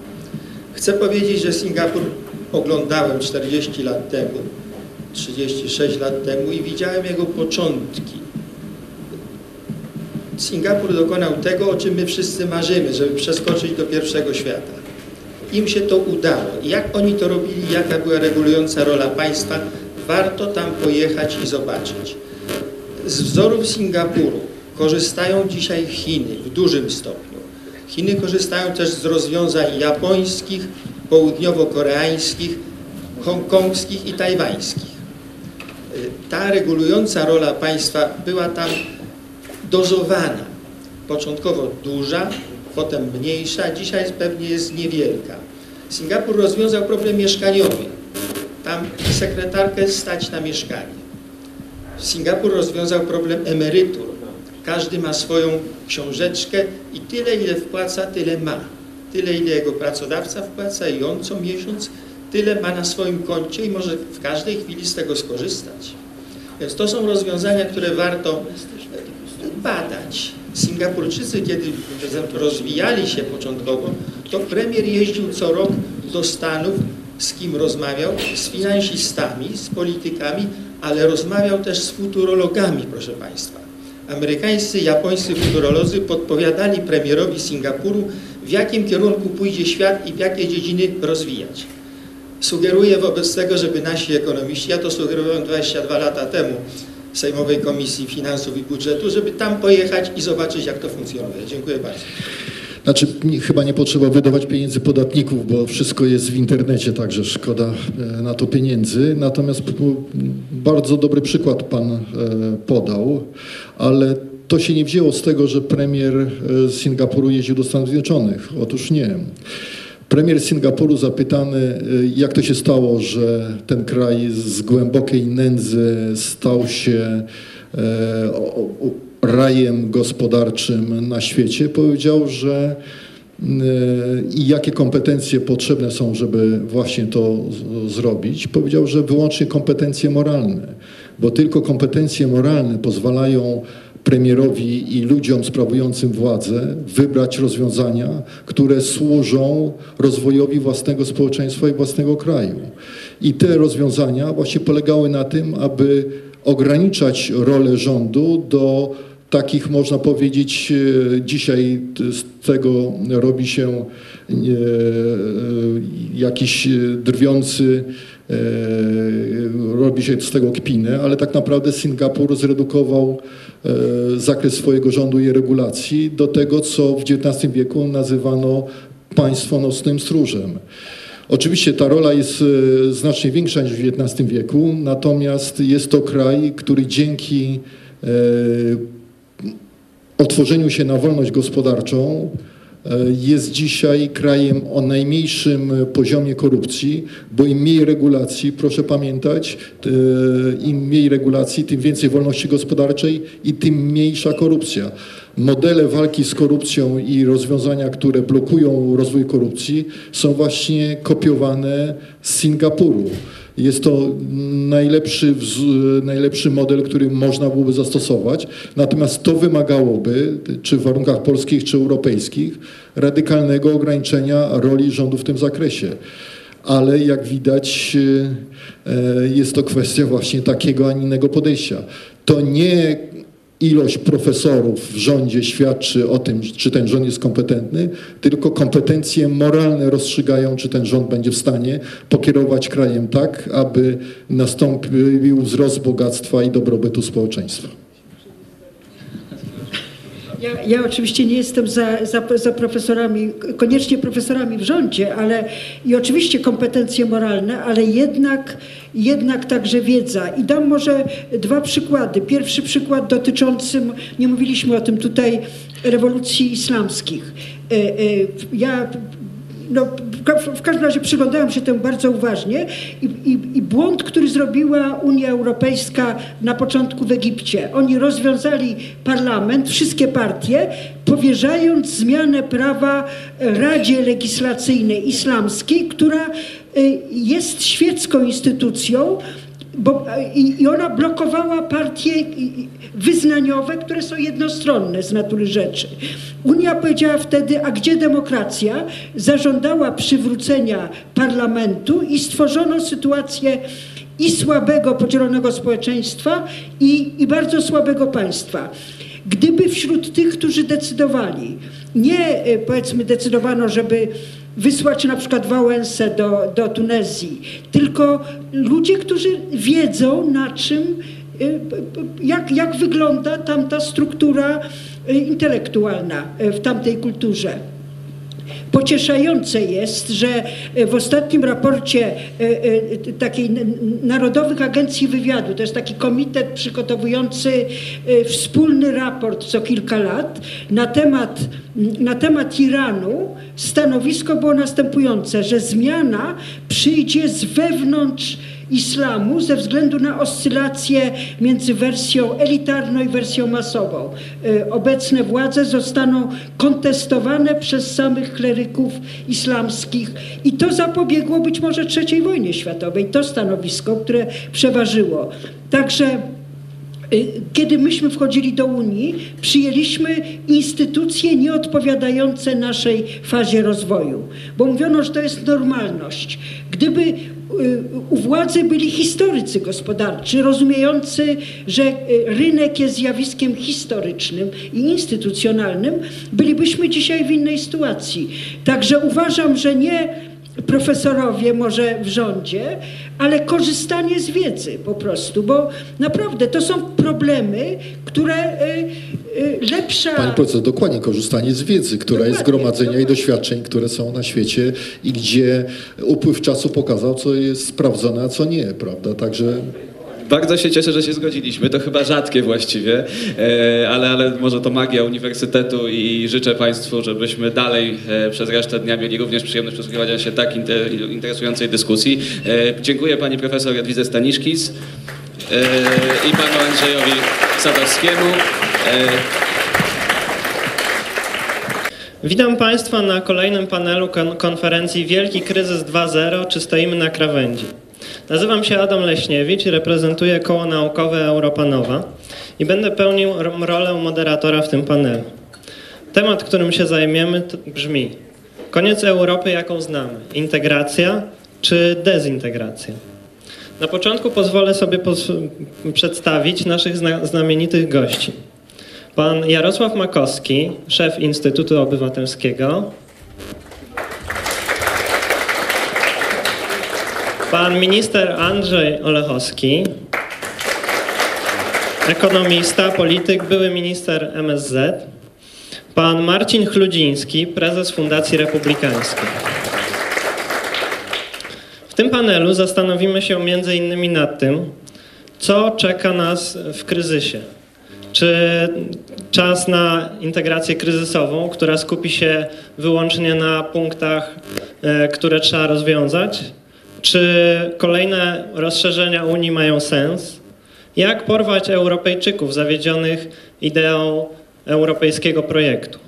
Chcę powiedzieć, że Singapur oglądałem 40 lat temu, 36 lat temu i widziałem jego początki. Singapur dokonał tego, o czym my wszyscy marzymy, żeby przeskoczyć do pierwszego świata. Im się to udało. Jak oni to robili, jaka była regulująca rola państwa, warto tam pojechać i zobaczyć. Z wzorów Singapuru korzystają dzisiaj Chiny w dużym stopniu. Chiny korzystają też z rozwiązań japońskich, południowo-koreańskich, hongkongskich i tajwańskich. Ta regulująca rola państwa była tam dozowana. Początkowo duża, potem mniejsza, dzisiaj pewnie jest niewielka. Singapur rozwiązał problem mieszkaniowy. Tam sekretarkę stać na mieszkanie. Singapur rozwiązał problem emerytur. Każdy ma swoją książeczkę i tyle, ile wpłaca, tyle ma. Tyle, ile jego pracodawca wpłaca i on co miesiąc, tyle ma na swoim koncie i może w każdej chwili z tego skorzystać. Więc to są rozwiązania, które warto badać. Singapurczycy, kiedy rozwijali się początkowo, to premier jeździł co rok do Stanów, z kim rozmawiał? Z finansistami, z politykami, ale rozmawiał też z futurologami, proszę Państwa. Amerykańscy, japońscy futurolodzy podpowiadali premierowi Singapuru, w jakim kierunku pójdzie świat i w jakie dziedziny rozwijać. Sugeruję wobec tego, żeby nasi ekonomiści, ja to sugerowałem 22 lata temu Sejmowej Komisji Finansów i Budżetu, żeby tam pojechać i zobaczyć, jak to funkcjonuje. Dziękuję bardzo. Znaczy, chyba nie potrzeba wydawać pieniędzy podatników, bo wszystko jest w internecie, także szkoda e, na to pieniędzy. Natomiast bardzo dobry przykład pan e, podał, ale to się nie wzięło z tego, że premier e, z Singapuru jeździł do Stanów Zjednoczonych. Otóż nie. Premier Singapuru zapytany, y, jak to się stało, że ten kraj z głębokiej nędzy stał się o- rajem gospodarczym na świecie, powiedział, że y, i jakie kompetencje potrzebne są, żeby właśnie to zrobić. Powiedział, że wyłącznie kompetencje moralne, bo tylko kompetencje moralne pozwalają premierowi i ludziom sprawującym władzę wybrać rozwiązania, które służą rozwojowi własnego społeczeństwa i własnego kraju. I te rozwiązania właśnie polegały na tym, aby ograniczać rolę rządu do takich, można powiedzieć, e, dzisiaj z tego robi się e, jakiś drwiący, e, robi się z tego kpinę, ale tak naprawdę Singapur zredukował zakres swojego rządu i regulacji do tego, co w XIX wieku nazywano państwo nocnym stróżem. Oczywiście ta rola jest e, znacznie większa niż w XIX wieku, natomiast jest to kraj, który dzięki e, otworzeniu się na wolność gospodarczą e, jest dzisiaj krajem o najmniejszym poziomie korupcji, bo im mniej regulacji, proszę pamiętać, e, im mniej regulacji, tym więcej wolności gospodarczej i tym mniejsza korupcja. Modele walki z korupcją i rozwiązania, które blokują rozwój korupcji, są właśnie kopiowane z Singapuru. Jest to najlepszy, najlepszy model, który można byłoby zastosować. Natomiast to wymagałoby, czy w warunkach polskich, czy europejskich, radykalnego ograniczenia roli rządu w tym zakresie. Ale jak widać, e, jest to kwestia właśnie takiego, a innego podejścia. To nie ilość profesorów w rządzie świadczy o tym, czy ten rząd jest kompetentny, tylko kompetencje moralne rozstrzygają, czy ten rząd będzie w stanie pokierować krajem tak, aby nastąpił wzrost bogactwa i dobrobytu społeczeństwa. Ja, ja oczywiście nie jestem za, za, za profesorami, koniecznie profesorami w rządzie, ale i oczywiście kompetencje moralne, ale jednak, jednak także wiedza. I dam może dwa przykłady. Pierwszy przykład dotyczący, nie mówiliśmy o tym tutaj, rewolucji islamskich. E, e, Ja no, w ka- w każdym razie przyglądałam się temu bardzo uważnie i, i, i błąd, który zrobiła Unia Europejska na początku w Egipcie. Oni rozwiązali parlament, wszystkie partie, powierzając zmianę prawa Radzie Legislacyjnej Islamskiej, która y, jest świecką instytucją, bo, i, I ona blokowała partie wyznaniowe, które są jednostronne z natury rzeczy. Unia powiedziała wtedy, a gdzie demokracja? Zażądała przywrócenia parlamentu i stworzono sytuację i słabego, podzielonego społeczeństwa i, i bardzo słabego państwa. Gdyby wśród tych, którzy decydowali, nie e, powiedzmy decydowano, żeby wysłać na przykład Wałęsę do, do Tunezji, tylko ludzie, którzy wiedzą na czym, y, jak, jak wygląda tamta struktura y, intelektualna y, w tamtej kulturze. Pocieszające jest, że e, w ostatnim raporcie e, e, takiej Narodowych Agencji Wywiadu, to jest taki komitet przygotowujący wspólny raport co kilka lat na temat, na temat Iranu, stanowisko było następujące, że zmiana przyjdzie z wewnątrz islamu ze względu na oscylację między wersją elitarną i wersją masową. E, Obecne władze zostaną kontestowane przez samych kleryków islamskich i to zapobiegło być może trzeciej wojnie światowej. To stanowisko, które przeważyło. Także Y, Kiedy myśmy wchodzili do Unii, przyjęliśmy instytucje nieodpowiadające naszej fazie rozwoju, bo mówiono, że to jest normalność. Gdyby u władzy byli historycy gospodarczy, rozumiejący, że y, rynek jest zjawiskiem historycznym i instytucjonalnym, bylibyśmy dzisiaj w innej sytuacji. Także uważam, że nie profesorowie może w rządzie, ale korzystanie z wiedzy po prostu, bo naprawdę to są problemy, które y, y, lepsza... Pani profesor, dokładnie korzystanie z wiedzy, która jest Dokładnie, zgromadzenia i dokładnie. doświadczeń, które są na świecie i gdzie upływ czasu pokazał, co jest sprawdzone, a co nie, prawda? Także Bardzo się cieszę, że się zgodziliśmy. To chyba rzadkie właściwie, e, ale, ale może to magia uniwersytetu i życzę Państwu, żebyśmy dalej e, przez resztę dnia mieli również przyjemność przysłuchiwania się tak inter- interesującej dyskusji. E, Dziękuję Pani Profesor Jadwidze Staniszkis i Panu Andrzejowi Sadowskiemu. E, Witam Państwa na kolejnym panelu kon- konferencji Wielki Kryzys 2.0 czy stoimy na krawędzi. Nazywam się Adam Leśniewicz i reprezentuję koło naukowe Europa Nowa i będę pełnił ro- rolę moderatora w tym panelu. Temat, którym się zajmiemy, brzmi: koniec Europy, jaką znamy? Integracja czy dezintegracja? Na początku pozwolę sobie przedstawić naszych zna- znamienitych gości. Pan Jarosław Makowski, szef Instytutu Obywatelskiego. Pan minister Andrzej Olechowski, ekonomista, polityk, były minister MSZ. Pan Marcin Chludziński, prezes Fundacji Republikańskiej. W tym panelu zastanowimy się innymi nad tym, co czeka nas w kryzysie. Czy czas na integrację kryzysową, która skupi się wyłącznie na punktach, e, które trzeba rozwiązać? Czy kolejne rozszerzenia Unii mają sens? Jak porwać Europejczyków zawiedzionych ideą europejskiego projektu?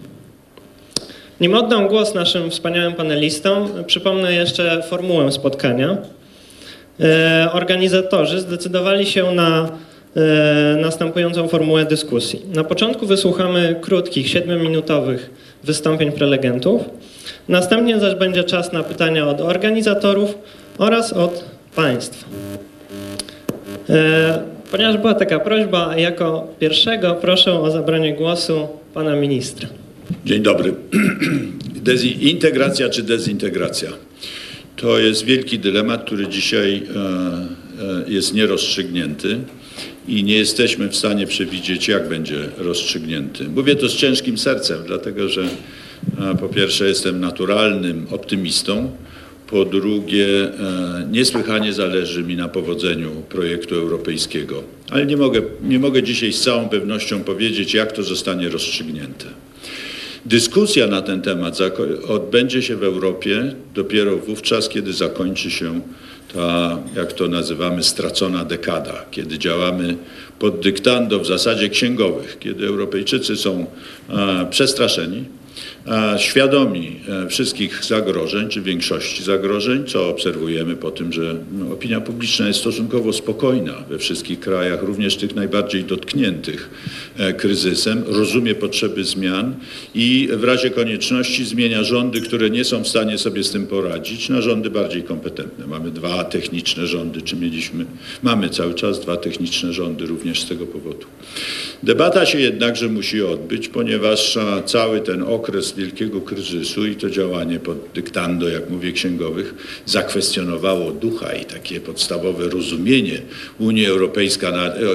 Nim oddam głos naszym wspaniałym panelistom, przypomnę jeszcze formułę spotkania. E, Organizatorzy zdecydowali się na następującą formułę dyskusji. Na początku wysłuchamy krótkich, siedmiominutowych wystąpień prelegentów. Następnie zaś będzie czas na pytania od organizatorów oraz od Państwa. E, Ponieważ była taka prośba, jako pierwszego proszę o zabranie głosu pana ministra. Dzień dobry. Integracja czy dezintegracja? To jest wielki dylemat, który dzisiaj e, e, jest nierozstrzygnięty i nie jesteśmy w stanie przewidzieć, jak będzie rozstrzygnięty. Mówię to z ciężkim sercem, dlatego że po pierwsze jestem naturalnym optymistą, po drugie e, niesłychanie zależy mi na powodzeniu projektu europejskiego, ale nie mogę, nie mogę dzisiaj z całą pewnością powiedzieć, jak to zostanie rozstrzygnięte. Dyskusja na ten temat odbędzie się w Europie dopiero wówczas, kiedy zakończy się ta, jak to nazywamy, stracona dekada, kiedy działamy pod dyktando w zasadzie księgowych, kiedy Europejczycy są e, przestraszeni, świadomi e, wszystkich zagrożeń, czy większości zagrożeń, co obserwujemy po tym, że no, opinia publiczna jest stosunkowo spokojna we wszystkich krajach, również tych najbardziej dotkniętych e, kryzysem, rozumie potrzeby zmian i w razie konieczności zmienia rządy, które nie są w stanie sobie z tym poradzić, na rządy bardziej kompetentne. Mamy dwa techniczne rządy, czy mieliśmy, mamy cały czas dwa techniczne rządy również z tego powodu. Debata się jednakże musi odbyć, ponieważ cały ten okres wielkiego kryzysu i to działanie pod dyktando, jak mówię, księgowych, zakwestionowało ducha i takie podstawowe rozumienie Unii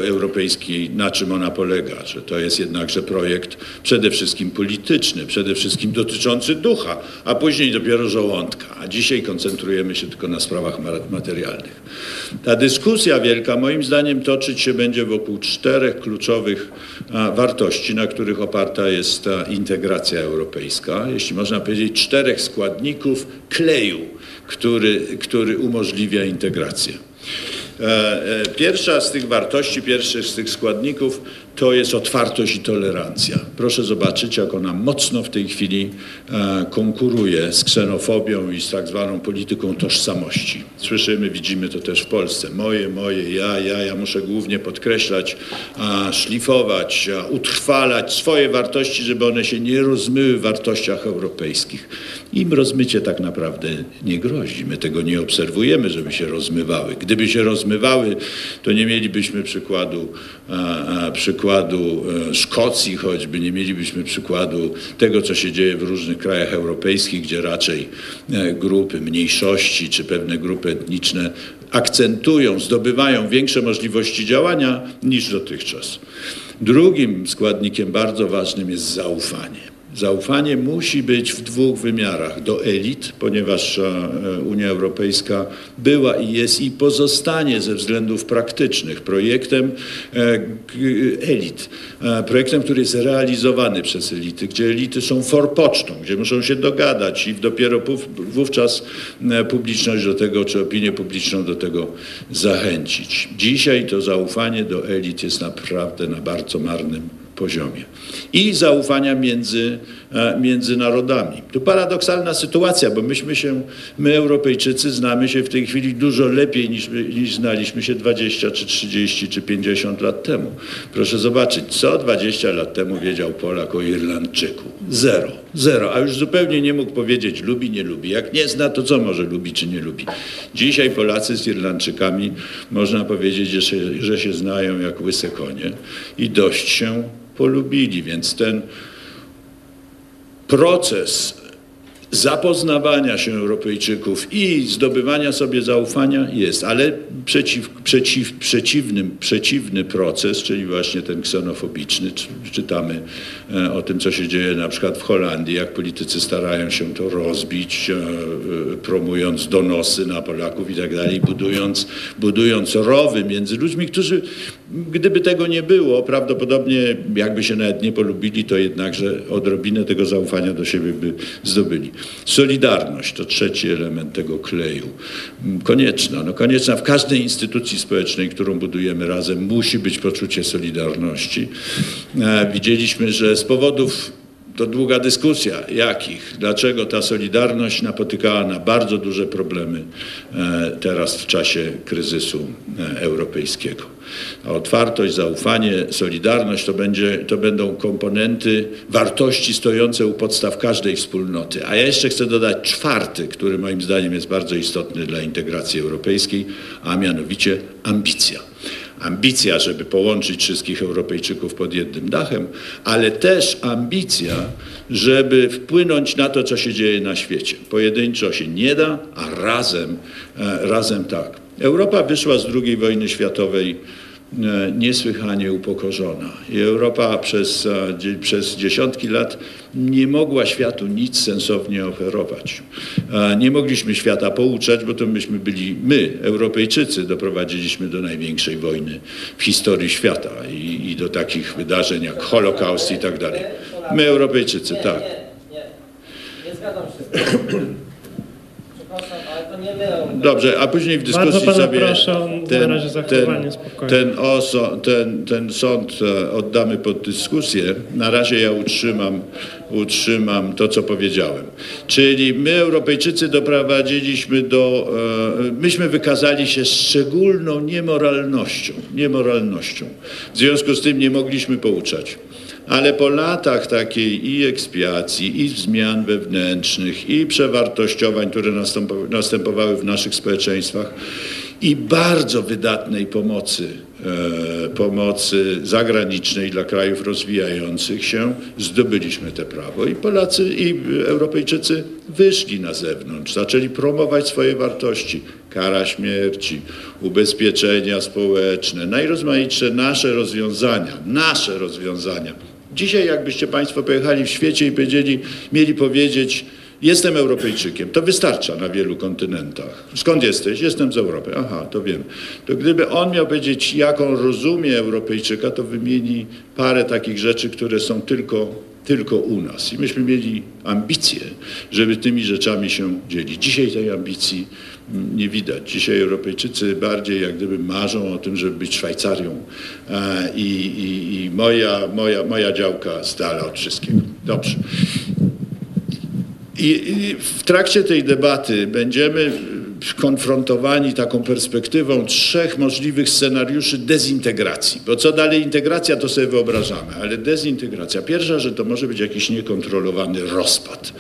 Europejskiej, na czym ona polega, że to jest jednakże projekt przede wszystkim polityczny, przede wszystkim dotyczący ducha, a później dopiero żołądka. A dzisiaj koncentrujemy się tylko na sprawach ma- materialnych. Ta dyskusja wielka, moim zdaniem, toczyć się będzie wokół czterech kluczowych wartości, na których oparta jest ta integracja europejska, jeśli można powiedzieć, czterech składników kleju, który, który umożliwia integrację. E, e, Pierwsza z tych wartości, pierwszy z tych składników to jest otwartość i tolerancja. Proszę zobaczyć, jak ona mocno w tej chwili e, konkuruje z ksenofobią i z tak zwaną polityką tożsamości. Słyszymy, widzimy to też w Polsce. Moje, moje, ja, ja, ja muszę głównie podkreślać, szlifować, utrwalać swoje wartości, żeby one się nie rozmyły w wartościach europejskich. Im rozmycie tak naprawdę nie grozi. My tego nie obserwujemy, żeby się rozmywały. Gdyby się rozmywały, to nie mielibyśmy przykładu, a, przykładu e, Szkocji choćby, nie mielibyśmy przykładu tego, co się dzieje w różnych krajach europejskich, gdzie raczej e, grupy mniejszości czy pewne grupy etniczne akcentują, zdobywają większe możliwości działania niż dotychczas. Drugim składnikiem bardzo ważnym jest zaufanie. Zaufanie musi być w dwóch wymiarach. Do elit, ponieważ e, Unia Europejska była i jest i pozostanie ze względów praktycznych projektem e, elit. E, Projektem, który jest realizowany przez elity, gdzie elity są forpocztą, gdzie muszą się dogadać i dopiero wówczas publiczność do tego, czy opinię publiczną do tego zachęcić. Dzisiaj to zaufanie do elit jest naprawdę na bardzo marnym poziomie i zaufania między, e, między narodami. To paradoksalna sytuacja, bo myśmy się, my Europejczycy znamy się w tej chwili dużo lepiej niż, niż znaliśmy się 20 czy 30 czy 50 lat temu. Proszę zobaczyć, co 20 lat temu wiedział Polak o Irlandczyku. Zero, zero, a już zupełnie nie mógł powiedzieć lubi, nie lubi. Jak nie zna, to co może lubi czy nie lubi. Dzisiaj Polacy z Irlandczykami można powiedzieć, że się, że się znają jak łyse konie i dość się polubili, więc ten proces zapoznawania się Europejczyków i zdobywania sobie zaufania jest, ale przeciw, przeciw, przeciwnym, przeciwny proces, czyli właśnie ten ksenofobiczny, czy- czytamy e, o tym, co się dzieje na przykład w Holandii, jak politycy starają się to rozbić, e, e, promując donosy na Polaków i tak dalej, budując, budując rowy między ludźmi, którzy gdyby tego nie było, prawdopodobnie jakby się nawet nie polubili, to jednakże odrobinę tego zaufania do siebie by zdobyli. Solidarność to trzeci element tego kleju. Mm, Konieczna, no konieczna w każdej instytucji społecznej, którą budujemy razem, musi być poczucie solidarności. E, Widzieliśmy, że z powodów to długa dyskusja, jakich, dlaczego ta solidarność napotykała na bardzo duże problemy e, teraz w czasie kryzysu e, europejskiego. A otwartość, zaufanie, solidarność to, będzie, to będą komponenty wartości stojące u podstaw każdej wspólnoty. A ja jeszcze chcę dodać czwarty, który moim zdaniem jest bardzo istotny dla integracji europejskiej, a mianowicie ambicja ambicja, żeby połączyć wszystkich Europejczyków pod jednym dachem, ale też ambicja, żeby wpłynąć na to, co się dzieje na świecie. Pojedynczo się nie da, a razem, e, razem tak. Europa wyszła z II wojny światowej niesłychanie upokorzona. I Europa przez, e, przez dziesiątki lat nie mogła światu nic sensownie oferować. E, Nie mogliśmy świata pouczać, bo to myśmy byli, my, Europejczycy, doprowadziliśmy do największej wojny w historii świata i, i do takich wydarzeń jak Holokaust i tak dalej. My, Europejczycy, tak. Nie zgadzam się. Przepraszam, ale to nie my. Dobrze, a później w dyskusji sobie ten, ten, ten, oso, ten, ten sąd e, oddamy pod dyskusję. Na razie ja utrzymam, utrzymam to, co powiedziałem. Czyli my, Europejczycy, doprowadziliśmy do, e, myśmy wykazali się szczególną niemoralnością, niemoralnością. W związku z tym nie mogliśmy pouczać. Ale po latach takiej i ekspiacji, i zmian wewnętrznych, i przewartościowań, które następo- następowały w naszych społeczeństwach, i bardzo wydatnej pomocy, e, pomocy zagranicznej dla krajów rozwijających się, zdobyliśmy te prawo. I Polacy, i Europejczycy wyszli na zewnątrz, zaczęli promować swoje wartości. Kara śmierci, ubezpieczenia społeczne, najrozmaitsze nasze rozwiązania, nasze rozwiązania. Dzisiaj jakbyście Państwo pojechali w świecie i powiedzieli, mieli powiedzieć, jestem Europejczykiem, to wystarcza na wielu kontynentach. Skąd jesteś? Jestem z Europy. Aha, to wiem. To gdyby on miał powiedzieć, jaką rozumie Europejczyka, to wymieni parę takich rzeczy, które są tylko, tylko u nas. I myśmy mieli ambicje, żeby tymi rzeczami się dzielić. Dzisiaj tej ambicji nie widać. Dzisiaj Europejczycy bardziej jak gdyby marzą o tym, żeby być Szwajcarią e, i, i, i moja, moja, moja działka z dala od wszystkiego. Dobrze. I, I w trakcie tej debaty będziemy konfrontowani taką perspektywą trzech możliwych scenariuszy dezintegracji. Bo co dalej integracja, to sobie wyobrażamy, ale dezintegracja. Pierwsza, że to może być jakiś niekontrolowany rozpad.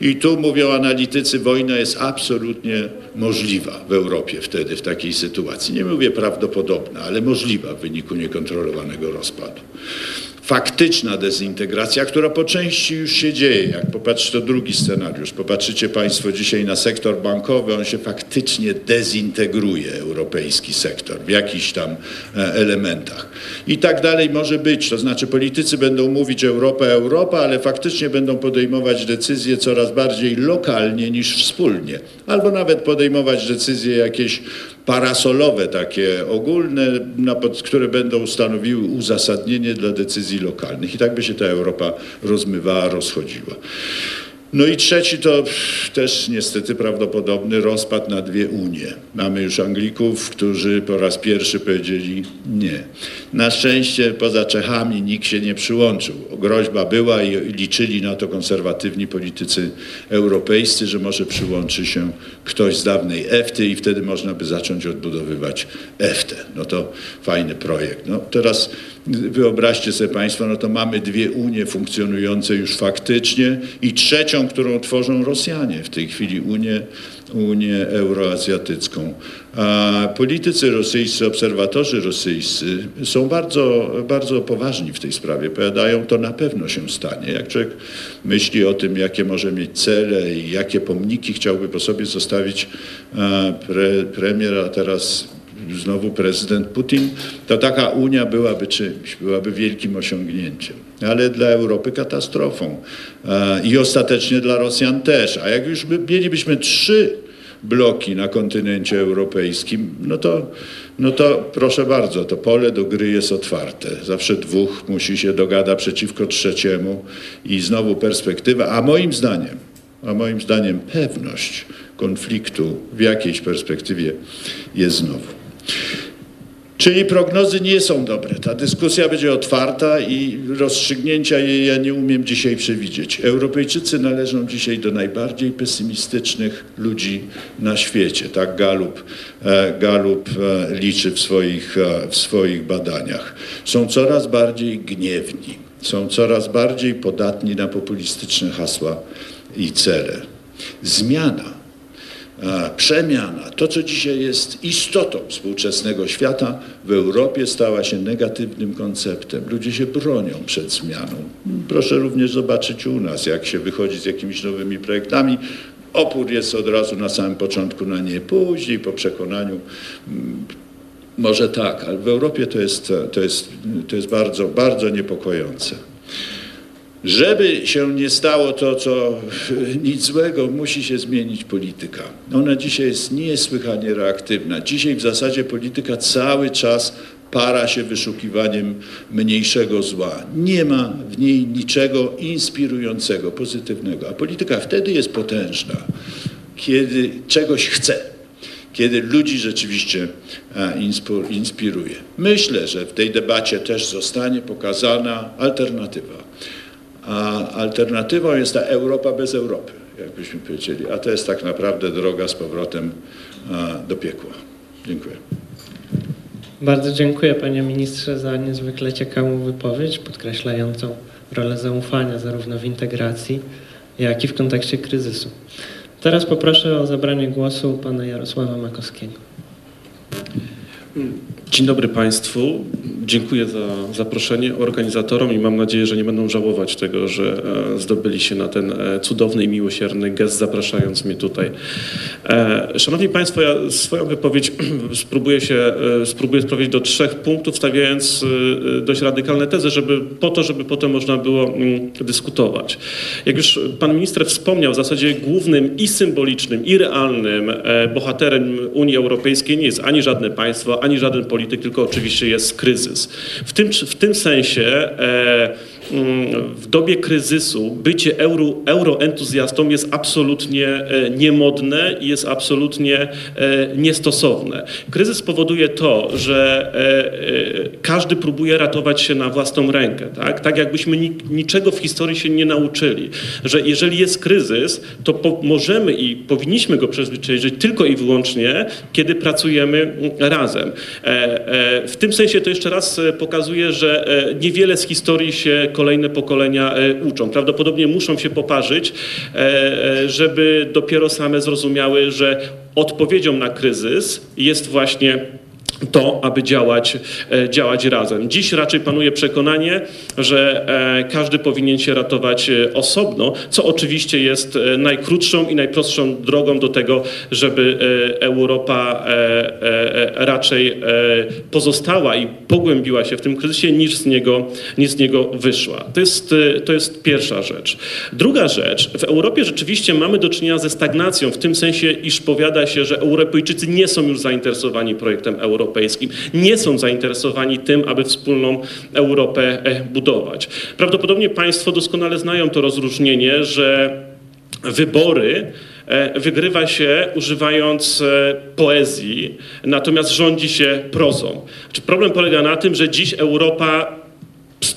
I tu mówią analitycy, wojna jest absolutnie możliwa w Europie wtedy, w takiej sytuacji. Nie mówię prawdopodobna, ale możliwa w wyniku niekontrolowanego rozpadu faktyczna dezintegracja, która po części już się dzieje. Jak popatrz, to drugi scenariusz. Popatrzycie Państwo dzisiaj na sektor bankowy, on się faktycznie dezintegruje, europejski sektor, w jakichś tam e, elementach. I tak dalej może być. To znaczy politycy będą mówić Europa, Europa, ale faktycznie będą podejmować decyzje coraz bardziej lokalnie niż wspólnie. Albo nawet podejmować decyzje jakieś parasolowe, takie ogólne, które będą stanowiły uzasadnienie dla decyzji lokalnych. I tak by się ta Europa rozmywała, rozchodziła. No i trzeci to też niestety prawdopodobny rozpad na dwie Unie. Mamy już Anglików, którzy po raz pierwszy powiedzieli nie. Na szczęście poza Czechami nikt się nie przyłączył. Groźba była i liczyli na to konserwatywni politycy europejscy, że może przyłączy się ktoś z dawnej EFTY i wtedy można by zacząć odbudowywać EFTę. No to fajny projekt. No teraz wyobraźcie sobie Państwo, no to mamy dwie Unie funkcjonujące już faktycznie i trzecią, którą tworzą Rosjanie w tej chwili Unię, Unię Euroazjatycką. A politycy rosyjscy, obserwatorzy rosyjscy są bardzo, bardzo poważni w tej sprawie. Powiadają, to na pewno się stanie. Jak człowiek myśli o tym, jakie może mieć cele i jakie pomniki chciałby po sobie zostawić pre, premier, a teraz znowu prezydent Putin, to taka Unia byłaby czymś, byłaby wielkim osiągnięciem, ale dla Europy katastrofą i ostatecznie dla Rosjan też. A jak już by, mielibyśmy trzy bloki na kontynencie europejskim, no to, no to proszę bardzo, to pole do gry jest otwarte. Zawsze dwóch musi się dogada przeciwko trzeciemu i znowu perspektywa, a moim zdaniem, a moim zdaniem pewność konfliktu w jakiejś perspektywie jest znowu. Czyli prognozy nie są dobre. Ta dyskusja będzie otwarta i rozstrzygnięcia jej ja nie umiem dzisiaj przewidzieć. Europejczycy należą dzisiaj do najbardziej pesymistycznych ludzi na świecie. Tak Galup, e, Galup e, liczy w swoich, e, w swoich badaniach. Są coraz bardziej gniewni, są coraz bardziej podatni na populistyczne hasła i cele. Zmiana przemiana, to co dzisiaj jest istotą współczesnego świata, w Europie stała się negatywnym konceptem. Ludzie się bronią przed zmianą. Proszę również zobaczyć u nas, jak się wychodzi z jakimiś nowymi projektami. Opór jest od razu na samym początku na nie, później po przekonaniu może tak, ale w Europie to jest, to jest, to jest bardzo, bardzo niepokojące. Żeby się nie stało to, co nic złego, musi się zmienić polityka. Ona dzisiaj jest niesłychanie reaktywna. Dzisiaj w zasadzie polityka cały czas para się wyszukiwaniem mniejszego zła. Nie ma w niej niczego inspirującego, pozytywnego. A polityka wtedy jest potężna, kiedy czegoś chce kiedy ludzi rzeczywiście inspiruje. Myślę, że w tej debacie też zostanie pokazana alternatywa. A alternatywą jest ta Europa bez Europy, jakbyśmy powiedzieli. A to jest tak naprawdę droga z powrotem do piekła. Dziękuję. Bardzo dziękuję panie ministrze za niezwykle ciekawą wypowiedź, podkreślającą rolę zaufania zarówno w integracji, jak i w kontekście kryzysu. Teraz poproszę o zabranie głosu pana Jarosława Makowskiego. Dzień dobry Państwu. Dziękuję za zaproszenie organizatorom i mam nadzieję, że nie będą żałować tego, że e, zdobyli się na ten e, cudowny i miłosierny gest, zapraszając mnie tutaj. E, Szanowni Państwo, ja swoją wypowiedź spróbuję się spróbuję sprowadzić do trzech punktów, stawiając dość radykalne tezy, żeby po to, żeby potem można było mm, dyskutować. Jak już Pan Minister wspomniał, w zasadzie głównym i symbolicznym, i realnym bohaterem Unii Europejskiej nie jest ani żadne państwo, ani żaden polityk, tylko oczywiście jest kryzys. W tym, w tym sensie e, w dobie kryzysu bycie euro, euroentuzjastą jest absolutnie e, niemodne i jest absolutnie e, niestosowne. Kryzys powoduje to, że e, każdy próbuje ratować się na własną rękę. Tak, tak jakbyśmy ni, niczego w historii się nie nauczyli. Że jeżeli jest kryzys, to po, możemy i powinniśmy go przezwyciężyć tylko i wyłącznie, kiedy pracujemy mm, razem. W tym sensie to jeszcze raz pokazuje, że niewiele z historii się kolejne pokolenia e, uczą. Prawdopodobnie muszą się poparzyć, e, e, żeby dopiero same zrozumiały, że odpowiedzią na kryzys jest właśnie to, aby działać, e, działać razem. Dziś raczej panuje przekonanie, że e, każdy powinien się ratować e, osobno, co oczywiście jest najkrótszą i najprostszą drogą do tego, żeby Europa raczej pozostała i pogłębiła się w tym kryzysie, niż z niego, niż z niego wyszła. To jest, to jest pierwsza rzecz. Druga rzecz, w Europie rzeczywiście mamy do czynienia ze stagnacją, w tym sensie, iż powiada się, że Europejczycy nie są już zainteresowani projektem europejskim europejskim nie są zainteresowani tym, aby wspólną Europę e, budować. Prawdopodobnie Państwo doskonale znają to rozróżnienie, że wybory e, wygrywa się używając e, poezji, natomiast rządzi się prozą. Znaczy, problem polega na tym, że dziś Europa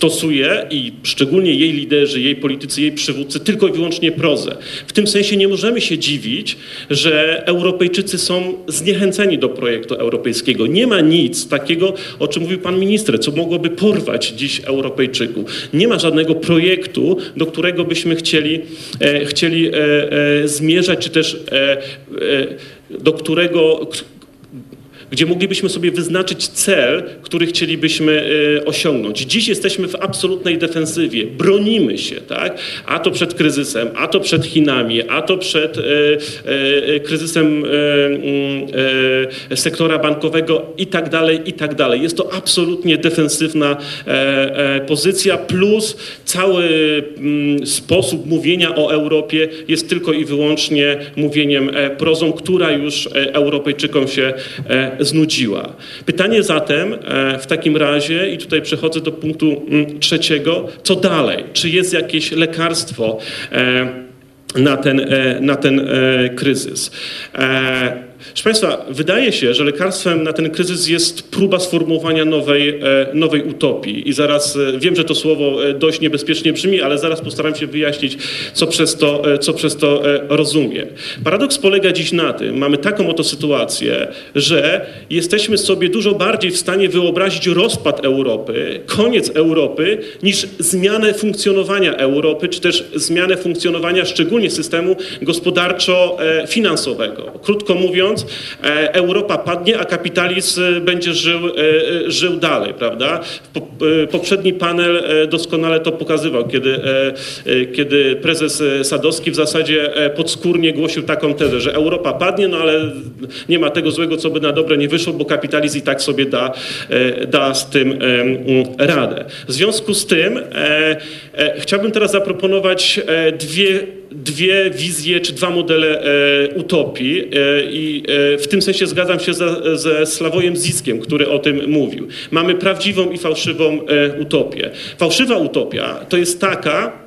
stosuje i szczególnie jej liderzy, jej politycy, jej przywódcy tylko i wyłącznie prozę. W tym sensie nie możemy się dziwić, że Europejczycy są zniechęceni do projektu europejskiego. Nie ma nic takiego, o czym mówił pan minister, co mogłoby porwać dziś Europejczyków. Nie ma żadnego projektu, do którego byśmy chcieli, e, chcieli e, e, zmierzać, czy też e, e, do którego gdzie moglibyśmy sobie wyznaczyć cel, który chcielibyśmy e, osiągnąć. Dziś jesteśmy w absolutnej defensywie, bronimy się, tak? A to przed kryzysem, a to przed Chinami, a to przed e, e, kryzysem mm, sektora bankowego i tak dalej, i tak dalej. Jest to absolutnie defensywna pozycja, plus cały mm, sposób mówienia o Europie jest tylko i wyłącznie mówieniem prozą, która już Europejczykom się znudziła. Pytanie zatem e, w takim razie, i tutaj przechodzę do punktu mm, trzeciego, co dalej? Czy jest jakieś lekarstwo e, na ten, e, na ten kryzys? Proszę Państwa, wydaje się, że lekarstwem na ten kryzys jest próba sformułowania nowej, e, nowej utopii. I zaraz e, wiem, że to słowo e, dość niebezpiecznie brzmi, ale zaraz postaram się wyjaśnić, co przez to, co przez to rozumiem. Paradoks polega dziś na tym, mamy taką oto sytuację, że jesteśmy sobie dużo bardziej w stanie wyobrazić rozpad Europy, koniec Europy, niż zmianę funkcjonowania Europy, czy też zmianę funkcjonowania szczególnie systemu gospodarczo-finansowego. Krótko mówiąc, e, Europa padnie, a kapitalizm e, będzie żył, e, żył dalej, prawda? Po- Poprzedni panel doskonale to pokazywał, kiedy, kiedy prezes Sadowski w zasadzie podskórnie głosił taką tezę, że Europa padnie, no ale nie ma tego złego, co by na dobre nie wyszło, bo kapitalizm i tak sobie da, da z tym radę. W związku z tym chciałbym teraz zaproponować dwie dwie wizje czy dwa modele utopii e, e, w tym sensie zgadzam się za, ze Sławojem Ziskiem, który o tym mówił. Mamy prawdziwą i fałszywą e, utopię. Fałszywa utopia to jest taka,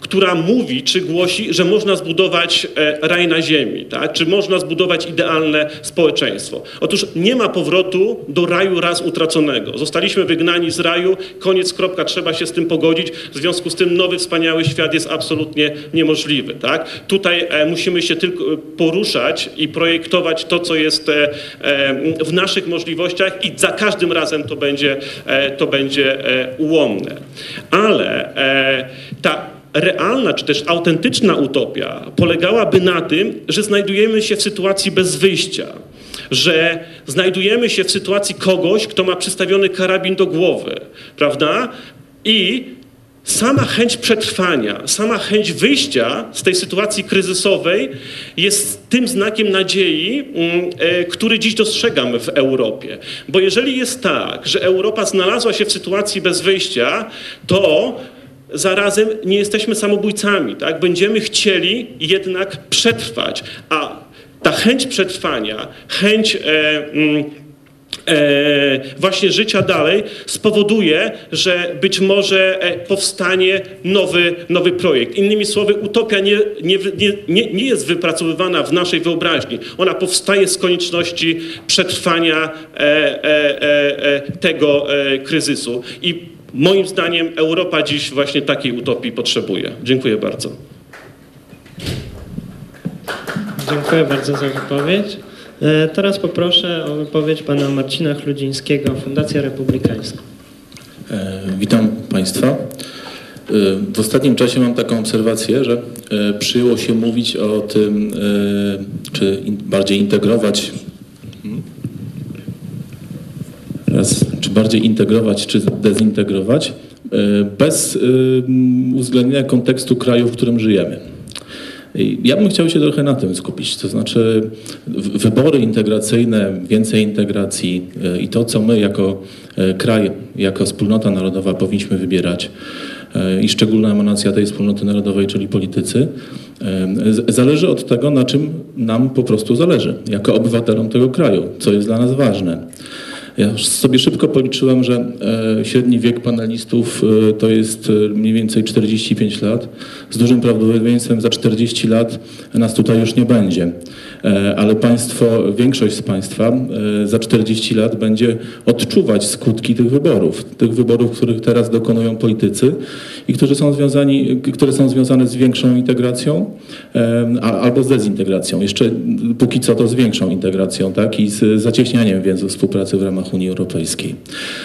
która mówi czy głosi, że można zbudować e, raj na ziemi, tak? czy można zbudować idealne społeczeństwo. Otóż nie ma powrotu do raju raz utraconego. Zostaliśmy wygnani z raju, koniec, kropka, trzeba się z tym pogodzić. W związku z tym nowy, wspaniały świat jest absolutnie niemożliwy. Tak? Tutaj e, musimy się tylko e, poruszać i projektować to, co jest e, e, w naszych możliwościach i za każdym razem to będzie, e, to będzie e, ułomne. Ale e, ta realna czy też autentyczna utopia polegałaby na tym, że znajdujemy się w sytuacji bez wyjścia, że znajdujemy się w sytuacji kogoś, kto ma przystawiony karabin do głowy, prawda? I sama chęć przetrwania, sama chęć wyjścia z tej sytuacji kryzysowej jest tym znakiem nadziei, mm, e, który dziś dostrzegam w Europie. Bo jeżeli jest tak, że Europa znalazła się w sytuacji bez wyjścia, to zarazem nie jesteśmy samobójcami, tak? Będziemy chcieli jednak przetrwać, a ta chęć przetrwania, chęć e, mm, e, właśnie życia dalej spowoduje, że być może e, powstanie nowy, nowy projekt. Innymi słowy, utopia nie, nie, nie, nie, jest wypracowywana w naszej wyobraźni. Ona powstaje z konieczności przetrwania e, e, e, tego kryzysu. I moim zdaniem Europa dziś właśnie takiej utopii potrzebuje. Dziękuję bardzo. Dziękuję bardzo za wypowiedź. E, Teraz poproszę o wypowiedź pana Marcina Chludzińskiego, Fundacja Republikańska. E, Witam Państwa. E, W ostatnim czasie mam taką obserwację, że przyjęło się mówić o tym, czy bardziej integrować, hmm? raz, czy bardziej integrować, czy dezintegrować, e, bez e, uwzględnienia kontekstu kraju, w którym żyjemy. Ja bym chciał się trochę na tym skupić, to znaczy wybory integracyjne, więcej integracji e, i to, co my jako kraj, jako wspólnota narodowa powinniśmy wybierać i szczególna emanacja tej wspólnoty narodowej, czyli politycy, zależy od tego, na czym nam po prostu zależy, jako obywatelom tego kraju, co jest dla nas ważne. Ja sobie szybko policzyłem, że e, średni wiek panelistów e, to jest e, mniej więcej 45 lat. Z dużym prawdopodobieństwem za 40 lat nas tutaj już nie będzie. Ale państwo, większość z państwa za 40 lat będzie odczuwać skutki tych wyborów. Tych wyborów, których teraz dokonują politycy i którzy są związani, które są związane z większą integracją albo z dezintegracją. Jeszcze póki co to z większą integracją, tak? I z zacieśnianiem więzów współpracy w ramach Unii Europejskiej.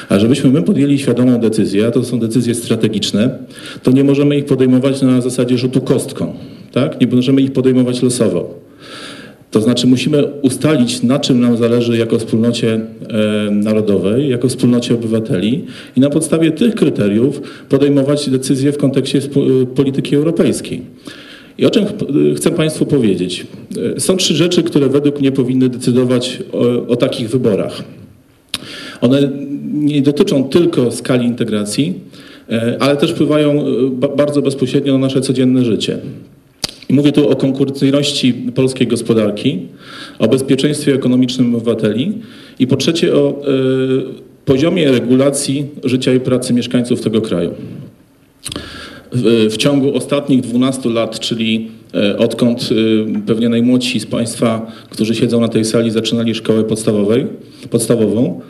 A żebyśmy my podjęli świadomą decyzję, a to są decyzje strategiczne, to nie możemy ich podejmować na zasadzie rzutu kostką, tak? Nie możemy ich podejmować losowo. To znaczy musimy ustalić, na czym nam zależy jako wspólnocie e, narodowej, jako wspólnocie obywateli i na podstawie tych kryteriów podejmować decyzje w kontekście spu- polityki europejskiej. I o czym ch- chcę Państwu powiedzieć? E, Są trzy rzeczy, które według mnie powinny decydować o, o takich wyborach. One nie dotyczą tylko skali integracji, e, ale też wpływają e, ba- bardzo bezpośrednio na nasze codzienne życie. Mówię tu o konkurencyjności polskiej gospodarki, o bezpieczeństwie ekonomicznym obywateli i po trzecie o e, poziomie regulacji życia i pracy mieszkańców tego kraju. W, w ciągu ostatnich 12 lat, czyli e, odkąd e, pewnie najmłodsi z Państwa, którzy siedzą na tej sali, zaczynali szkołę podstawowej, podstawową,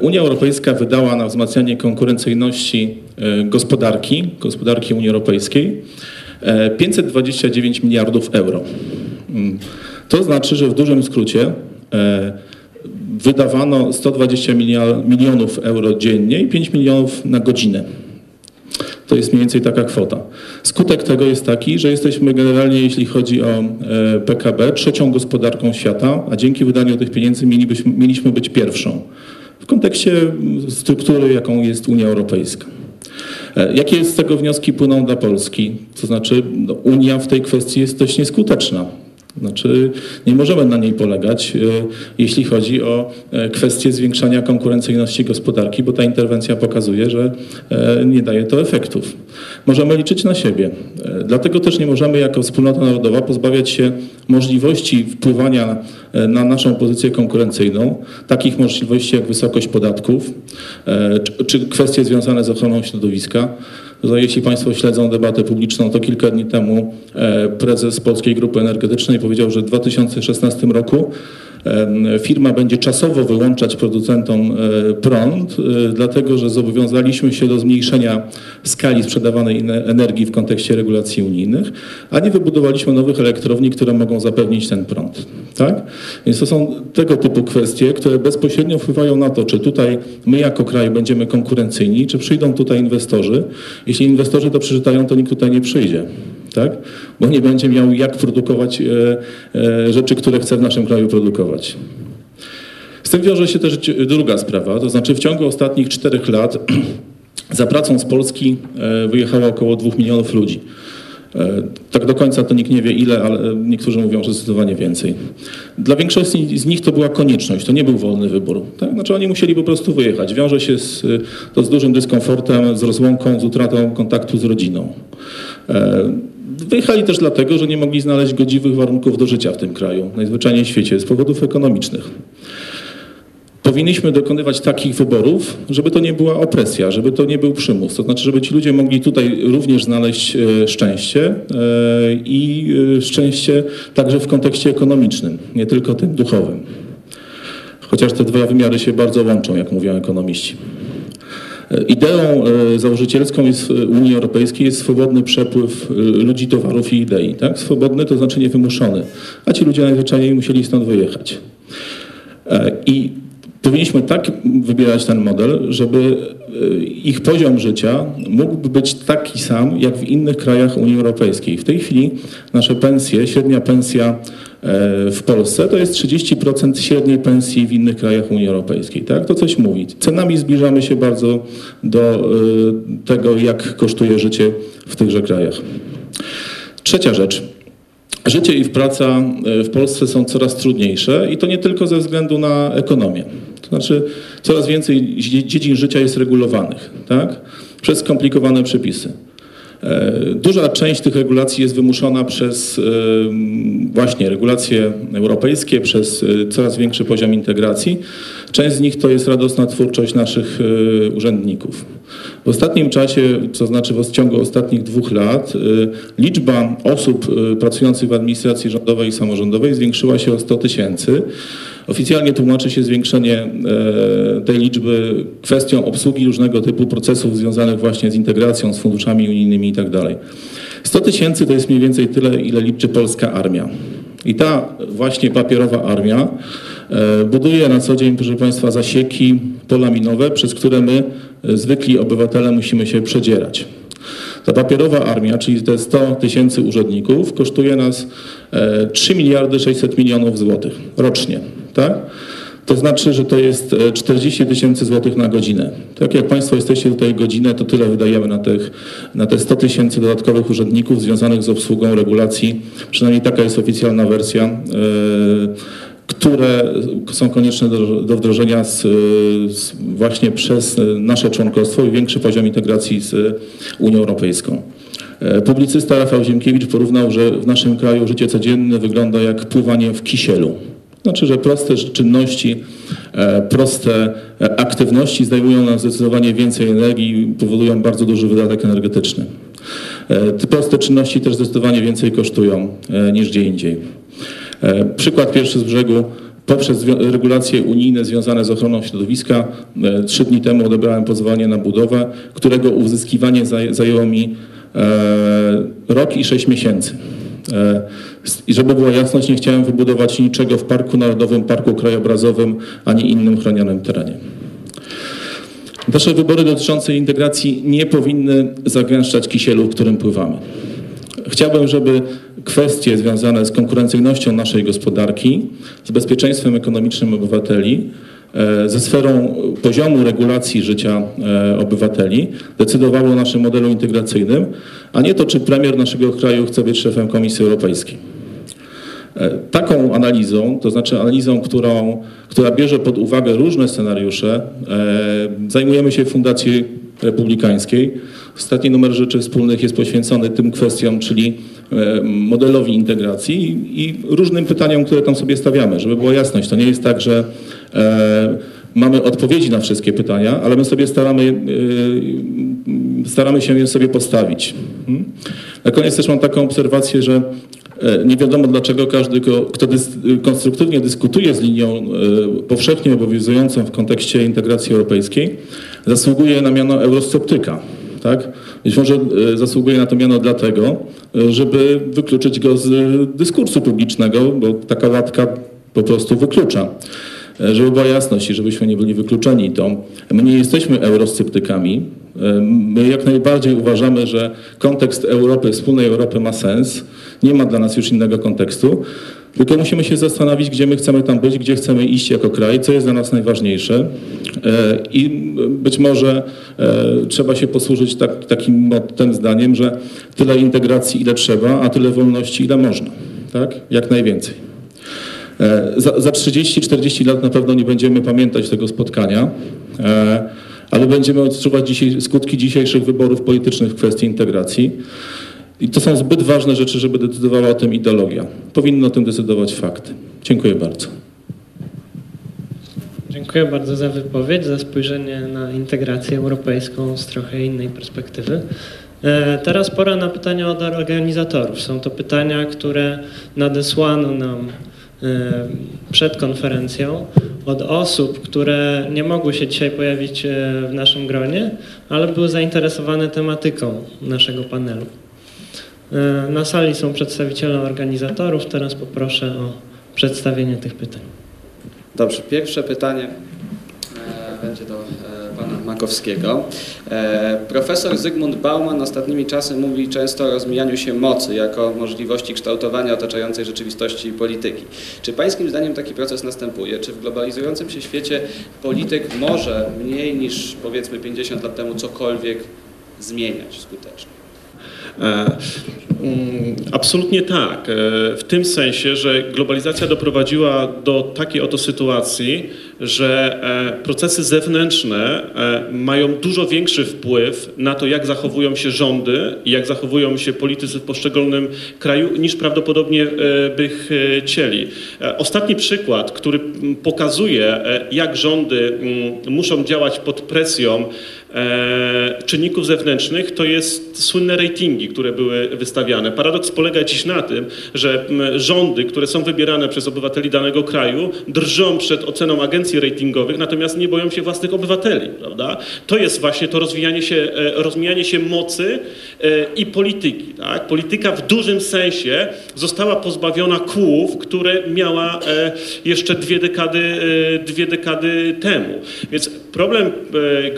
Unia Europejska wydała na wzmacnianie konkurencyjności e, gospodarki, gospodarki Unii Europejskiej e, 529 miliardów euro. Mm. To znaczy, że w dużym skrócie e, wydawano 120 milia- milionów euro dziennie i 5 milionów na godzinę. To jest mniej więcej taka kwota. Skutek tego jest taki, że jesteśmy generalnie, jeśli chodzi o e, PKB, trzecią gospodarką świata, a dzięki wydaniu tych pieniędzy mielibyśmy, mieliśmy być pierwszą w kontekście struktury, jaką jest Unia Europejska. E, Jakie z tego wnioski płyną dla Polski? To znaczy, no, Unia w tej kwestii jest dość nieskuteczna. Znaczy, nie możemy na niej polegać, e, jeśli chodzi o e, kwestię zwiększania konkurencyjności gospodarki, bo ta interwencja pokazuje, że e, nie daje to efektów. Możemy liczyć na siebie. Dlatego też nie możemy jako wspólnota narodowa pozbawiać się możliwości wpływania na naszą pozycję konkurencyjną, takich możliwości jak wysokość podatków, czy kwestie związane z ochroną środowiska. Jeśli Państwo śledzą debatę publiczną, to kilka dni temu e, prezes Polskiej Grupy Energetycznej powiedział, że w 2016 roku firma będzie czasowo wyłączać producentom e, prąd, e, dlatego że zobowiązaliśmy się do zmniejszenia skali sprzedawanej energii w kontekście regulacji unijnych, a nie wybudowaliśmy nowych elektrowni, które mogą zapewnić ten prąd. Tak? Więc to są tego typu kwestie, które bezpośrednio wpływają na to, czy tutaj my jako kraj będziemy konkurencyjni, czy przyjdą tutaj inwestorzy. Jeśli inwestorzy to przeczytają, to nikt tutaj nie przyjdzie. Tak? Bo nie będzie miał jak produkować e, e, rzeczy, które chce w naszym kraju produkować. Z tym wiąże się też druga sprawa, to znaczy w ciągu ostatnich czterech lat za pracą z Polski e, wyjechało około dwóch milionów ludzi. Tak do końca to nikt nie wie ile, ale niektórzy mówią, że zdecydowanie więcej. Dla większości z nich to była konieczność, to nie był wolny wybór. Tak? Znaczy oni musieli po prostu wyjechać. Wiąże się z, to z dużym dyskomfortem, z rozłąką, z utratą kontaktu z rodziną. Wyjechali też dlatego, że nie mogli znaleźć godziwych warunków do życia w tym kraju, najzwyczajniej w świecie, z powodów ekonomicznych. Powinniśmy dokonywać takich wyborów, żeby to nie była opresja, żeby to nie był przymus. To znaczy, żeby ci ludzie mogli tutaj również znaleźć e, szczęście e, i e, szczęście także w kontekście ekonomicznym, nie tylko tym duchowym. Chociaż te dwa wymiary się bardzo łączą, jak mówią ekonomiści. E, Ideą e, założycielską jest, e, Unii Europejskiej jest swobodny przepływ ludzi, towarów i idei. Tak? Swobodny to znaczy niewymuszony, a ci ludzie najzwyczajniej musieli stąd wyjechać. I powinniśmy tak wybierać ten model, żeby e, ich poziom życia mógłby być taki sam, jak w innych krajach Unii Europejskiej. W tej chwili nasze pensje, średnia pensja e, w Polsce to jest 30% średniej pensji w innych krajach Unii Europejskiej. Tak? To coś mówi. Cenami zbliżamy się bardzo do e, tego, jak kosztuje życie w tychże krajach. Trzecia rzecz. Życie i praca w Polsce są coraz trudniejsze i to nie tylko ze względu na ekonomię. Znaczy coraz więcej dzie- dziedzin życia jest regulowanych tak? przez skomplikowane przepisy. E, Duża część tych regulacji jest wymuszona przez właśnie regulacje europejskie, przez e, coraz większy poziom integracji. Część z nich to jest radosna twórczość naszych e, urzędników. W ostatnim czasie, to znaczy w ciągu ostatnich dwóch lat, liczba osób pracujących w administracji rządowej i samorządowej zwiększyła się o 100 tysięcy. Oficjalnie tłumaczy się zwiększenie e, tej liczby kwestią obsługi różnego typu procesów związanych właśnie z integracją, z funduszami unijnymi itd. 100 tysięcy to jest mniej więcej tyle, ile liczy polska armia. I ta właśnie papierowa armia e, buduje na co dzień, proszę Państwa, zasieki, pola minowe, przez które my, e, zwykli obywatele, musimy się przedzierać. Ta papierowa armia, czyli te 100 tysięcy urzędników, kosztuje nas e, 3 miliardy 600 milionów złotych rocznie. Tak? To znaczy, że to jest e, 40 tysięcy złotych na godzinę. Tak jak Państwo jesteście tutaj godzinę, to tyle wydajemy na, tych, na te 100 tysięcy dodatkowych urzędników związanych z obsługą regulacji. Przynajmniej taka jest oficjalna wersja, e, które są konieczne do, do wdrożenia z, z właśnie przez nasze członkostwo i większy poziom integracji z Unią Europejską. E, Publicysta Rafał Ziemkiewicz porównał, że w naszym kraju życie codzienne wygląda jak pływanie w kisielu. Znaczy, że proste czynności, e, proste e, aktywności zajmują nam zdecydowanie więcej energii i powodują bardzo duży wydatek energetyczny. E, Te proste czynności też zdecydowanie więcej kosztują e, niż gdzie indziej. E, Przykład pierwszy z brzegu. Poprzez regulacje unijne związane z ochroną środowiska e, trzy dni temu odebrałem pozwolenie na budowę, którego uzyskiwanie zaj- zajęło mi e, rok i sześć miesięcy. I żeby była jasność, nie chciałem wybudować niczego w Parku Narodowym, Parku Krajobrazowym, ani innym chronionym terenie. Nasze wybory dotyczące integracji nie powinny zagęszczać kisielu, w którym pływamy. Chciałbym, żeby kwestie związane z konkurencyjnością naszej gospodarki, z bezpieczeństwem ekonomicznym obywateli, e, ze sferą poziomu regulacji życia e, obywateli decydowały o naszym modelu integracyjnym, a nie to, czy premier naszego kraju chce być szefem Komisji Europejskiej. E, Taką analizą, to znaczy analizą, którą, która bierze pod uwagę różne scenariusze, zajmujemy się w Fundacji Republikańskiej. Ostatni numer Rzeczy Wspólnych jest poświęcony tym kwestiom, czyli e, modelowi integracji i, różnym pytaniom, które tam sobie stawiamy, żeby była jasność. To nie jest tak, że e, mamy odpowiedzi na wszystkie pytania, ale my sobie staramy, e, staramy się je sobie postawić. Hmm? Na koniec też mam taką obserwację, że Nie wiadomo dlaczego każdy, kto konstruktywnie dyskutuje z linią powszechnie obowiązującą w kontekście integracji europejskiej, zasługuje na miano eurosceptyka. Tak? Być może e, zasługuje na to miano dlatego, e, żeby wykluczyć go z e, dyskursu publicznego, bo taka łatka po prostu wyklucza. Żeby była jasność i żebyśmy nie byli wykluczeni, to my nie jesteśmy eurosceptykami. My jak najbardziej uważamy, że kontekst Europy, wspólnej Europy ma sens. Nie ma dla nas już innego kontekstu. Tylko musimy się zastanowić, gdzie my chcemy tam być, gdzie chcemy iść jako kraj, co jest dla nas najważniejsze. E, I być może e, trzeba się posłużyć tak, takim mottem, zdaniem, że tyle integracji, ile trzeba, a tyle wolności, ile można. Tak? Jak najwięcej. E, Za, za 30-40 lat na pewno nie będziemy pamiętać tego spotkania, ale będziemy odczuwać dzisiaj, skutki dzisiejszych wyborów politycznych w kwestii integracji. I to są zbyt ważne rzeczy, żeby decydowała o tym ideologia. Powinny o tym decydować fakty. Dziękuję bardzo. Dziękuję bardzo za wypowiedź, za spojrzenie na integrację europejską z trochę innej perspektywy. E, Teraz pora na pytania od organizatorów. Są to pytania, które nadesłano nam e, przed konferencją od osób, które nie mogły się dzisiaj pojawić e, w naszym gronie, ale były zainteresowane tematyką naszego panelu. E, Na sali są przedstawiciele organizatorów. Teraz poproszę o przedstawienie tych pytań. Dobrze, pierwsze pytanie e, będzie do e, pana Makowskiego. Profesor Zygmunt Bauman ostatnimi czasy mówi często o rozmijaniu się mocy jako możliwości kształtowania otaczającej rzeczywistości i polityki. Czy pańskim zdaniem taki proces następuje? Czy w globalizującym się świecie polityk może mniej niż powiedzmy 50 lat temu cokolwiek zmieniać skutecznie? E, Mm, Absolutnie tak. E, W tym sensie, że globalizacja doprowadziła do takiej oto sytuacji, że e, procesy zewnętrzne mają dużo większy wpływ na to, jak zachowują się rządy i jak zachowują się politycy w poszczególnym kraju, niż prawdopodobnie by chcieli. Ostatni przykład, który pokazuje, jak rządy mm, muszą działać pod presją czynników zewnętrznych, to jest słynne ratingi, które były wystawiane. Paradoks polega dziś na tym, że rządy, które są wybierane przez obywateli danego kraju, drżą przed oceną agencji ratingowych, natomiast nie boją się własnych obywateli, prawda? To jest właśnie to rozwijanie się, e, rozmijanie się mocy e, i polityki, tak? Polityka w dużym sensie została pozbawiona kłów, które miała e, jeszcze dwie dekady, e, dwie dekady temu. Więc problem e,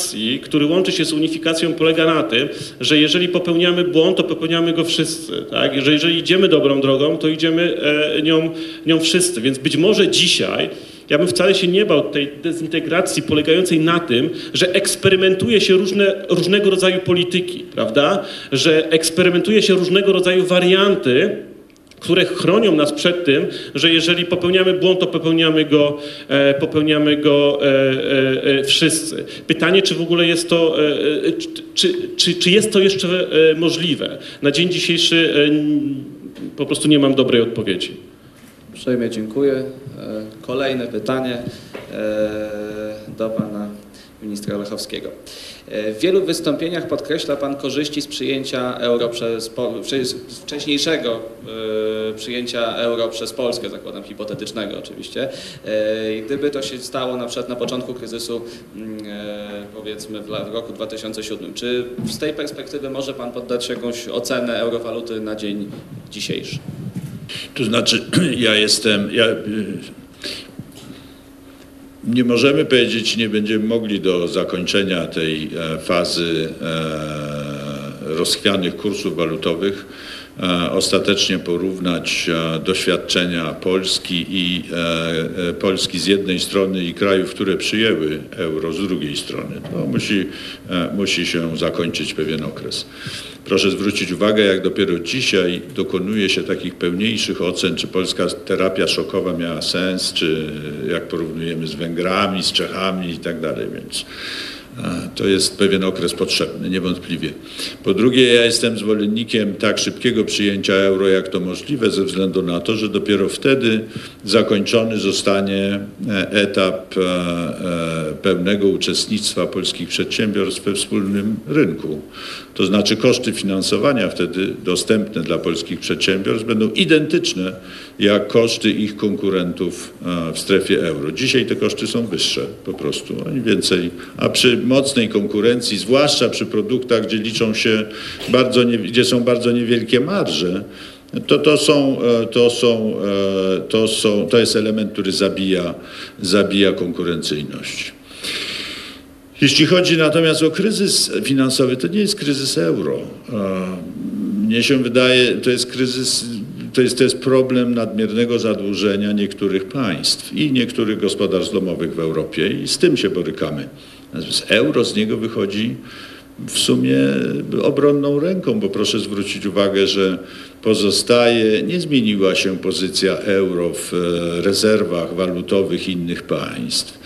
globalizacji, który łączy się z unifikacją, polega na tym, że jeżeli popełniamy błąd, to popełniamy go wszyscy. Tak? Że jeżeli idziemy dobrą drogą, to idziemy e, nią, nią wszyscy. Więc być może dzisiaj ja bym wcale się nie bał tej dezintegracji polegającej na tym, że eksperymentuje się różne, różnego rodzaju polityki, prawda? Że eksperymentuje się różnego rodzaju warianty, które chronią nas przed tym, że jeżeli popełniamy błąd, to popełniamy go, e, popełniamy go e, e, wszyscy. Pytanie, czy w ogóle jest to, czy, czy, czy jest to jeszcze możliwe? Na dzień dzisiejszy po prostu nie mam dobrej odpowiedzi. Uprzejmie dziękuję. Kolejne pytanie do pana ministra Lechowskiego. E, W wielu wystąpieniach podkreśla pan korzyści z przyjęcia euro przez przez wcześniejszego e, przyjęcia euro przez Polskę, zakładam hipotetycznego oczywiście. E, Gdyby to się stało na przykład na początku kryzysu, mm, powiedzmy w roku 2007, czy z tej perspektywy może pan poddać jakąś ocenę eurowaluty na dzień dzisiejszy? To znaczy, ja jestem. Ja, nie możemy powiedzieć, nie będziemy mogli do zakończenia tej e, fazy e, rozchwianych kursów walutowych ostatecznie porównać e, doświadczenia Polski i e, e, Polski z jednej strony i krajów, które przyjęły euro z drugiej strony. To musi, e, musi się zakończyć pewien okres. Proszę zwrócić uwagę, jak dopiero dzisiaj dokonuje się takich pełniejszych ocen, czy polska terapia szokowa miała sens, czy jak porównujemy z Węgrami, z Czechami i tak więc e, to jest pewien okres potrzebny, niewątpliwie. Po drugie, ja jestem zwolennikiem tak szybkiego przyjęcia euro, jak to możliwe, ze względu na to, że dopiero wtedy zakończony zostanie e, etap e, e, pełnego uczestnictwa polskich przedsiębiorstw we wspólnym rynku. To znaczy koszty finansowania wtedy dostępne dla polskich przedsiębiorstw będą identyczne jak koszty ich konkurentów e, w strefie euro. Dzisiaj te koszty są wyższe po prostu, oni więcej, a przy mocnej konkurencji, zwłaszcza przy produktach, gdzie liczą się bardzo, nie, gdzie są bardzo niewielkie marże, to, to, są, e, to, są, e, to, są, to jest element, który zabija, zabija konkurencyjność. Jeśli chodzi natomiast o kryzys finansowy, to nie jest kryzys euro. Mnie się wydaje, to jest kryzys, to jest, to jest problem nadmiernego zadłużenia niektórych państw i niektórych gospodarstw domowych w Europie i z tym się borykamy. Natomiast euro z niego wychodzi w sumie obronną ręką, bo proszę zwrócić uwagę, że pozostaje, nie zmieniła się pozycja euro w e, rezerwach walutowych innych państw.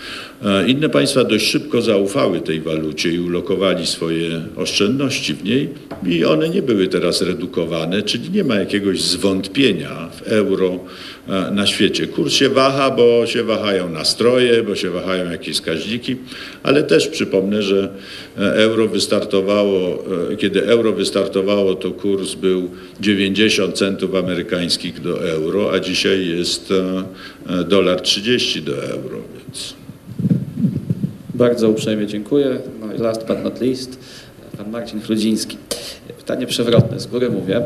E, Inne państwa dość szybko zaufały tej walucie i ulokowali swoje oszczędności w niej i one nie były teraz redukowane, czyli nie ma jakiegoś zwątpienia w euro e, na świecie. Kurs się waha, bo się wahają nastroje, bo się wahają jakieś wskaźniki, ale też przypomnę, że e, euro wystartowało, kiedy euro wystartowało, to kurs był 90 centów amerykańskich do euro, a dzisiaj jest dolar 30 do euro, więc Bardzo uprzejmie dziękuję. No i last but not least, pan Marcin Chludziński. Pytanie przewrotne, z góry mówię. E,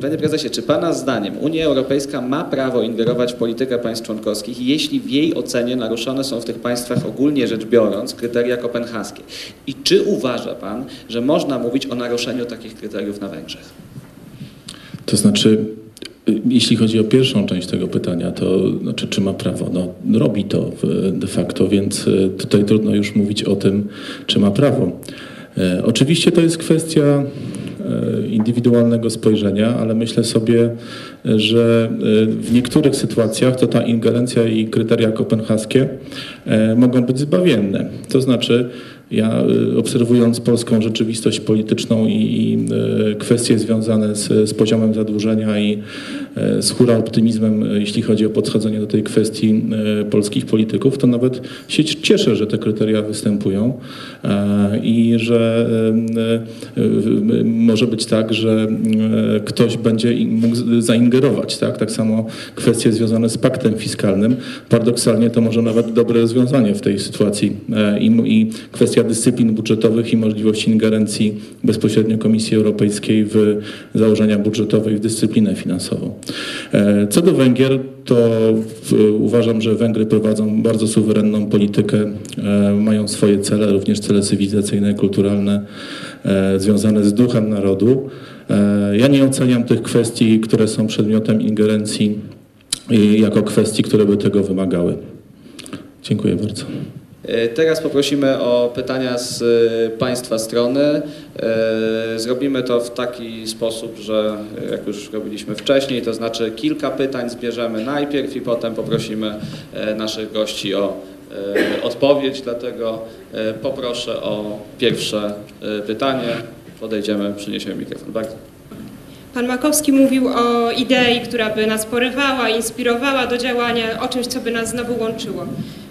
Panie prezesie, czy pana zdaniem Unia Europejska ma prawo ingerować w politykę państw członkowskich, jeśli w jej ocenie naruszone są w tych państwach ogólnie rzecz biorąc kryteria kopenhaskie? I czy uważa pan, że można mówić o naruszeniu takich kryteriów na Węgrzech? To znaczy, jeśli chodzi o pierwszą część tego pytania, to znaczy, czy ma prawo? No, robi to de facto, więc y, tutaj trudno już mówić o tym, czy ma prawo. E, Oczywiście to jest kwestia e, indywidualnego spojrzenia, ale myślę sobie, e, że e, w niektórych sytuacjach to ta ingerencja i kryteria kopenhaskie e, mogą być zbawienne. To znaczy, ja e, obserwując polską rzeczywistość polityczną i, i e, kwestie związane z, z poziomem zadłużenia i z hura optymizmem, e, jeśli chodzi o podchodzenie do tej kwestii e, polskich polityków, to nawet się cieszę, że te kryteria występują e, i że e, e, może być tak, że e, ktoś będzie mógł zaingerować. Tak? tak samo kwestie związane z paktem fiskalnym. Paradoksalnie to może nawet dobre rozwiązanie w tej sytuacji E, i kwestia dyscyplin budżetowych i możliwości ingerencji bezpośrednio Komisji Europejskiej w założenia budżetowe i w dyscyplinę finansową. E, Co do Węgier, to uważam, że Węgry prowadzą bardzo suwerenną politykę, e, mają swoje cele, również cele cywilizacyjne, kulturalne, e, związane z duchem narodu. Ja nie oceniam tych kwestii, które są przedmiotem ingerencji jako kwestii, które by tego wymagały. Dziękuję bardzo. E, Teraz poprosimy o pytania z e, Państwa strony. E, Zrobimy to w taki sposób, że jak już robiliśmy wcześniej, to znaczy kilka pytań zbierzemy najpierw i potem poprosimy naszych gości o odpowiedź. Dlatego poproszę o pierwsze pytanie. Podejdziemy, przyniesiemy mikrofon. Bardzo. Pan Makowski mówił o idei, która by nas porywała, inspirowała do działania, o czymś, co by nas znowu łączyło.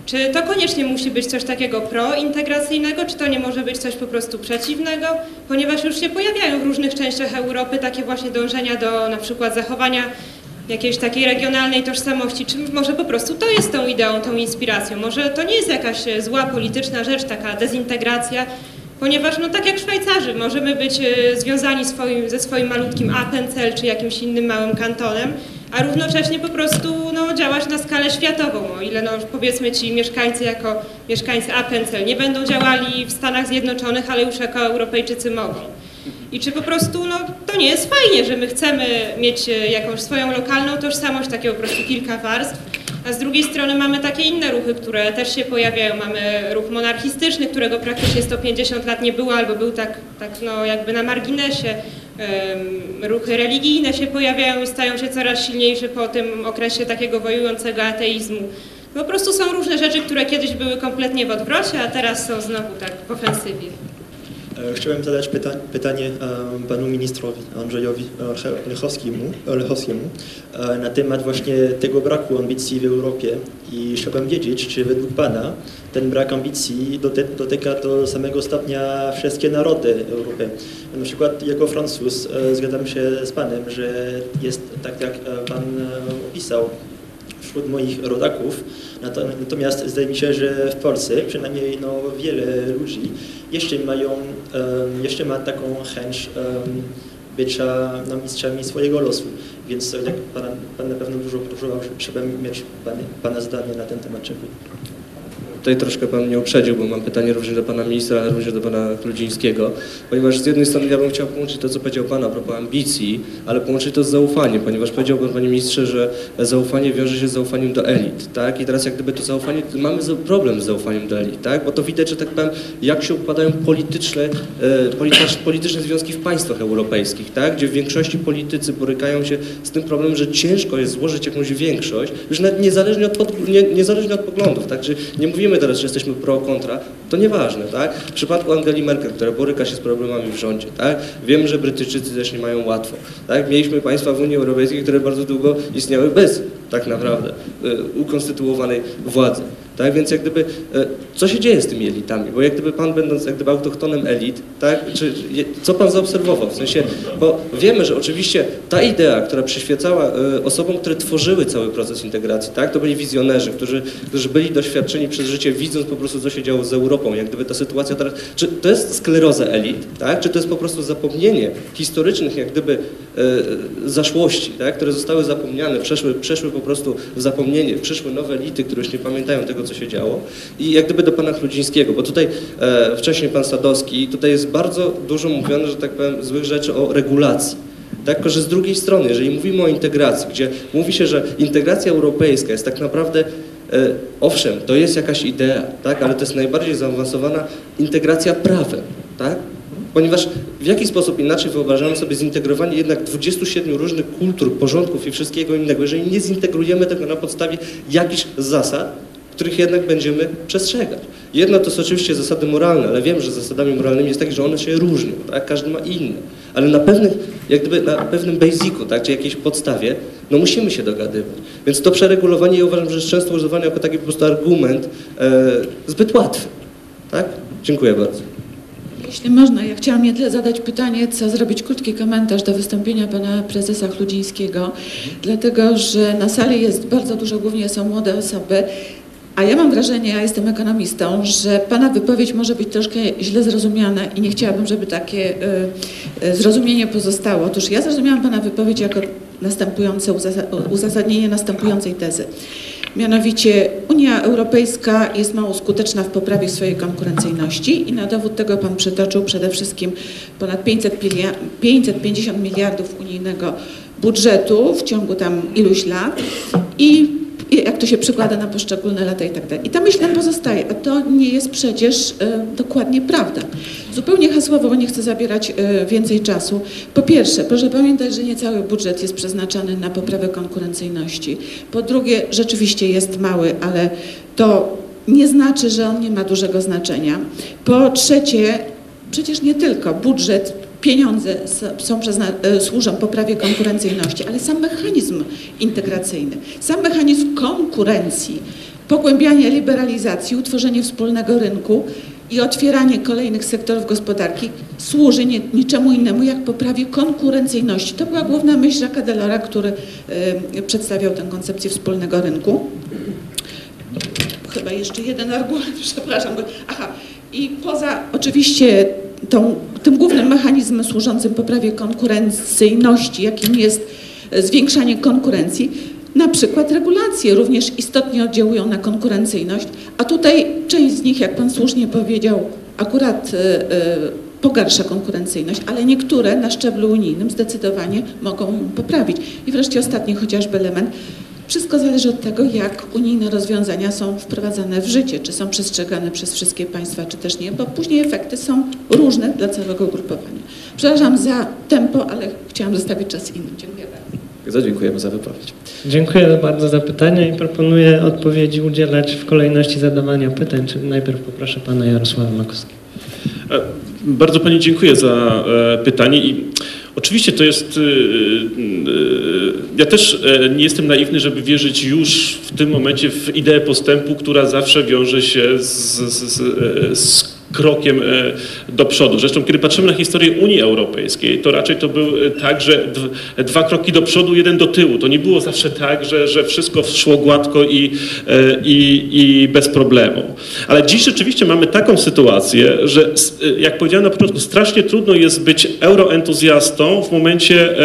Czy to koniecznie musi być coś takiego prointegracyjnego, czy to nie może być coś po prostu przeciwnego? Ponieważ już się pojawiają w różnych częściach Europy takie właśnie dążenia do na przykład zachowania jakiejś takiej regionalnej tożsamości, czy może po prostu to jest tą ideą, tą inspiracją? Może to nie jest jakaś zła polityczna rzecz, taka dezintegracja, ponieważ no tak jak Szwajcarzy, możemy być e, związani swoim, ze swoim malutkim Appenzell czy jakimś innym małym kantonem, a równocześnie po prostu no, działać na skalę światową. O ile no, powiedzmy ci mieszkańcy jako mieszkańcy Appenzell nie będą działali w Stanach Zjednoczonych, ale już jako Europejczycy mogą. I czy po prostu no, to nie jest fajnie, że my chcemy mieć e, jakąś swoją lokalną tożsamość, takie po prostu kilka warstw, a z drugiej strony mamy takie inne ruchy, które też się pojawiają. Mamy ruch monarchistyczny, którego praktycznie 150 lat nie było, albo był tak, tak no, jakby na marginesie. Ruchy religijne się pojawiają i stają się coraz silniejsze po tym okresie takiego wojującego ateizmu. Po prostu są różne rzeczy, które kiedyś były kompletnie w odwrocie, a teraz są znowu tak w ofensywie. E, Chciałem zadać pyta pytanie e, panu ministrowi Andrzejowi Lechowskiemu, Lechowskiemu e, na temat właśnie tego braku ambicji w Europie i chciałbym wiedzieć, czy według pana ten brak ambicji doty dotyka do samego stopnia wszystkie narody Europy. Na przykład jako Francuz zgadzam się z panem, że jest tak jak pan opisał wśród moich rodaków. Nato- Natomiast zdaje mi się, że w Polsce przynajmniej no, wiele ludzi jeszcze mają, jeszcze ma taką chęć bycia no, mistrzami swojego losu. Więc jak pan, pan na pewno dużo próbował, żeby mieć pan, pana zdanie na ten temat. Tutaj troszkę Pan mnie uprzedził, bo mam pytanie również do Pana Ministra, ale również do Pana Kludzińskiego, ponieważ z jednej strony ja bym chciał połączyć to, co powiedział Pan a propos ambicji, ale połączyć to z zaufaniem, ponieważ powiedział Pan, Panie Ministrze, że zaufanie wiąże się z zaufaniem do elit, tak? I teraz jak gdyby to zaufanie, mamy za- problem z zaufaniem do elit, tak? Bo to widać, że tak powiem, jak się układają polityczne, e, polityczne, związki w państwach europejskich, tak? Gdzie w większości politycy borykają się z tym problemem, że ciężko jest złożyć jakąś większość, już niezależnie od, pod, nie, niezależnie od poglądów, tak? Że nie mówimy teraz, że jesteśmy pro, kontra, to nieważne, tak? W przypadku Angeli Merkel, która boryka się z problemami w rządzie, tak? Wiemy, że Brytyjczycy też nie mają łatwo, tak? Mieliśmy państwa w Unii Europejskiej, które bardzo długo istniały bez tak naprawdę y, ukonstytuowanej władzy. Tak, więc jak gdyby, e, co się dzieje z tymi elitami? Bo jak gdyby pan będąc jak gdyby autochtonem elit, tak, czy, co pan zaobserwował? W sensie, bo wiemy, że oczywiście ta idea, która przyświecała e, osobom, które tworzyły cały proces integracji, tak, to byli wizjonerzy, którzy, którzy byli doświadczeni przez życie, widząc po prostu, co się działo z Europą, jak gdyby ta sytuacja teraz, czy to jest skleroza elit, tak, czy to jest po prostu zapomnienie historycznych, jak gdyby e, zaszłości, tak, które zostały zapomniane, przeszły, przeszły po prostu w zapomnienie, przyszły nowe elity, które już nie pamiętają tego, co się działo. I jak gdyby do pana Chludzińskiego, bo tutaj e, wcześniej pan Sadowski, tutaj jest bardzo dużo mówione, że tak powiem, złych rzeczy o regulacji. Tak, tylko że z drugiej strony, jeżeli mówimy o integracji, gdzie mówi się, że integracja europejska jest tak naprawdę E, Owszem, to jest jakaś idea, tak, ale to jest najbardziej zaawansowana integracja prawem, tak? ponieważ w jaki sposób inaczej wyobrażamy sobie zintegrowanie jednak 27 różnych kultur, porządków i wszystkiego innego, jeżeli nie zintegrujemy tego na podstawie jakichś zasad, których jednak będziemy przestrzegać. Jedno to są oczywiście zasady moralne, ale wiem, że zasadami moralnymi jest tak, że one się różnią, tak? każdy ma inne. Ale na pewnych, jak gdyby na pewnym basicu, tak, czy jakiejś podstawie, no musimy się dogadywać. Więc to przeregulowanie ja uważam, że jest często używane jako taki po prostu argument e, zbyt łatwy. Tak? Dziękuję bardzo. Jeśli można, ja chciałam jedle zadać pytanie, co zrobić krótki komentarz do wystąpienia pana prezesa Chludzińskiego, dlatego że na sali jest bardzo dużo, głównie są młode osoby, a ja mam wrażenie, ja jestem ekonomistą, że Pana wypowiedź może być troszkę źle zrozumiana i nie chciałabym, żeby takie y, y, zrozumienie pozostało. Otóż ja zrozumiałam Pana wypowiedź jako następujące uzasadnienie następującej tezy. Mianowicie Unia Europejska jest mało skuteczna w poprawie swojej konkurencyjności i na dowód tego Pan przytoczył przede wszystkim ponad 500 550 miliardów unijnego budżetu w ciągu tam iluś lat i jak to się przekłada na poszczególne lata i tak dalej. I ta myśl nam pozostaje, a to nie jest przecież e, dokładnie prawda. Zupełnie hasłowo, bo nie chcę zabierać e, więcej czasu. Po pierwsze, proszę pamiętać, że nie cały budżet jest przeznaczany na poprawę konkurencyjności. Po drugie, rzeczywiście jest mały, ale to nie znaczy, że on nie ma dużego znaczenia. Po trzecie, przecież nie tylko budżet pieniądze są e, służą poprawie konkurencyjności, ale sam mechanizm integracyjny, sam mechanizm konkurencji, pogłębianie liberalizacji, utworzenie wspólnego rynku i otwieranie kolejnych sektorów gospodarki służy nie, niczemu innemu jak poprawie konkurencyjności. To była główna myśl Jacques'a Delora, który y, przedstawiał tę koncepcję wspólnego rynku. Chyba jeszcze jeden argument, przepraszam. Aha, i poza oczywiście tą, tym głównym mechanizmem służącym poprawie konkurencyjności, jakim jest zwiększanie konkurencji, na przykład regulacje również istotnie oddziałują na konkurencyjność, a tutaj część z nich, jak Pan słusznie powiedział, akurat y, y, pogarsza konkurencyjność, ale niektóre na szczeblu unijnym zdecydowanie mogą poprawić. I wreszcie ostatni chociażby element, wszystko zależy od tego, jak unijne rozwiązania są wprowadzane w życie, czy są przestrzegane przez wszystkie państwa, czy też nie, bo później efekty są różne dla całego grupowania. Przepraszam za tempo, ale chciałam zostawić czas innym. Dziękuję bardzo. Bardzo dziękujemy za wypowiedź. Dziękuję bardzo za pytania i proponuję odpowiedzi udzielać w kolejności zadawania pytań, czyli najpierw poproszę pana Jarosława Makowskiego. E, bardzo Pani dziękuję za e, pytanie i Oczywiście to jest. Ja też e, nie jestem naiwny, żeby wierzyć już w tym momencie w ideę postępu, która zawsze wiąże się z, z, z krokiem e, do przodu. Zresztą, kiedy patrzymy na historię Unii Europejskiej, to raczej to był e, tak, że dwa kroki do przodu, jeden do tyłu. To nie było zawsze tak, że, że wszystko szło gładko i, e, i, i bez problemu. Ale dziś rzeczywiście mamy taką sytuację, że jak powiedziałem na początku, strasznie trudno jest być euroentuzjastą w momencie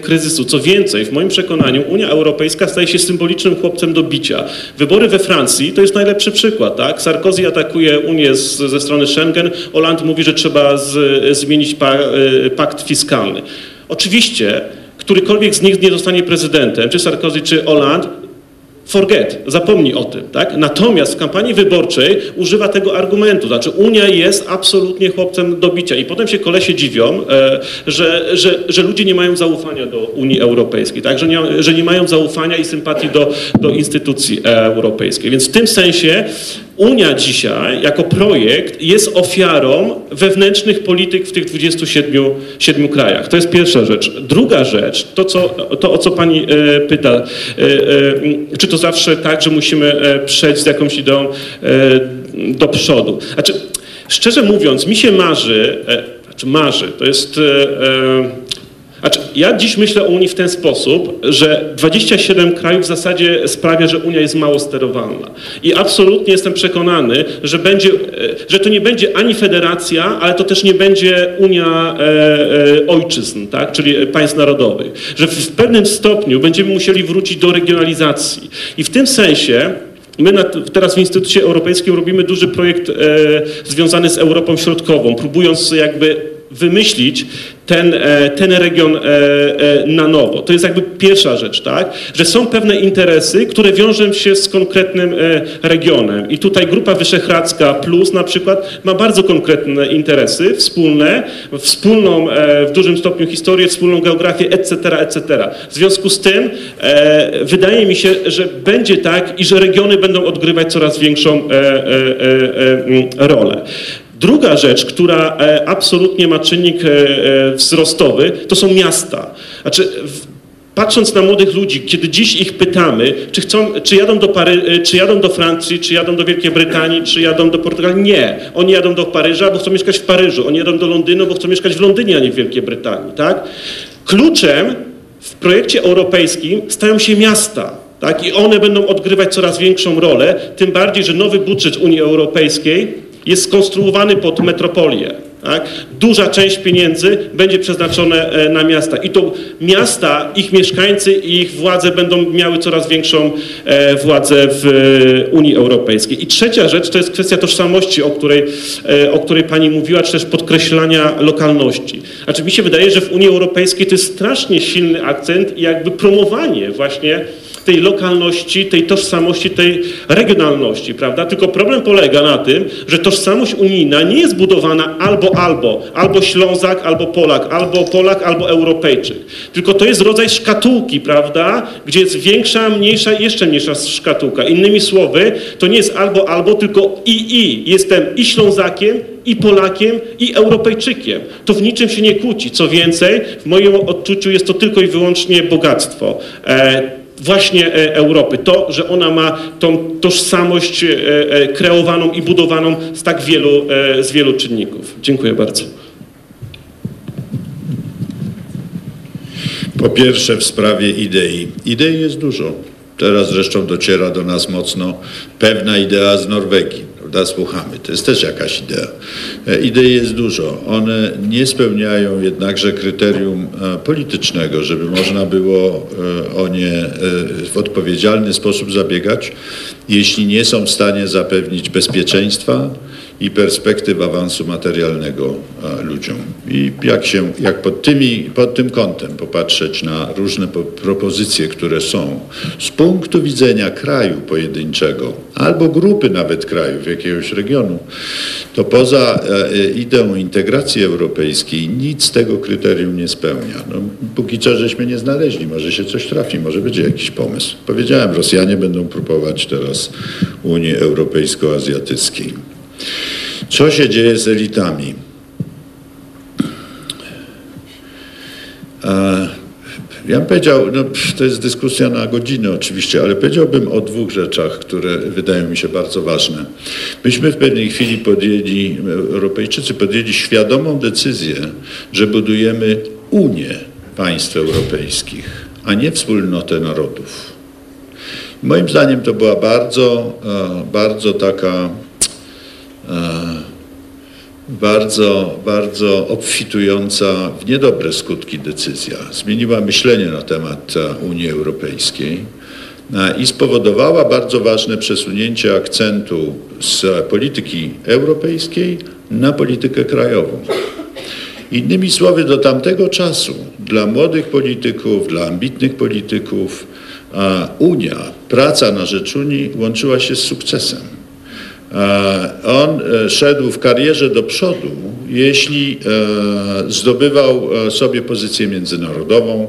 kryzysu. Co więcej, w moim przekonaniu Unia Europejska staje się symbolicznym chłopcem do bicia. Wybory we Francji to jest najlepszy przykład. Tak? Sarkozy atakuje Unię z, ze strony Schengen, Holand mówi, że trzeba z, zmienić pa, y, pakt fiskalny. Oczywiście, którykolwiek z nich nie zostanie prezydentem, czy Sarkozy, czy Hollande, forget, zapomnij o tym. Tak? Natomiast w kampanii wyborczej używa tego argumentu, znaczy Unia jest absolutnie chłopcem do bicia i potem się kolesie dziwią, e, że, że, że ludzie nie mają zaufania do Unii Europejskiej, tak? że, nie, że nie mają zaufania i sympatii do, do instytucji europejskiej. Więc w tym sensie Unia dzisiaj jako projekt jest ofiarą wewnętrznych polityk w tych 27 7 krajach. To jest pierwsza rzecz. Druga rzecz, to, co, to o co pani e, pyta, e, e, czy to zawsze tak, że musimy e, przejść z jakąś ideą e, do przodu. Znaczy, szczerze mówiąc, mi się marzy, e, znaczy marzy, to jest znaczy, ja dziś myślę o Unii w ten sposób, że 27 krajów w zasadzie sprawia, że Unia jest mało sterowalna. I absolutnie jestem przekonany, że, będzie, że to nie będzie ani federacja, ale to też nie będzie Unia e, e, ojczyzn, tak? czyli państw narodowych. Że w, w pewnym stopniu będziemy musieli wrócić do regionalizacji. I w tym sensie My teraz w Instytucie Europejskim robimy duży projekt e, związany z Europą Środkową, próbując jakby wymyślić ten, e, ten region e, e, na nowo. To jest jakby pierwsza rzecz, tak? Że są pewne interesy, które wiążą się z konkretnym regionem. I tutaj Grupa Wyszehradzka Plus na przykład ma bardzo konkretne interesy wspólne, wspólną w dużym stopniu historię, wspólną geografię, etc., etc. W związku z tym wydaje mi się, że będzie tak i że regiony będą odgrywać coraz większą rolę. Druga rzecz, która e, absolutnie ma czynnik e, e, wzrostowy, to są miasta. Znaczy, patrząc na młodych ludzi, kiedy dziś ich pytamy, czy, chcą, czy, jadą do Pary, czy jadą do Francji, czy jadą do Wielkiej Brytanii, czy jadą do Portugalii, nie. Oni jadą do Paryża, bo chcą mieszkać w Paryżu. Oni jadą do Londynu, bo chcą mieszkać w Londynie, a nie w Wielkiej Brytanii. Tak? Kluczem w projekcie europejskim stają się miasta. Tak? I one będą odgrywać coraz większą rolę, tym bardziej, że nowy budżet Unii Europejskiej jest skonstruowany pod metropolię. Tak? Duża część pieniędzy będzie przeznaczone e, na miasta i to miasta, ich mieszkańcy i ich władze będą miały coraz większą e, władzę w e, Unii Europejskiej. I trzecia rzecz to jest kwestia tożsamości, o której, o której Pani mówiła, czy też podkreślania lokalności. Znaczy mi się wydaje, że w Unii Europejskiej to jest strasznie silny akcent i jakby promowanie właśnie tej lokalności, tej tożsamości, tej regionalności, prawda? Tylko problem polega na tym, że tożsamość unijna nie jest budowana albo albo, albo Ślązak, albo Polak, albo Polak, albo Europejczyk. Tylko to jest rodzaj szkatułki, prawda? Gdzie jest większa, mniejsza jeszcze mniejsza szkatułka. Innymi słowy, to nie jest albo albo, tylko i i. Jestem i Ślązakiem, i Polakiem, i Europejczykiem. To w niczym się nie kłóci. Co więcej, w moim odczuciu jest to tylko i wyłącznie bogactwo. E, właśnie e, Europy. To, że ona ma tą tożsamość e, e, kreowaną i budowaną z tak wielu, z wielu czynników. Dziękuję bardzo. Po pierwsze w sprawie idei. Idei jest dużo. Teraz zresztą dociera do nas mocno pewna idea z Norwegii, prawda? Słuchamy. To jest też jakaś idea. E, Idei jest dużo. One nie spełniają jednakże kryterium e, politycznego, żeby można było e, o nie w odpowiedzialny sposób zabiegać, jeśli nie są w stanie zapewnić bezpieczeństwa, i perspektyw awansu materialnego e, ludziom. I jak się, jak pod, tymi, pod tym kątem popatrzeć na różne po, propozycje, które są z punktu widzenia kraju pojedynczego albo grupy nawet krajów, jakiegoś regionu, to poza e, e, ideą integracji europejskiej nic tego kryterium nie spełnia. No, póki co żeśmy nie znaleźli, może się coś trafi, może będzie jakiś pomysł. Powiedziałem, Rosjanie będą próbować teraz Unii Europejsko-Azjatyckiej. Co się dzieje z elitami? Ja bym powiedział, no, to jest dyskusja na godzinę oczywiście, ale powiedziałbym o dwóch rzeczach, które wydają mi się bardzo ważne. Myśmy w pewnej chwili podjęli, Europejczycy podjęli świadomą decyzję, że budujemy Unię państw europejskich, a nie wspólnotę narodów. Moim zdaniem to była bardzo, e, bardzo taka bardzo, bardzo obfitująca w niedobre skutki decyzja. Zmieniła myślenie na temat e, Unii Europejskiej e, i spowodowała bardzo ważne przesunięcie akcentu z polityki europejskiej na politykę krajową. Innymi słowy, do tamtego czasu dla młodych polityków, dla ambitnych polityków Unia, praca na rzecz Unii łączyła się z sukcesem. E, On e, szedł w karierze do przodu, jeśli e, zdobywał sobie pozycję międzynarodową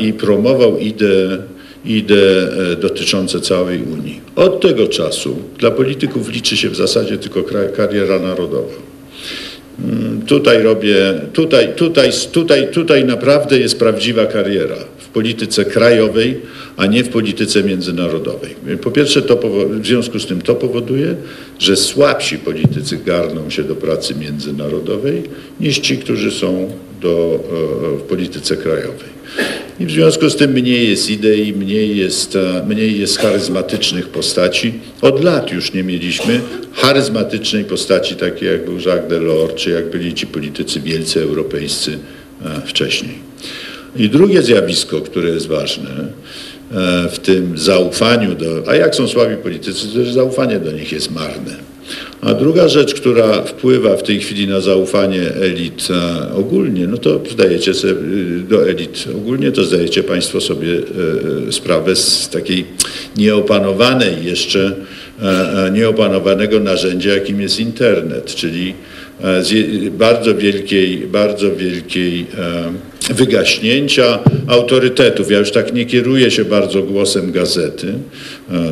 i promował ideę idee dotyczące całej Unii. Od tego czasu dla polityków liczy się w zasadzie tylko kariera narodowa. Mm, Tutaj robię, tutaj, tutaj, tutaj, tutaj naprawdę jest prawdziwa kariera polityce krajowej, a nie w polityce międzynarodowej. Po pierwsze, to w związku z tym to powoduje, że słabsi politycy garną się do pracy międzynarodowej niż ci, którzy są do, e, w polityce krajowej. I w związku z tym mniej jest idei, mniej jest, e, mniej jest charyzmatycznych postaci. Od lat już nie mieliśmy charyzmatycznej postaci takiej jak był Jacques Delors, czy jak byli ci politycy wielcy europejscy e, wcześniej. I drugie zjawisko, które jest ważne e, w tym zaufaniu do, a jak są słabi politycy, to też zaufanie do nich jest marne. A druga rzecz, która wpływa w tej chwili na zaufanie elit e, ogólnie, no to zdajecie sobie, y, do elit ogólnie, to zdajecie Państwo sobie e, sprawę z takiej nieopanowanej jeszcze, nieopanowanego narzędzia, jakim jest internet, czyli bardzo wielkiej, bardzo wielkiej wygaśnięcia autorytetów. Ja już tak nie kieruję się bardzo głosem gazety,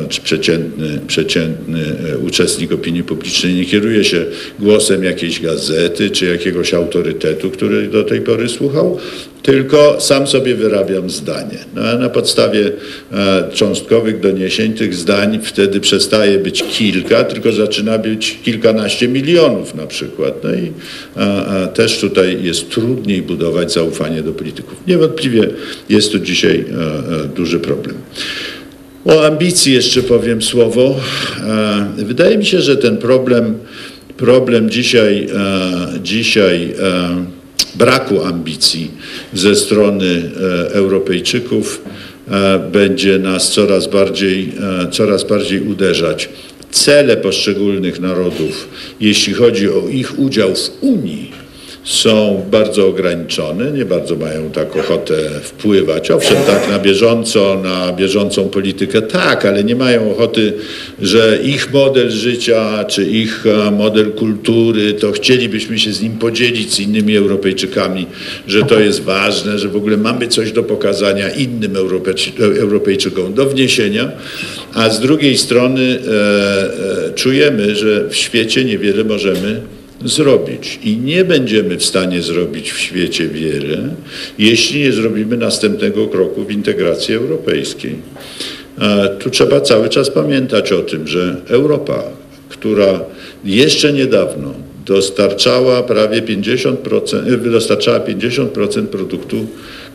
czy przeciętny, przeciętny e, uczestnik opinii publicznej nie kieruje się głosem jakiejś gazety, czy jakiegoś autorytetu, który do tej pory słuchał, tylko sam sobie wyrabiam zdanie. No, a na podstawie e, cząstkowych doniesień tych zdań wtedy przestaje być kilka, tylko zaczyna być kilkanaście milionów na przykład. No i też tutaj jest trudniej budować zaufanie do polityków. Niewątpliwie jest tu dzisiaj e, e, duży problem. O ambicji jeszcze powiem słowo. E, Wydaje mi się, że ten problem, problem dzisiaj, e, dzisiaj e, braku ambicji ze strony Europejczyków będzie nas coraz bardziej, coraz bardziej uderzać. Cele poszczególnych narodów, jeśli chodzi o ich udział w Unii, są bardzo ograniczone, nie bardzo mają tak ochotę wpływać. Owszem, tak na bieżąco, na bieżącą politykę, tak, ale nie mają ochoty, że ich model życia czy ich e, model kultury, to chcielibyśmy się z nim podzielić z innymi Europejczykami, że to jest ważne, że w ogóle mamy coś do pokazania innym Europejczy- Europejczykom, do wniesienia, a z drugiej strony e, e, czujemy, że w świecie niewiele możemy zrobić. I nie będziemy w stanie zrobić w świecie wiele, jeśli nie zrobimy następnego kroku w integracji europejskiej. Tu trzeba cały czas pamiętać o tym, że Europa, która jeszcze niedawno dostarczała prawie 50%, e, dostarczała 50% produktu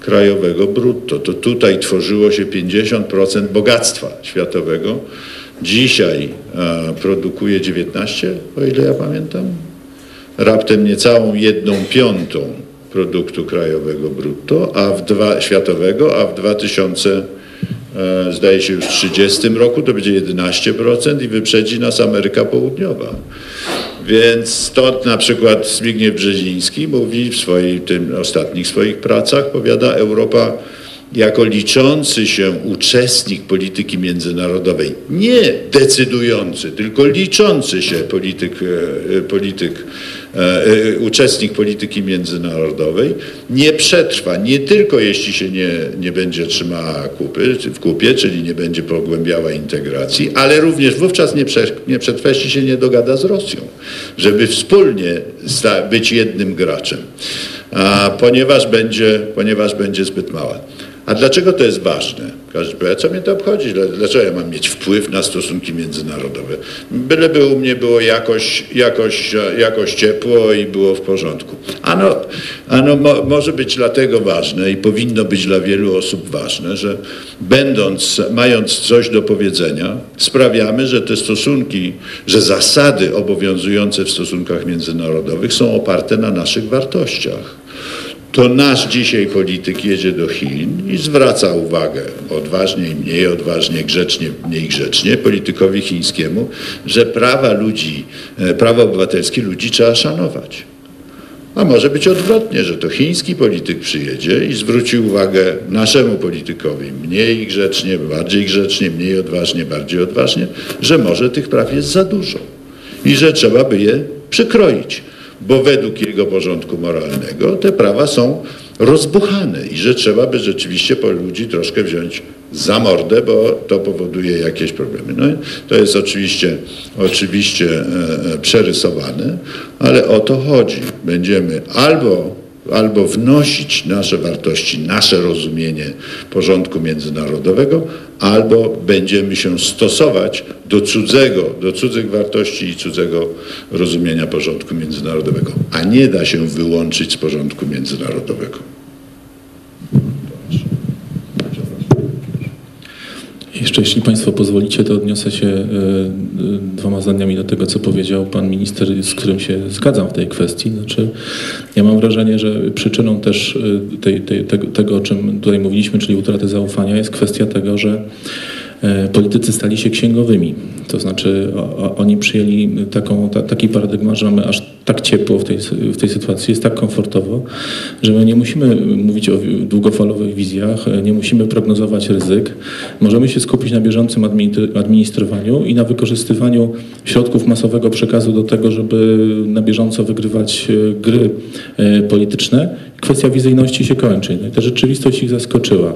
krajowego brutto, to tutaj tworzyło się 50% bogactwa światowego. Dzisiaj e, produkuje 19, o ile ja pamiętam, raptem niecałą jedną piątą produktu krajowego brutto, a w dwa, światowego, a w 2000 e, zdaje się już 30 roku to będzie 11% i wyprzedzi nas Ameryka Południowa. Więc stąd na przykład Zbigniew Brzeziński mówi w swoich, tym ostatnich swoich pracach, powiada Europa jako liczący się uczestnik polityki międzynarodowej, nie decydujący, tylko liczący się polityk, e, e, polityk uczestnik polityki międzynarodowej nie przetrwa, nie tylko jeśli się nie, nie będzie trzymała kupy, w kupie, czyli nie będzie pogłębiała integracji, ale również wówczas nie, prze, nie przetrwa, jeśli się nie dogada z Rosją, żeby wspólnie być jednym graczem, a, ponieważ, będzie, ponieważ będzie zbyt mała. A dlaczego to jest ważne? Każdy powie, co mnie to obchodzi? Dla- Dlaczego ja mam mieć wpływ na stosunki międzynarodowe? Byleby u mnie było jakoś, jakoś, jakoś ciepło i było w porządku. Ano, ano mo, może być dlatego ważne i powinno być dla wielu osób ważne, że będąc, mając coś do powiedzenia, sprawiamy, że te stosunki, że zasady obowiązujące w stosunkach międzynarodowych są oparte na naszych wartościach to nasz dzisiaj polityk jedzie do Chin i zwraca uwagę odważnie i mniej odważnie, grzecznie, mniej grzecznie politykowi chińskiemu, że prawa ludzi, e, prawa obywatelskie ludzi trzeba szanować. A może być odwrotnie, że to chiński polityk przyjedzie i zwróci uwagę naszemu politykowi mniej grzecznie, bardziej grzecznie, mniej odważnie, bardziej odważnie, że może tych praw jest za dużo i że trzeba by je przykroić, bo według jego porządku moralnego te prawa są rozbuchane i że trzeba by rzeczywiście po ludzi troszkę wziąć za mordę, bo to powoduje jakieś problemy. No, to jest oczywiście, oczywiście e, e, przerysowane, ale o to chodzi. Będziemy albo albo wnosić nasze wartości, nasze rozumienie porządku międzynarodowego, albo będziemy się stosować do cudzego, do cudzych wartości i cudzego rozumienia porządku międzynarodowego, a nie da się wyłączyć z porządku międzynarodowego. Jeszcze jeśli Państwo pozwolicie, to odniosę się e, e, dwoma zdaniami do tego, co powiedział Pan Minister, z którym się zgadzam w tej kwestii. Znaczy, ja mam wrażenie, że przyczyną też e, tej, tej, tego, tego, o czym tutaj mówiliśmy, czyli utraty zaufania, jest kwestia tego, że politycy stali się księgowymi. To znaczy oni przyjęli taką, ta, taki paradygmat, że mamy aż tak ciepło w tej, w tej sytuacji, jest tak komfortowo, że my nie musimy mówić o długofalowych wizjach, nie musimy prognozować ryzyk. Możemy się skupić na bieżącym admini- administrowaniu i na wykorzystywaniu środków masowego przekazu do tego, żeby na bieżąco wygrywać e, gry e, polityczne. Kwestia wizyjności się kończy. No i ta rzeczywistość ich zaskoczyła.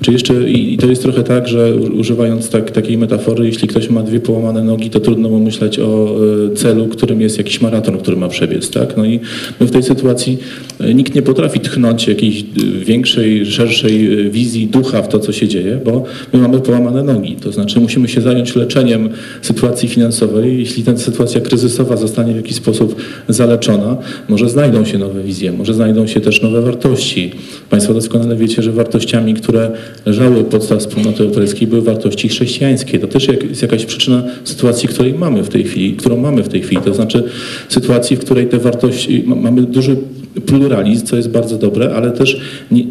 Czy jeszcze, i to jest trochę tak, że używając tak, takiej metafory, jeśli ktoś ma dwie połamane nogi, to trudno mu myśleć o e, celu, którym jest jakiś maraton, który ma przebiec. Tak? No i my w tej sytuacji nikt nie potrafi tchnąć jakiejś e, większej, szerszej e, wizji ducha w to, co się dzieje, bo my mamy połamane nogi. To znaczy musimy się zająć leczeniem sytuacji finansowej. Jeśli ta sytuacja kryzysowa zostanie w jakiś sposób zaleczona, może znajdą się nowe wizje, może znajdą się też nowe wartości. Państwo doskonale wiecie, że wartościami, które leżały u podstaw wspólnoty europejskiej były wartości chrześcijańskie. To też jest jakaś przyczyna sytuacji, której mamy w tej chwili, którą mamy w tej chwili. To znaczy sytuacji, w której te wartości, ma- mamy duży pluralizm, co jest bardzo dobre, ale też nie,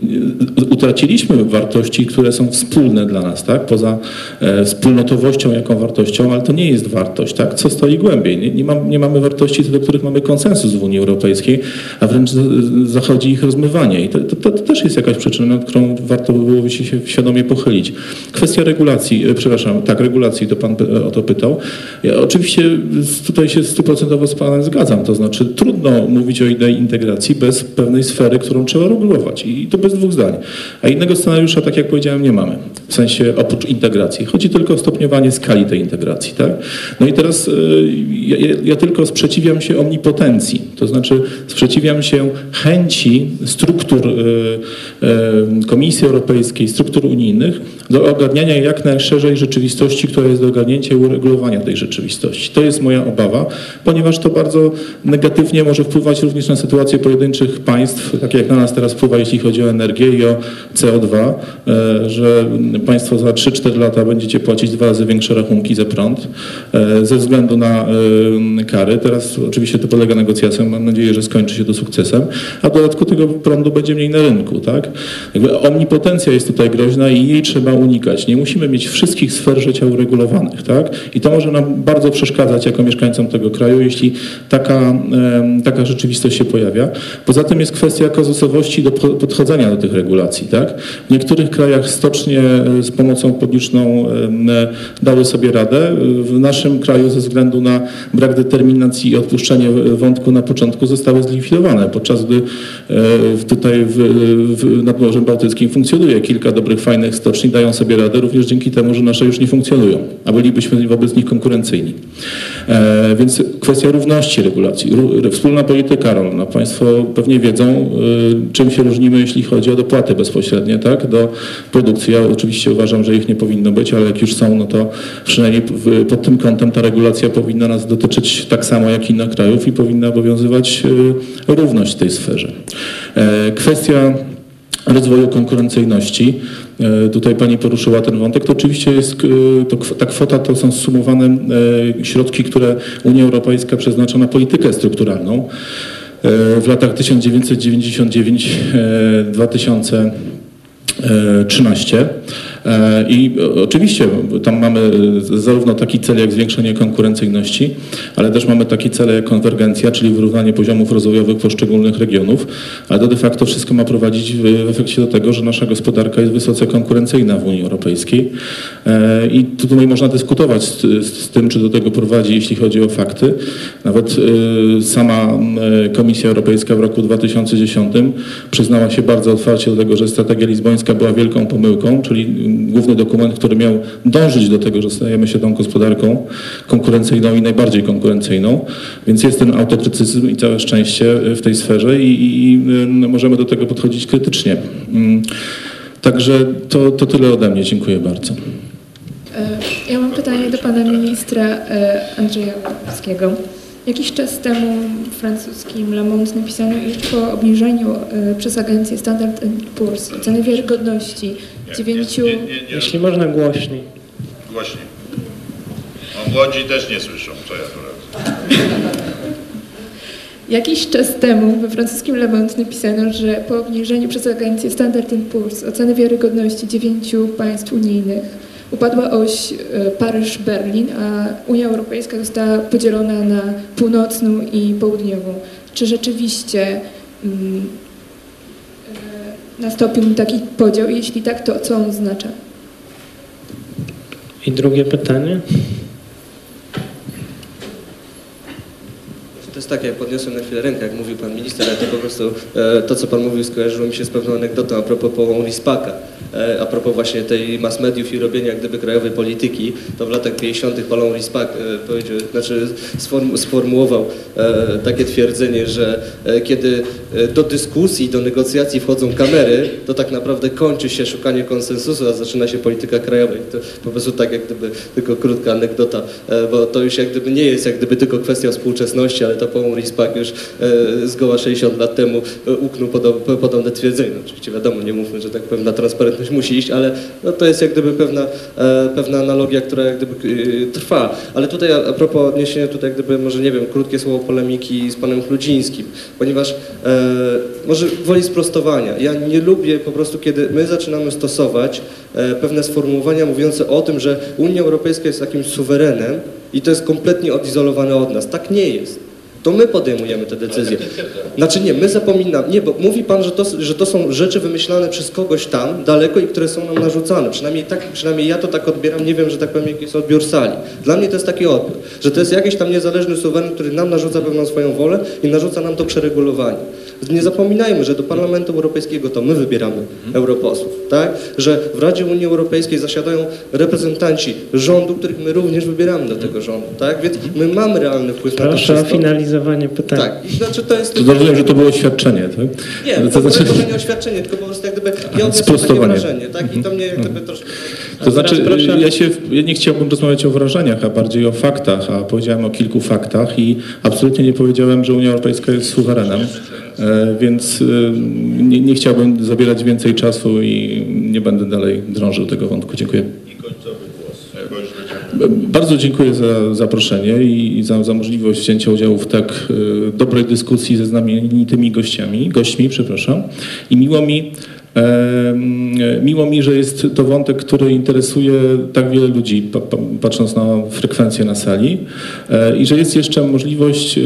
utraciliśmy wartości, które są wspólne dla nas, tak? Poza e, wspólnotowością jaką wartością, ale to nie jest wartość, tak? Co stoi głębiej. Nie, nie, nie mamy wartości, co do których mamy konsensus w Unii Europejskiej, a wręcz zachodzi ich rozmywanie. I to, to, to też jest jakaś przyczyna, nad którą warto by było się świadomie pochylić. Kwestia regulacji, e, przepraszam, tak, regulacji, to pan e, o to pytał. Ja oczywiście tutaj się stuprocentowo z panem zgadzam, to znaczy trudno mówić o idei integracji bez pewnej sfery, którą trzeba regulować i to bez dwóch zdań. A innego scenariusza, tak jak powiedziałem, nie mamy. W sensie oprócz integracji. Chodzi tylko o stopniowanie skali tej integracji, tak? No i teraz e, ja, ja- tylko sprzeciwiam się omnipotencji, to znaczy sprzeciwiam się chęci struktur e, e, Komisji Europejskiej, struktur unijnych do ogarniania jak najszerzej rzeczywistości, która jest do ogarnięcia i uregulowania tej rzeczywistości. To jest moja obawa, ponieważ to bardzo negatywnie może wpływać również na sytuację pojedynczych państw, tak jak na nas teraz wpływa, jeśli chodzi o energię i o CO2, e, że państwo za 3-4 lata będziecie płacić dwa razy większe rachunki za prąd e, ze względu na e, kary. Teraz oczywiście to polega negocjacjom, mam nadzieję, że skończy się to sukcesem, a w dodatku tego prądu będzie mniej na rynku. Tak? Jakby omnipotencja jest tutaj groźna i jej trzeba unikać. Nie musimy mieć wszystkich sfer życia uregulowanych. Tak? I to może nam bardzo przeszkadzać jako mieszkańcom tego kraju, jeśli taka, taka rzeczywistość się pojawia. Poza tym jest kwestia kazusowości do po- podchodzenia do tych regulacji. Tak? W niektórych krajach stocznie e, z pomocą publiczną e, dały sobie radę. W naszym kraju ze względu na brak determinacji i odpuszczenie wątku na początku zostały zlikwidowane, podczas gdy e, tutaj w, w, nad Morzem Bałtyckim funkcjonuje kilka dobrych, fajnych stoczni, dają sobie radę również dzięki temu, że nasze już nie funkcjonują, a bylibyśmy wobec nich konkurencyjni. E, więc kwestia równości regulacji, wspólna polityka rolna. Państwo pewnie wiedzą, y, czym się różnimy, jeśli chodzi o dopłaty bezpośrednie tak, do produkcji. Ja oczywiście uważam, że ich nie powinno być, ale jak już są, no to przynajmniej pod tym kątem ta regulacja powinna nas dotyczyć tak samo jak innych krajów i powinna obowiązywać y, równość w tej sferze. E, Kwestia rozwoju konkurencyjności. E, Tutaj Pani poruszyła ten wątek. To oczywiście jest, e, to, ta kwota to są sumowane e, środki, które Unia Europejska przeznacza na politykę strukturalną. E, W latach 1999-2013 E, I o- oczywiście tam mamy e, zarówno taki cel jak zwiększenie konkurencyjności, ale też mamy taki cel jak konwergencja, czyli wyrównanie poziomów rozwojowych poszczególnych regionów, ale to de facto wszystko ma prowadzić w efekcie do tego, że nasza gospodarka jest wysoce konkurencyjna w Unii Europejskiej E, i tu- tutaj można dyskutować z, z, tym, czy do tego prowadzi, jeśli chodzi o fakty. Nawet e, sama e, Komisja Europejska w roku 2010 przyznała się bardzo otwarcie do tego, że strategia lizbońska była wielką pomyłką, czyli główny dokument, który miał dążyć do tego, że stajemy się tą gospodarką konkurencyjną i najbardziej konkurencyjną. Więc jest ten autokrytycyzm i całe szczęście w tej sferze i, i, i y, możemy do tego podchodzić krytycznie. Mm, Także to, to tyle ode mnie. Dziękuję bardzo. E, Ja mam pytanie do pana ministra e, Andrzeja Łapowskiego. Jakiś czas temu w francuskim Le Monde napisano, iż po obniżeniu e, przez agencję Standard Poor's oceny wiarygodności dziewięciu... Jeśli można głośniej. Głośniej. O, młodzi też nie słyszą, co ja tu robię. Jakiś czas temu we francuskim Le Monde napisano, że po obniżeniu przez agencję Standard Poor's oceny wiarygodności dziewięciu państw unijnych upadła oś e, Paryż-Berlin, a Unia Europejska została podzielona na północną i południową. Czy rzeczywiście mm, e, nastąpił taki podział? Jeśli tak, to co on oznacza? I drugie pytanie. To jest takie, jak podniosłem na chwilę rękę, jak mówił pan minister, ale to po prostu e, to, co pan mówił, skojarzyło mi się z pewną anegdotą a propos połową Lispaka. E, a propos właśnie tej mass mediów i robienia gdyby krajowej polityki, to w latach 50. Paulon Lispak e, powiedział, znaczy sform, sformułował e, takie twierdzenie, że e, kiedy e, do dyskusji, do negocjacji wchodzą kamery, to tak naprawdę kończy się szukanie konsensusu, a zaczyna się polityka krajowa. I to po prostu tak jak gdyby tylko krótka anegdota, e, bo to już jak gdyby nie jest jak gdyby tylko kwestia współczesności, ale to Paul Rispak już e, zgoła 60 lat temu e, uknął podob, podobne twierdzenie. Oczywiście wiadomo, nie mówmy, że tak pewna transparentność musi iść, ale no, to jest jak gdyby pewna, e, pewna analogia, która jak gdyby trwa. Ale tutaj a, propos odniesienia tutaj jak gdyby, może nie wiem, krótkie słowo polemiki z panem Chludzińskim, ponieważ może woli sprostowania. Ja nie lubię po prostu, kiedy my zaczynamy stosować pewne sformułowania mówiące o tym, że Unia Europejska jest jakimś suwerenem i to jest kompletnie odizolowane od nas. Tak nie jest. To my podejmujemy te decyzje. Znaczy nie, my zapominamy, nie, bo mówi Pan, że to, że to są rzeczy wymyślane przez kogoś tam daleko i które są nam narzucane. Przynajmniej, tak, przynajmniej ja to tak odbieram, nie wiem, że tak powiem, jaki jest odbiór sali. Dla mnie to jest taki odbiór, że to jest jakiś tam niezależny suweren, który nam narzuca pewną swoją wolę i narzuca nam to przeregulowanie. Nie zapominajmy, że do Parlamentu Europejskiego to my wybieramy europosłów, tak? Że w Radzie Unii Europejskiej zasiadają reprezentanci rządu, których my również wybieramy do tego rządu, tak? Więc my mamy realny wpływ na to Proszę o finalizowanie pytania. Tak, i znaczy to jest... To rozumiem, że to było oświadczenie, tak? Nie, to to znaczy, nie oświadczenie, tylko po prostu jak gdyby ja odniosłem takie wrażenie, tak? I to mnie jak gdyby troszkę... to znaczy ja, się, ja nie chciałbym rozmawiać o wrażeniach, a bardziej o faktach, a powiedziałem o kilku faktach i absolutnie nie powiedziałem, że Unia Europejska jest suwerenem, e, więc e, nie, nie chciałbym zabierać więcej czasu i nie będę dalej drążył tego wątku. Dziękuję. Bardzo dziękuję za zaproszenie i za, za możliwość wzięcia udziału w tak e, dobrej dyskusji ze znamienitymi gościami, gośćmi, przepraszam. I miło mi, miło mi, że jest to wątek, który interesuje tak wiele ludzi, pa, pa, patrząc na frekwencję na sali e, i że jest jeszcze możliwość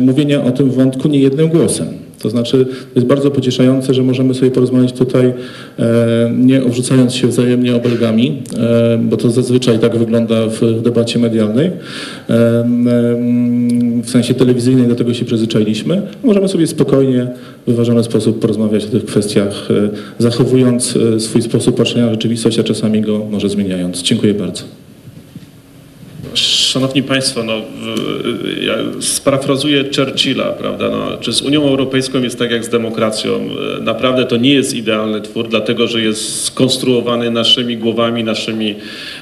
mówienia o tym wątku nie jednym głosem. To znaczy, jest bardzo pocieszające, że możemy sobie porozmawiać tutaj, e, nie obrzucając się wzajemnie obelgami, e, bo to zazwyczaj tak wygląda w debacie medialnej. E, w sensie telewizyjnej do tego się przyzwyczailiśmy. Możemy sobie spokojnie, w wyważony sposób porozmawiać o tych kwestiach, zachowując swój sposób patrzenia na rzeczywistość, a czasami go może zmieniając. Dziękuję bardzo. Szanowni Państwo, no, ja sparafrazuję Churchilla, prawda? No, czy z Unią Europejską jest tak jak z demokracją? E, Naprawdę to nie jest idealny twór, dlatego że jest skonstruowany naszymi głowami, naszymi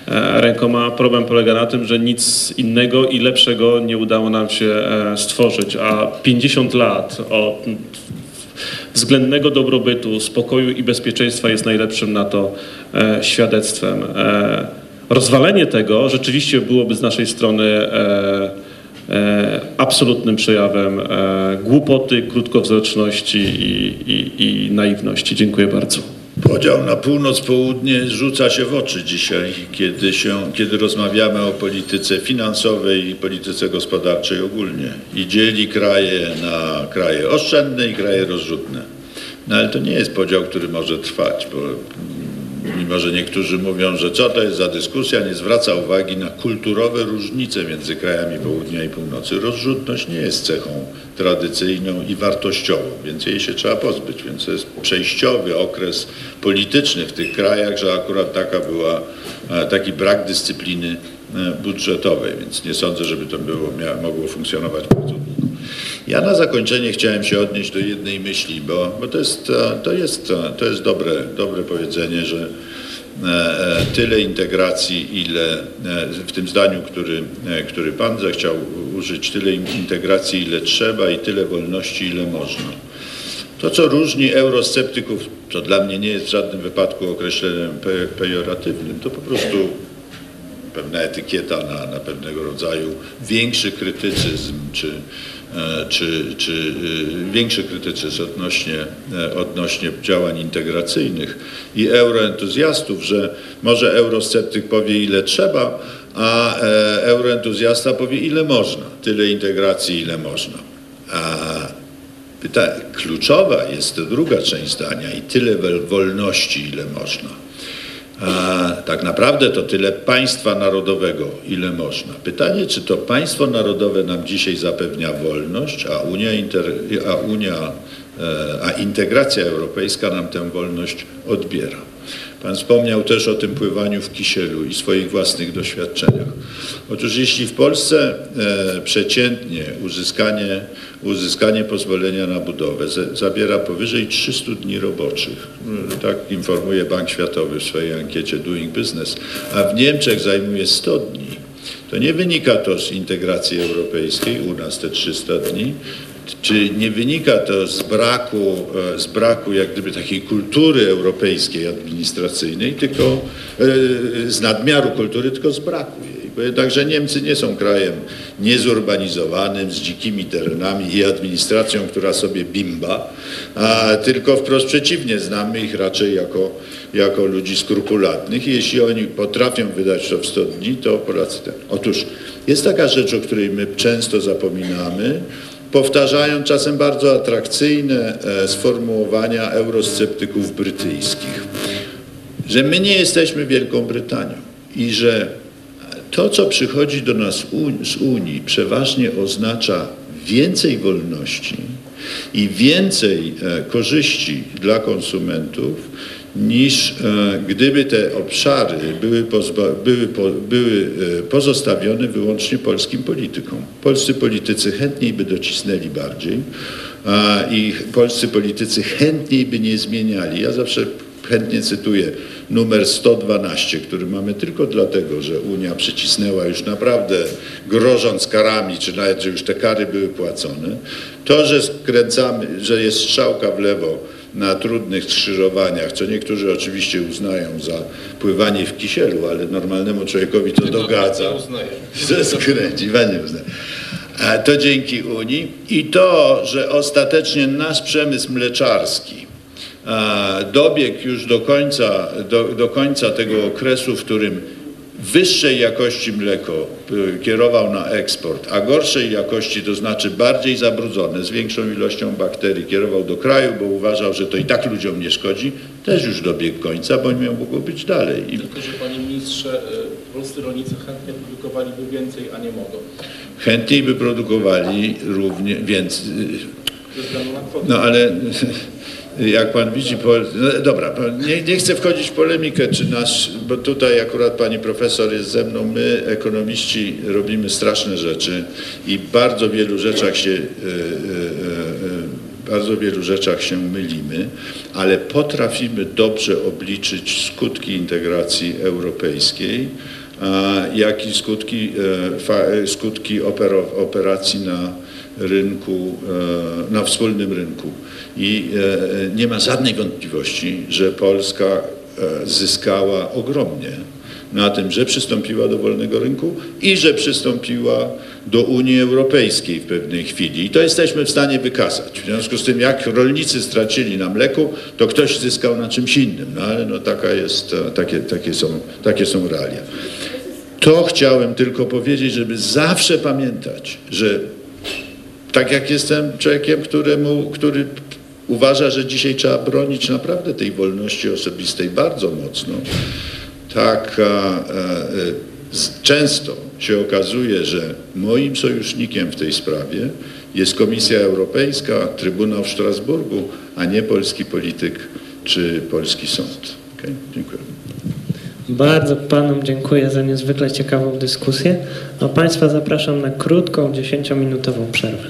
e, rękoma. Problem polega na tym, że nic innego i lepszego nie udało nam się e, stworzyć, a 50 lat od względnego dobrobytu, spokoju i bezpieczeństwa jest najlepszym na to świadectwem. Rozwalenie tego rzeczywiście byłoby z naszej strony e, e, absolutnym przejawem e, głupoty, krótkowzroczności i, i, i naiwności. Dziękuję bardzo. Podział na północ, południe rzuca się w oczy dzisiaj, kiedy, się, kiedy rozmawiamy o polityce finansowej i polityce gospodarczej ogólnie. I dzieli kraje na kraje oszczędne i kraje rozrzutne. No ale to nie jest podział, który może trwać, bo mimo, że niektórzy mówią, że co to jest za dyskusja, nie zwraca uwagi na kulturowe różnice między krajami południa i północy. Rozrzutność nie jest cechą tradycyjną i wartościową, więc jej się trzeba pozbyć. Więc to jest przejściowy okres polityczny w tych krajach, że akurat taka była, e, taki brak dyscypliny e, budżetowej, więc nie sądzę, żeby to było, mogło funkcjonować bardzo długo. Ja na zakończenie chciałem się odnieść do jednej myśli, bo, bo to jest, e, to jest, e, to jest dobre, dobre powiedzenie, że e, tyle integracji, ile w tym zdaniu, który, który Pan zechciał użyć, tyle integracji, ile trzeba i tyle wolności, ile można. To, co różni eurosceptyków, co dla mnie nie jest w żadnym wypadku określeniem pe- pejoratywnym, to po prostu pewna etykieta na, na pewnego rodzaju większy krytycyzm czy, czy, czy e, większy krytycyzm odnośnie, e, odnośnie działań integracyjnych i euroentuzjastów, że może eurosceptyk powie ile trzeba, a e, euroentuzjasta powie ile można, tyle integracji ile można. A pyta, kluczowa jest druga część zdania i tyle wolności ile można. A tak naprawdę to tyle państwa narodowego, ile można. Pytanie, czy to państwo narodowe nam dzisiaj zapewnia wolność, a Unia, inter, a, Unia e, a integracja europejska nam tę wolność odbiera. Pan wspomniał też o tym pływaniu w kisielu i swoich własnych doświadczeniach. Otóż jeśli w Polsce e, przeciętnie uzyskanie, uzyskanie pozwolenia na budowę za- zabiera powyżej 300 dni roboczych, e, tak informuje Bank Światowy w swojej ankiecie Doing Business, a w Niemczech zajmuje 100 dni, to nie wynika to z integracji europejskiej, u nas te 300 dni, czy nie wynika to z braku, e, z braku jak gdyby takiej kultury europejskiej administracyjnej, tylko e, z nadmiaru kultury, tylko z braku jej. Jednakże Niemcy nie są krajem niezurbanizowanym, z dzikimi terenami i administracją, która sobie bimba, tylko wprost przeciwnie, znamy ich raczej jako, jako ludzi skrupulatnych i jeśli oni potrafią wydać to w 100 dni, to Polacy ten. Otóż jest taka rzecz, o której my często zapominamy, powtarzają czasem bardzo atrakcyjne e, sformułowania eurosceptyków brytyjskich, że my nie jesteśmy Wielką Brytanią i że to, co przychodzi do nas z Unii, przeważnie oznacza więcej wolności i więcej e, korzyści dla konsumentów, niż e, gdyby te obszary były, były, po, były e, pozostawione wyłącznie polskim politykom. Polscy politycy chętniej by docisnęli bardziej i polscy politycy chętniej by nie zmieniali. Ja zawsze chętnie cytuję numer 112, który mamy tylko dlatego, że Unia przycisnęła już naprawdę grożąc karami, czy nawet, że już te kary były płacone. To, że skręcamy, że jest strzałka w lewo na trudnych skrzyżowaniach, co niektórzy oczywiście uznają za pływanie w kisielu, ale normalnemu człowiekowi to dogadza, że skręci, pan nie uzna. A To dzięki Unii i to, że ostatecznie nasz przemysł mleczarski dobiegł już do końca, do, do końca tego okresu, w którym wyższej jakości mleko y, kierował na eksport, a gorszej jakości, to znaczy bardziej zabrudzone, z większą ilością bakterii kierował do kraju, bo uważał, że to i tak ludziom nie szkodzi, też już dobiegł końca, bo miał mogło być dalej. I Tylko, że panie ministrze, y, polscy rolnicy chętnie produkowaliby więcej, a nie mogą. chętniej by produkowali równie, więc kwotę. No ale jak pan widzi, po, no, dobra, nie, nie chcę wchodzić w polemikę, czy nasz, bo tutaj akurat pani profesor jest ze mną, my ekonomiści robimy straszne rzeczy i bardzo wielu rzeczach się, e, e, e, bardzo wielu rzeczach się mylimy, ale potrafimy dobrze obliczyć skutki integracji europejskiej, jak i skutki, skutki operacji na rynku, e, na wspólnym rynku. I e, nie ma żadnej wątpliwości, że Polska e, zyskała ogromnie na tym, że przystąpiła do wolnego rynku i że przystąpiła do Unii Europejskiej w pewnej chwili. I to jesteśmy w stanie wykazać. W związku z tym, jak rolnicy stracili na mleku, to ktoś zyskał na czymś innym. No ale no, taka jest, takie, takie, są, takie są realia. To chciałem tylko powiedzieć, żeby zawsze pamiętać, że tak jak jestem człowiekiem, któremu, który uważa, że dzisiaj trzeba bronić naprawdę tej wolności osobistej bardzo mocno, tak a, a, często się okazuje, że moim sojusznikiem w tej sprawie jest Komisja Europejska, Trybunał w Strasburgu, a nie polski polityk czy polski sąd. Okay? Dziękuję. Bardzo Panom dziękuję za niezwykle ciekawą dyskusję, a Państwa zapraszam na krótką, 10-minutową przerwę.